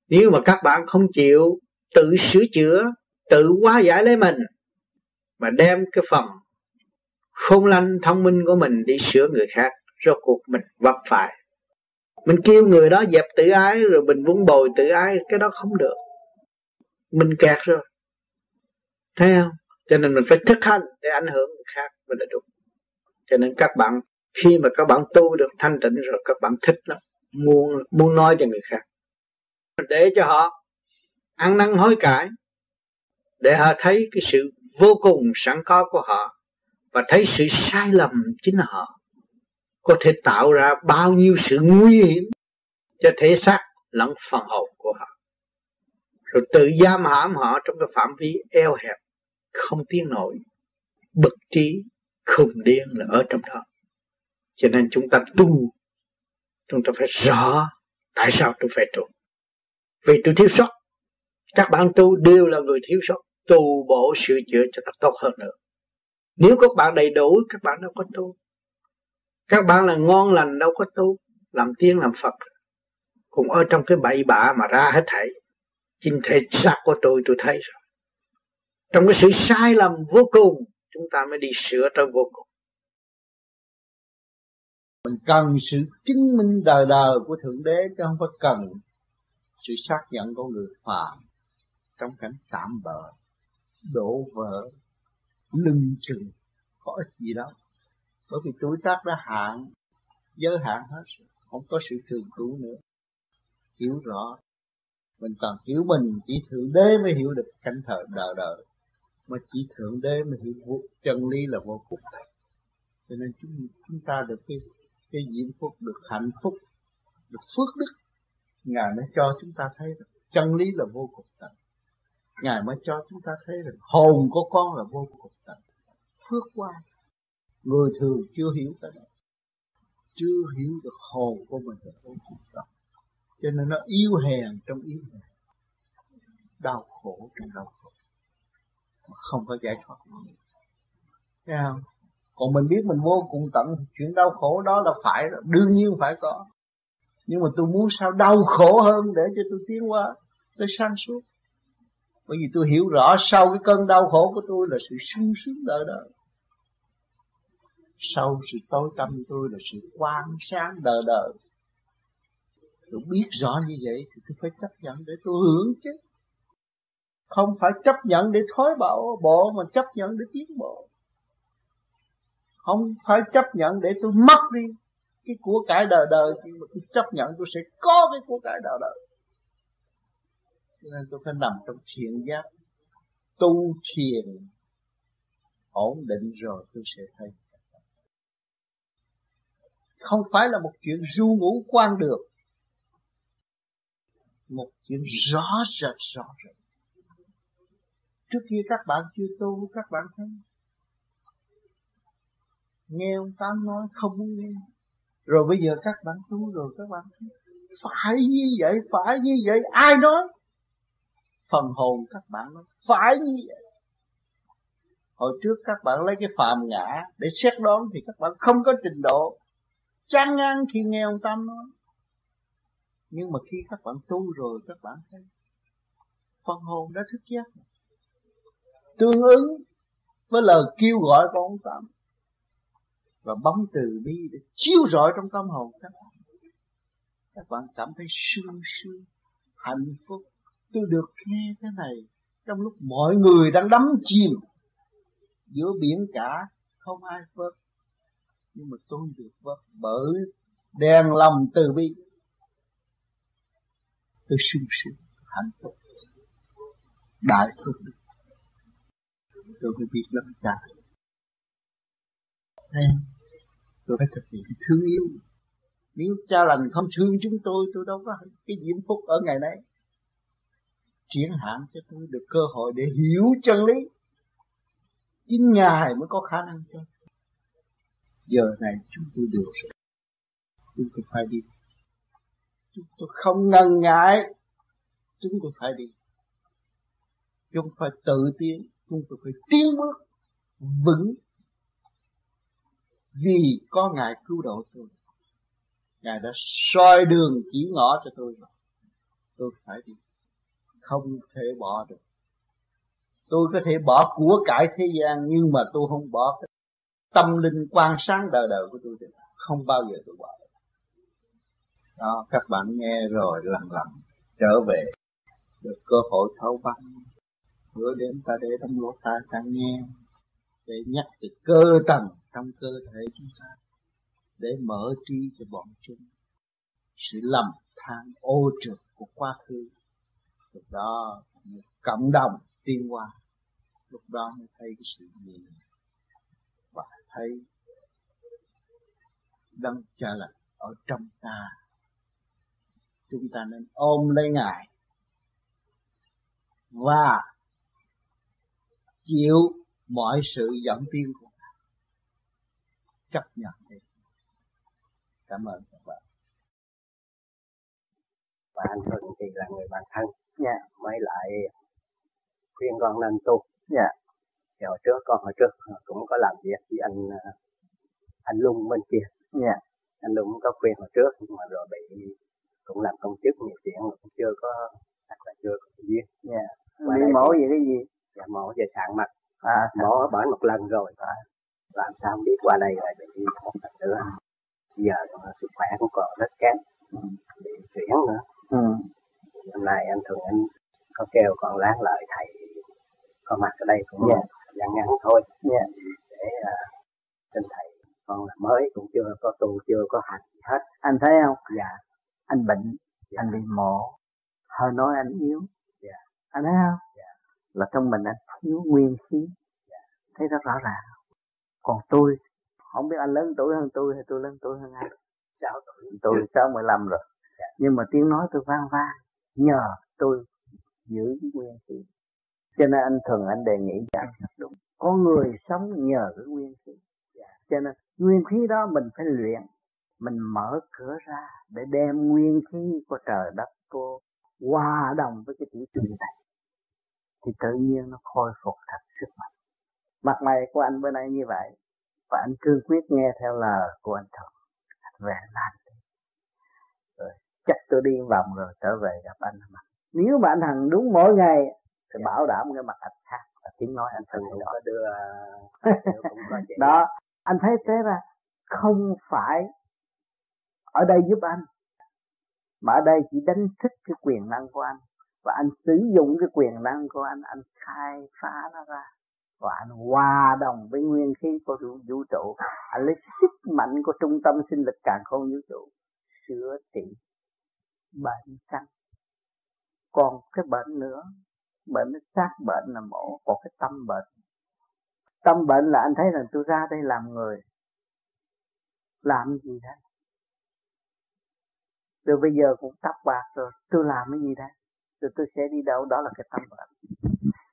Nếu mà các bạn không chịu tự sửa chữa, tự hóa giải lấy mình, mà đem cái phần khôn lanh thông minh của mình đi sửa người khác, rốt cuộc mình vấp phải mình kêu người đó dẹp tự ái rồi mình vun bồi tự ái, cái đó không được. Mình kẹt rồi. Thấy không? Cho nên mình phải thực hành để ảnh hưởng người khác mới là đúng. Cho nên các bạn, khi mà các bạn tu được thanh tịnh rồi, các bạn thích lắm. Muốn muốn nói cho người khác. Để cho họ ăn năn hối cải, để họ thấy cái sự vô cùng sẵn có của họ và thấy sự sai lầm chính là họ có thể tạo ra bao nhiêu sự nguy hiểm cho thể xác lẫn phần hồn của họ. Rồi tự giam hãm họ trong cái phạm vi eo hẹp, không tiến nổi, bực trí, khùng điên là ở trong đó. Cho nên chúng ta tu, chúng ta phải rõ tại sao tôi phải tu. Vì tôi thiếu sót, các bạn tu đều là người thiếu sót, tu bổ sửa chữa cho ta tốt hơn nữa. Nếu các bạn đầy đủ, các bạn đâu có tu các bạn là ngon lành, đâu có tu. Làm tiên, làm phật. Cũng ở trong cái bậy bạ mà ra hết thảy. Chính thể xác của tôi tôi thấy rồi. Trong cái sự sai lầm vô cùng, chúng ta mới đi sửa tới vô cùng. Mình cần sự chứng minh đời đời của thượng đế, chứ không phải cần sự xác nhận của người phàm trong cảnh tạm bợ, đổ vỡ, lưng chừng, có ích gì đâu bởi vì tuổi tác đã hạn giới hạn hết không có sự thường trú nữa. Hiểu rõ mình toàn hiểu mình chỉ thượng đế mới hiểu được cảnh thờ đời đời. Mà chỉ thượng đế mới hiểu vô, chân lý là vô cùng. Cho nên chúng chúng ta được cái cái diễm phúc được hạnh phúc được phước đức. Ngài mới cho chúng ta thấy được chân lý là vô cùng tận. Ngài mới cho chúng ta thấy được hồn của con là vô cùng tận. Phước qua người thường chưa hiểu cái đó. Chưa hiểu được hồn của mình là vô cùng tận cho nên nó yêu hèn trong yêu hèn. Đau khổ trong đau khổ. Mà không có giải thoát thấy không? Còn mình biết mình vô cùng tận chuyện đau khổ đó là phải đương nhiên phải có. Nhưng mà tôi muốn sao đau khổ hơn để cho tôi tiến qua tôi sang suốt. Bởi vì tôi hiểu rõ sau cái cơn đau khổ của tôi là sự sung sướng đời đời sau sự tối tâm tôi là sự quang sáng đời đời tôi biết rõ như vậy thì tôi phải chấp nhận để tôi hưởng chứ. Không phải chấp nhận để thối bộ bộ, mà chấp nhận để tiến bộ. Không phải chấp nhận để tôi mất đi cái của cải đời đời nhưng mà tôi chấp nhận tôi sẽ có cái của cải đời đời cho nên tôi phải nằm trong thiện giác, tu thiền, ổn định rồi tôi sẽ thấy không phải là một chuyện ru ngủ quan được. Một chuyện rõ rệt rõ rệt. Trước kia các bạn chưa tu, các bạn thấy. Nghe ông tám nói không muốn nghe. Rồi bây giờ các bạn tu rồi, các bạn thấy. Phải như vậy, phải như vậy. Ai nói? Phần hồn các bạn nói. Phải như vậy. Hồi trước các bạn lấy cái phàm ngã để xét đoán thì các bạn không có trình độ chán ngán khi nghe ông Tâm nói nhưng mà khi các bạn tu rồi các bạn thấy phần hồn đã thức giác. Tương ứng với lời kêu gọi của ông Tâm và bóng từ bi để chiếu rọi trong tâm hồn các bạn. Các bạn cảm thấy sung sướng hạnh phúc. Tôi được nghe cái này trong lúc mọi người đang đắm chìm giữa biển cả không ai vớt nhưng mà tôi được vất bởi đèn lòng từ bi, tôi sung sướng, hạnh phúc. Đại phúc đức. Tôi mới biết lắm cha. Thấy Tôi phải thực hiện thương yêu. Nếu cha lành không thương chúng tôi Tôi đâu có cái diễm phúc ở ngày nay. Triển hạn cho tôi được cơ hội để hiểu chân lý. Chính Ngài mới có khả năng cho Giờ này chúng tôi được rồi Chúng tôi phải đi. Chúng tôi không ngần ngại. Chúng tôi phải đi. Chúng phải tự tiến. Chúng tôi phải tiến bước, vững. Vì có ngài cứu độ tôi. Ngài đã soi đường chỉ ngõ cho tôi rồi. Tôi phải đi. Không thể bỏ được. Tôi có thể bỏ của cải thế gian, nhưng mà tôi không bỏ cái tâm linh quan sáng đời đời của tôi thì không bao giờ tôi bỏ đó, các bạn nghe rồi lần lần trở về. Được cơ hội thấu băng bữa đến ta để trong lỗ tai ta nghe. Để nhắc về cơ tầng trong cơ thể chúng ta. Để mở trí cho bọn chúng. Sự lầm than ô trực của quá khứ. Lúc đó cộng đồng tiên hoa. Lúc đó mới thấy cái sự gì và thấy đấng cha lành ở trong ta. Chúng ta nên ôm lấy ngài và chịu mọi sự dẫn tiên của ngài. Chấp nhận đi. Cảm ơn các bạn. Và anh Thuận thì là người bạn thân. Nha mới lại khuyên con nên tu. Dạ thì hồi trước con hồi trước cũng có làm việc với anh anh Lung bên kia. Dạ. Anh Lung có khuyên hồi trước nhưng mà rồi bị cũng làm công chức nhiều chuyện mà cũng chưa có hoặc là chưa có duyên. Dạ. Đi mổ gì cái gì? Dạ mổ về sạn mặt. À, mổ ở bệnh một lần rồi. À. làm sao không biết qua đây lại bị một lần nữa. Giờ sức khỏe cũng còn rất kém. Ừ. bị chuyển nữa. Ừ. hôm nay anh thường anh có kêu con láng lợi thầy có mặt ở đây cũng yeah. Dạ. ngắn thôi yeah. Dạ. để uh, xin thầy con là mới cũng chưa có tu chưa có hành gì hết anh thấy không dạ anh bệnh dạ. anh bị mổ hơi nói anh yếu dạ. anh thấy không dạ. là trong mình anh thiếu nguyên khí dạ. thấy rất rõ ràng còn tôi không biết anh lớn tuổi hơn tôi hay tôi lớn tuổi hơn anh sáu tuổi tôi sáu mười lăm rồi dạ. nhưng mà tiếng nói tôi vang vang nhờ tôi giữ nguyên khí cho nên anh thường anh đề nghị rằng đúng. Có người sống nhờ cái nguyên khí. Dạ. cho nên nguyên khí đó mình phải luyện mình mở cửa ra để đem nguyên khí của trời đất cô hòa đồng với cái tiểu trường này. Thì tự nhiên nó khôi phục thật sức mạnh. Mặt mày của anh bữa nay như vậy và anh cương quyết nghe theo lời của anh thuận về làm rồi chắc tôi đi vòng rồi trở về gặp anh mà nếu mà anh hằng đúng mỗi ngày thì dạ. bảo đảm cái mặt anh khác. Và tiếng nói anh thường có đưa đó anh thấy thế ra không phải ở đây giúp anh mà ở đây chỉ đánh thức cái quyền năng của anh. Và anh sử dụng cái quyền năng của anh anh khai phá nó ra. Và anh hòa đồng với nguyên khí của vũ trụ. Anh lấy sức mạnh của trung tâm sinh lực càng không vũ trụ sửa trị bệnh căn. Còn cái bệnh nữa bệnh nó xác bệnh là mổ, còn cái tâm bệnh. Tâm bệnh là anh thấy là tôi ra đây làm người. Làm gì đấy? Rồi bây giờ cũng tóc bạc rồi, tôi làm cái gì đấy? Rồi tôi sẽ đi đâu? Đó là cái tâm bệnh.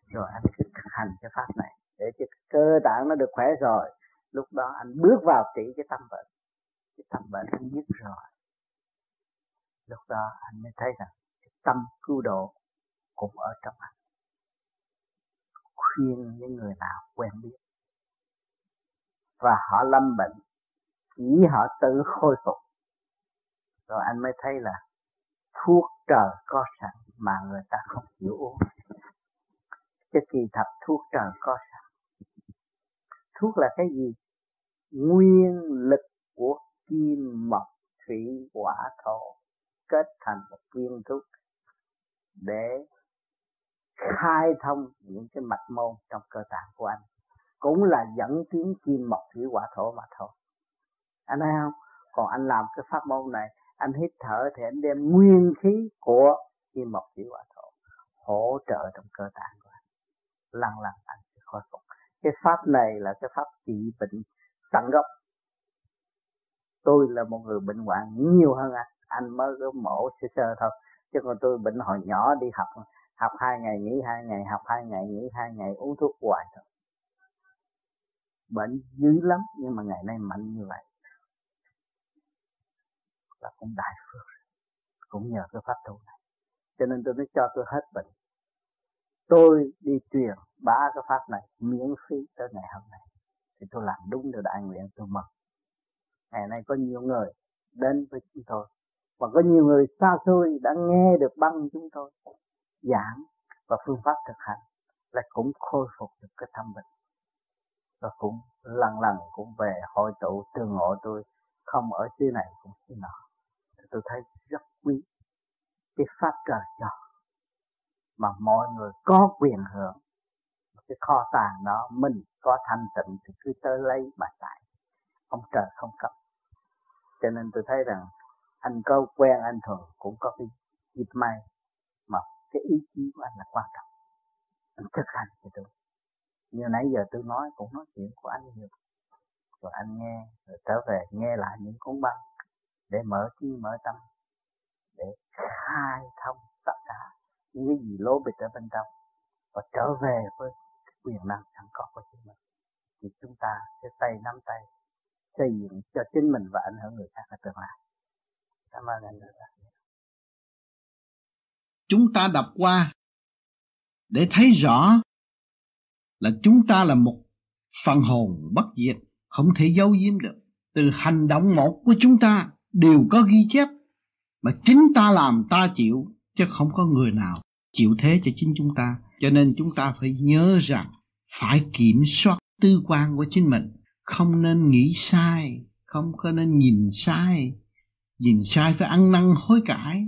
Rồi anh cứ thực hành cái pháp này, để cho cơ tạng nó được khỏe rồi. Lúc đó anh bước vào trị cái tâm bệnh. Cái tâm bệnh anh dứt rồi. Lúc đó anh mới thấy rằng cái tâm cứu độ cũng ở trong anh khuyên những người nào quen biết. Và họ lâm bệnh, chỉ họ tự khôi phục. Rồi anh mới thấy là thuốc trời có sẵn mà người ta không chịu uống. Cái kỳ thật thuốc trời có sẵn. Thuốc là cái gì? Nguyên lực của kim mộc thủy quả thổ kết thành một viên thuốc để khai thông những cái mạch môn trong cơ tạng của anh. Cũng là dẫn tiến kim mộc thủy hỏa thổ mà thôi. Anh thấy không? Còn anh làm cái pháp môn này, anh hít thở thì anh đem nguyên khí của kim mộc thủy hỏa thổ hỗ trợ trong cơ tạng của anh. Lần lần anh sẽ khôi phục. Cái pháp này là cái pháp trị bệnh tận gốc. Tôi là một người bệnh hoạn nhiều hơn anh. Anh mới có mổ sơ sơ thôi. Chứ còn tôi bệnh hồi nhỏ đi học học hai ngày nghỉ, hai ngày học, hai ngày nghỉ, hai ngày uống thuốc hoài thôi. Bệnh dữ lắm, nhưng mà ngày nay mạnh như vậy. Là cũng đại phước, cũng nhờ cái pháp tu này. Cho nên tôi mới cho tôi hết bệnh. Tôi đi truyền ba cái pháp này miễn phí tới ngày hôm nay. Thì tôi làm đúng được đại nguyện tôi mừng. Ngày nay có nhiều người đến với chúng tôi. Và có nhiều người xa xôi đã nghe được băng chúng tôi giảng và phương pháp thực hành là cũng khôi phục được cái tâm bệnh và cũng lần lần cũng về hội tụ tương ngộ tôi, không ở xứ này cũng xứ nọ. Tôi thấy rất quý cái pháp trời cho mà mọi người có quyền hưởng. Cái kho tàng đó mình có thanh tịnh thì cứ tới lấy mà tại ông trời không cấp cho nên tôi thấy rằng anh có quen anh thường cũng có cái dịp may mà cái ý chí của anh là quan trọng. Anh thực hành cho tôi như nãy giờ tôi nói, cũng nói chuyện của anh nhiều. Rồi anh nghe, rồi trở về nghe lại những cuốn băng để mở trí, mở tâm, để khai thông tất cả những cái gì lố bịch ở bên trong. Và trở về với quyền năng sẵn có của chính mình. Thì chúng ta sẽ tay nắm tay xây dựng cho chính mình và ảnh hưởng người khác ở tương lai. Cảm ơn anh rất chúng ta đọc qua để thấy rõ là chúng ta là một phần hồn bất diệt, không thể giấu giếm được. Từ hành động một của chúng ta đều có ghi chép mà chính ta làm ta chịu, chứ không có người nào chịu thế cho chính chúng ta. Cho nên chúng ta phải nhớ rằng phải kiểm soát tư quan của chính mình. Không nên nghĩ sai, không có nên nhìn sai. Nhìn sai phải ăn năn hối cải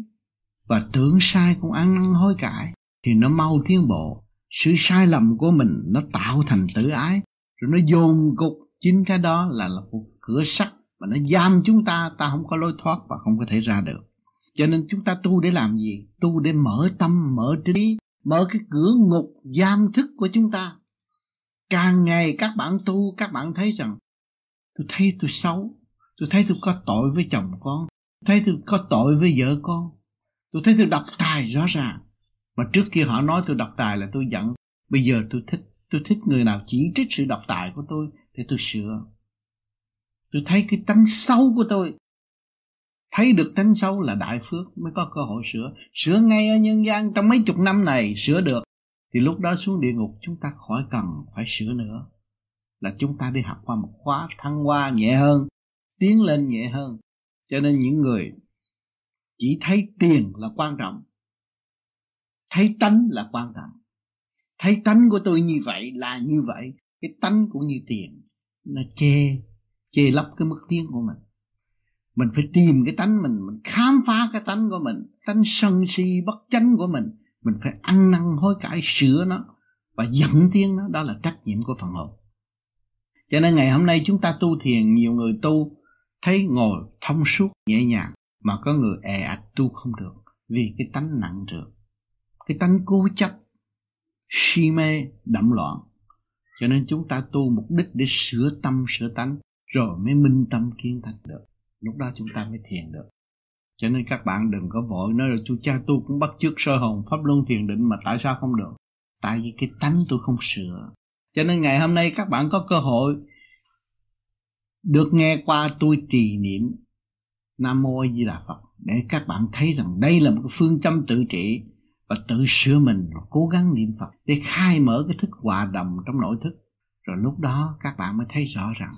và tưởng sai cũng ăn năn hối cải thì nó mau tiến bộ. Sự sai lầm của mình nó tạo thành tự ái rồi nó dồn cục. Chính cái đó là, là một cửa sắt mà nó giam chúng ta ta không có lối thoát và không có thể ra được. Cho nên chúng ta tu để làm gì? Tu để mở tâm mở trí mở cái cửa ngục giam thức của chúng ta. Càng ngày các bạn tu các bạn thấy rằng tôi thấy tôi xấu tôi thấy tôi có tội với chồng con thấy tôi có tội với vợ con tôi thấy tôi độc tài rõ ràng. Mà trước kia họ nói tôi độc tài là tôi giận. Bây giờ tôi thích tôi thích người nào chỉ trích sự độc tài của tôi thì tôi sửa. Tôi thấy cái tánh xấu của tôi, thấy được tánh xấu là đại phước mới có cơ hội sửa. Sửa ngay ở nhân gian trong mấy chục năm này, sửa được. Thì lúc đó xuống địa ngục chúng ta khỏi cần phải sửa nữa. Là chúng ta đi học qua một khóa, thăng hoa nhẹ hơn, tiến lên nhẹ hơn. Cho nên những người chỉ thấy tiền là quan trọng. Thấy tánh là quan trọng. Thấy tánh của tôi như vậy là như vậy. Cái tánh cũng như tiền. Nó chê chê lấp cái mức tiếng của mình. Mình phải tìm cái tánh mình mình khám phá cái tánh của mình. Tánh sân si bất chánh của mình. Mình phải ăn năn hối cải sửa nó và dẫn tiếng nó. Đó là trách nhiệm của phần hồn. Cho nên ngày hôm nay chúng ta tu thiền, nhiều người tu thấy ngồi thông suốt nhẹ nhàng mà có người è ạch tu không được, vì cái tánh nặng trược cái tánh cố chấp, si mê, đậm loạn. Cho nên chúng ta tu mục đích để sửa tâm, sửa tánh, rồi mới minh tâm kiến thành được. Lúc đó chúng ta mới thiền được. Cho nên các bạn đừng có vội nói là chú cha tu cũng bắt chước soi hồn, pháp luân thiền định mà tại sao không được? Tại vì cái tánh tôi không sửa. Cho nên ngày hôm nay các bạn có cơ hội được nghe qua tôi trì niệm nam mô a di đà phật, để các bạn thấy rằng đây là một phương châm tự trị và tự sửa mình và cố gắng niệm phật để khai mở cái thức hòa đồng trong nội thức. Rồi lúc đó các bạn mới thấy rõ rằng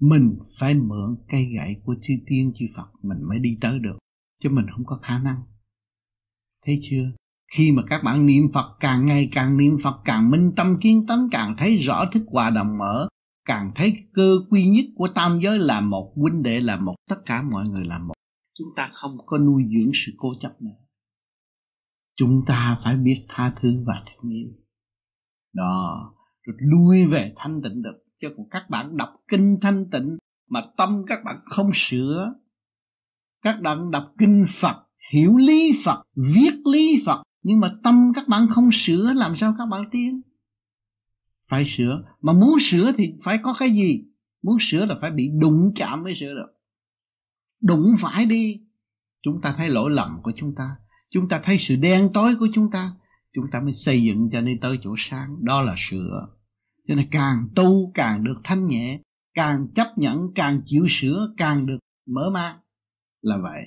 mình phải mượn cây gậy của chư tiên chư phật mình mới đi tới được, chứ mình không có khả năng. Thấy chưa? Khi mà các bạn niệm phật, càng ngày càng niệm phật, càng minh tâm, kiến tánh, càng thấy rõ thức hòa đồng mở càng thấy cơ quy nhất của tam giới là một, huynh đệ là một, tất cả mọi người là một. Chúng ta không có nuôi dưỡng sự cố chấp nữa. Chúng ta phải biết tha thứ và thương yêu. Đó. Rồi lui về thanh tịnh được. Chứ còn các bạn đọc kinh thanh tịnh mà tâm các bạn không sửa, các bạn đọc kinh phật, hiểu lý phật, viết lý phật, nhưng mà tâm các bạn không sửa, làm sao các bạn tiến? Phải sửa. Mà muốn sửa thì phải có cái gì? Muốn sửa là phải bị đụng chạm mới sửa được đụng phải đi. Chúng ta thấy lỗi lầm của chúng ta. Chúng ta thấy sự đen tối của chúng ta. Chúng ta mới xây dựng cho nên tới chỗ sáng. Đó là sửa. Cho nên càng tu càng được thanh nhẹ, càng chấp nhận, càng chịu sửa, càng được mở mang. Là vậy.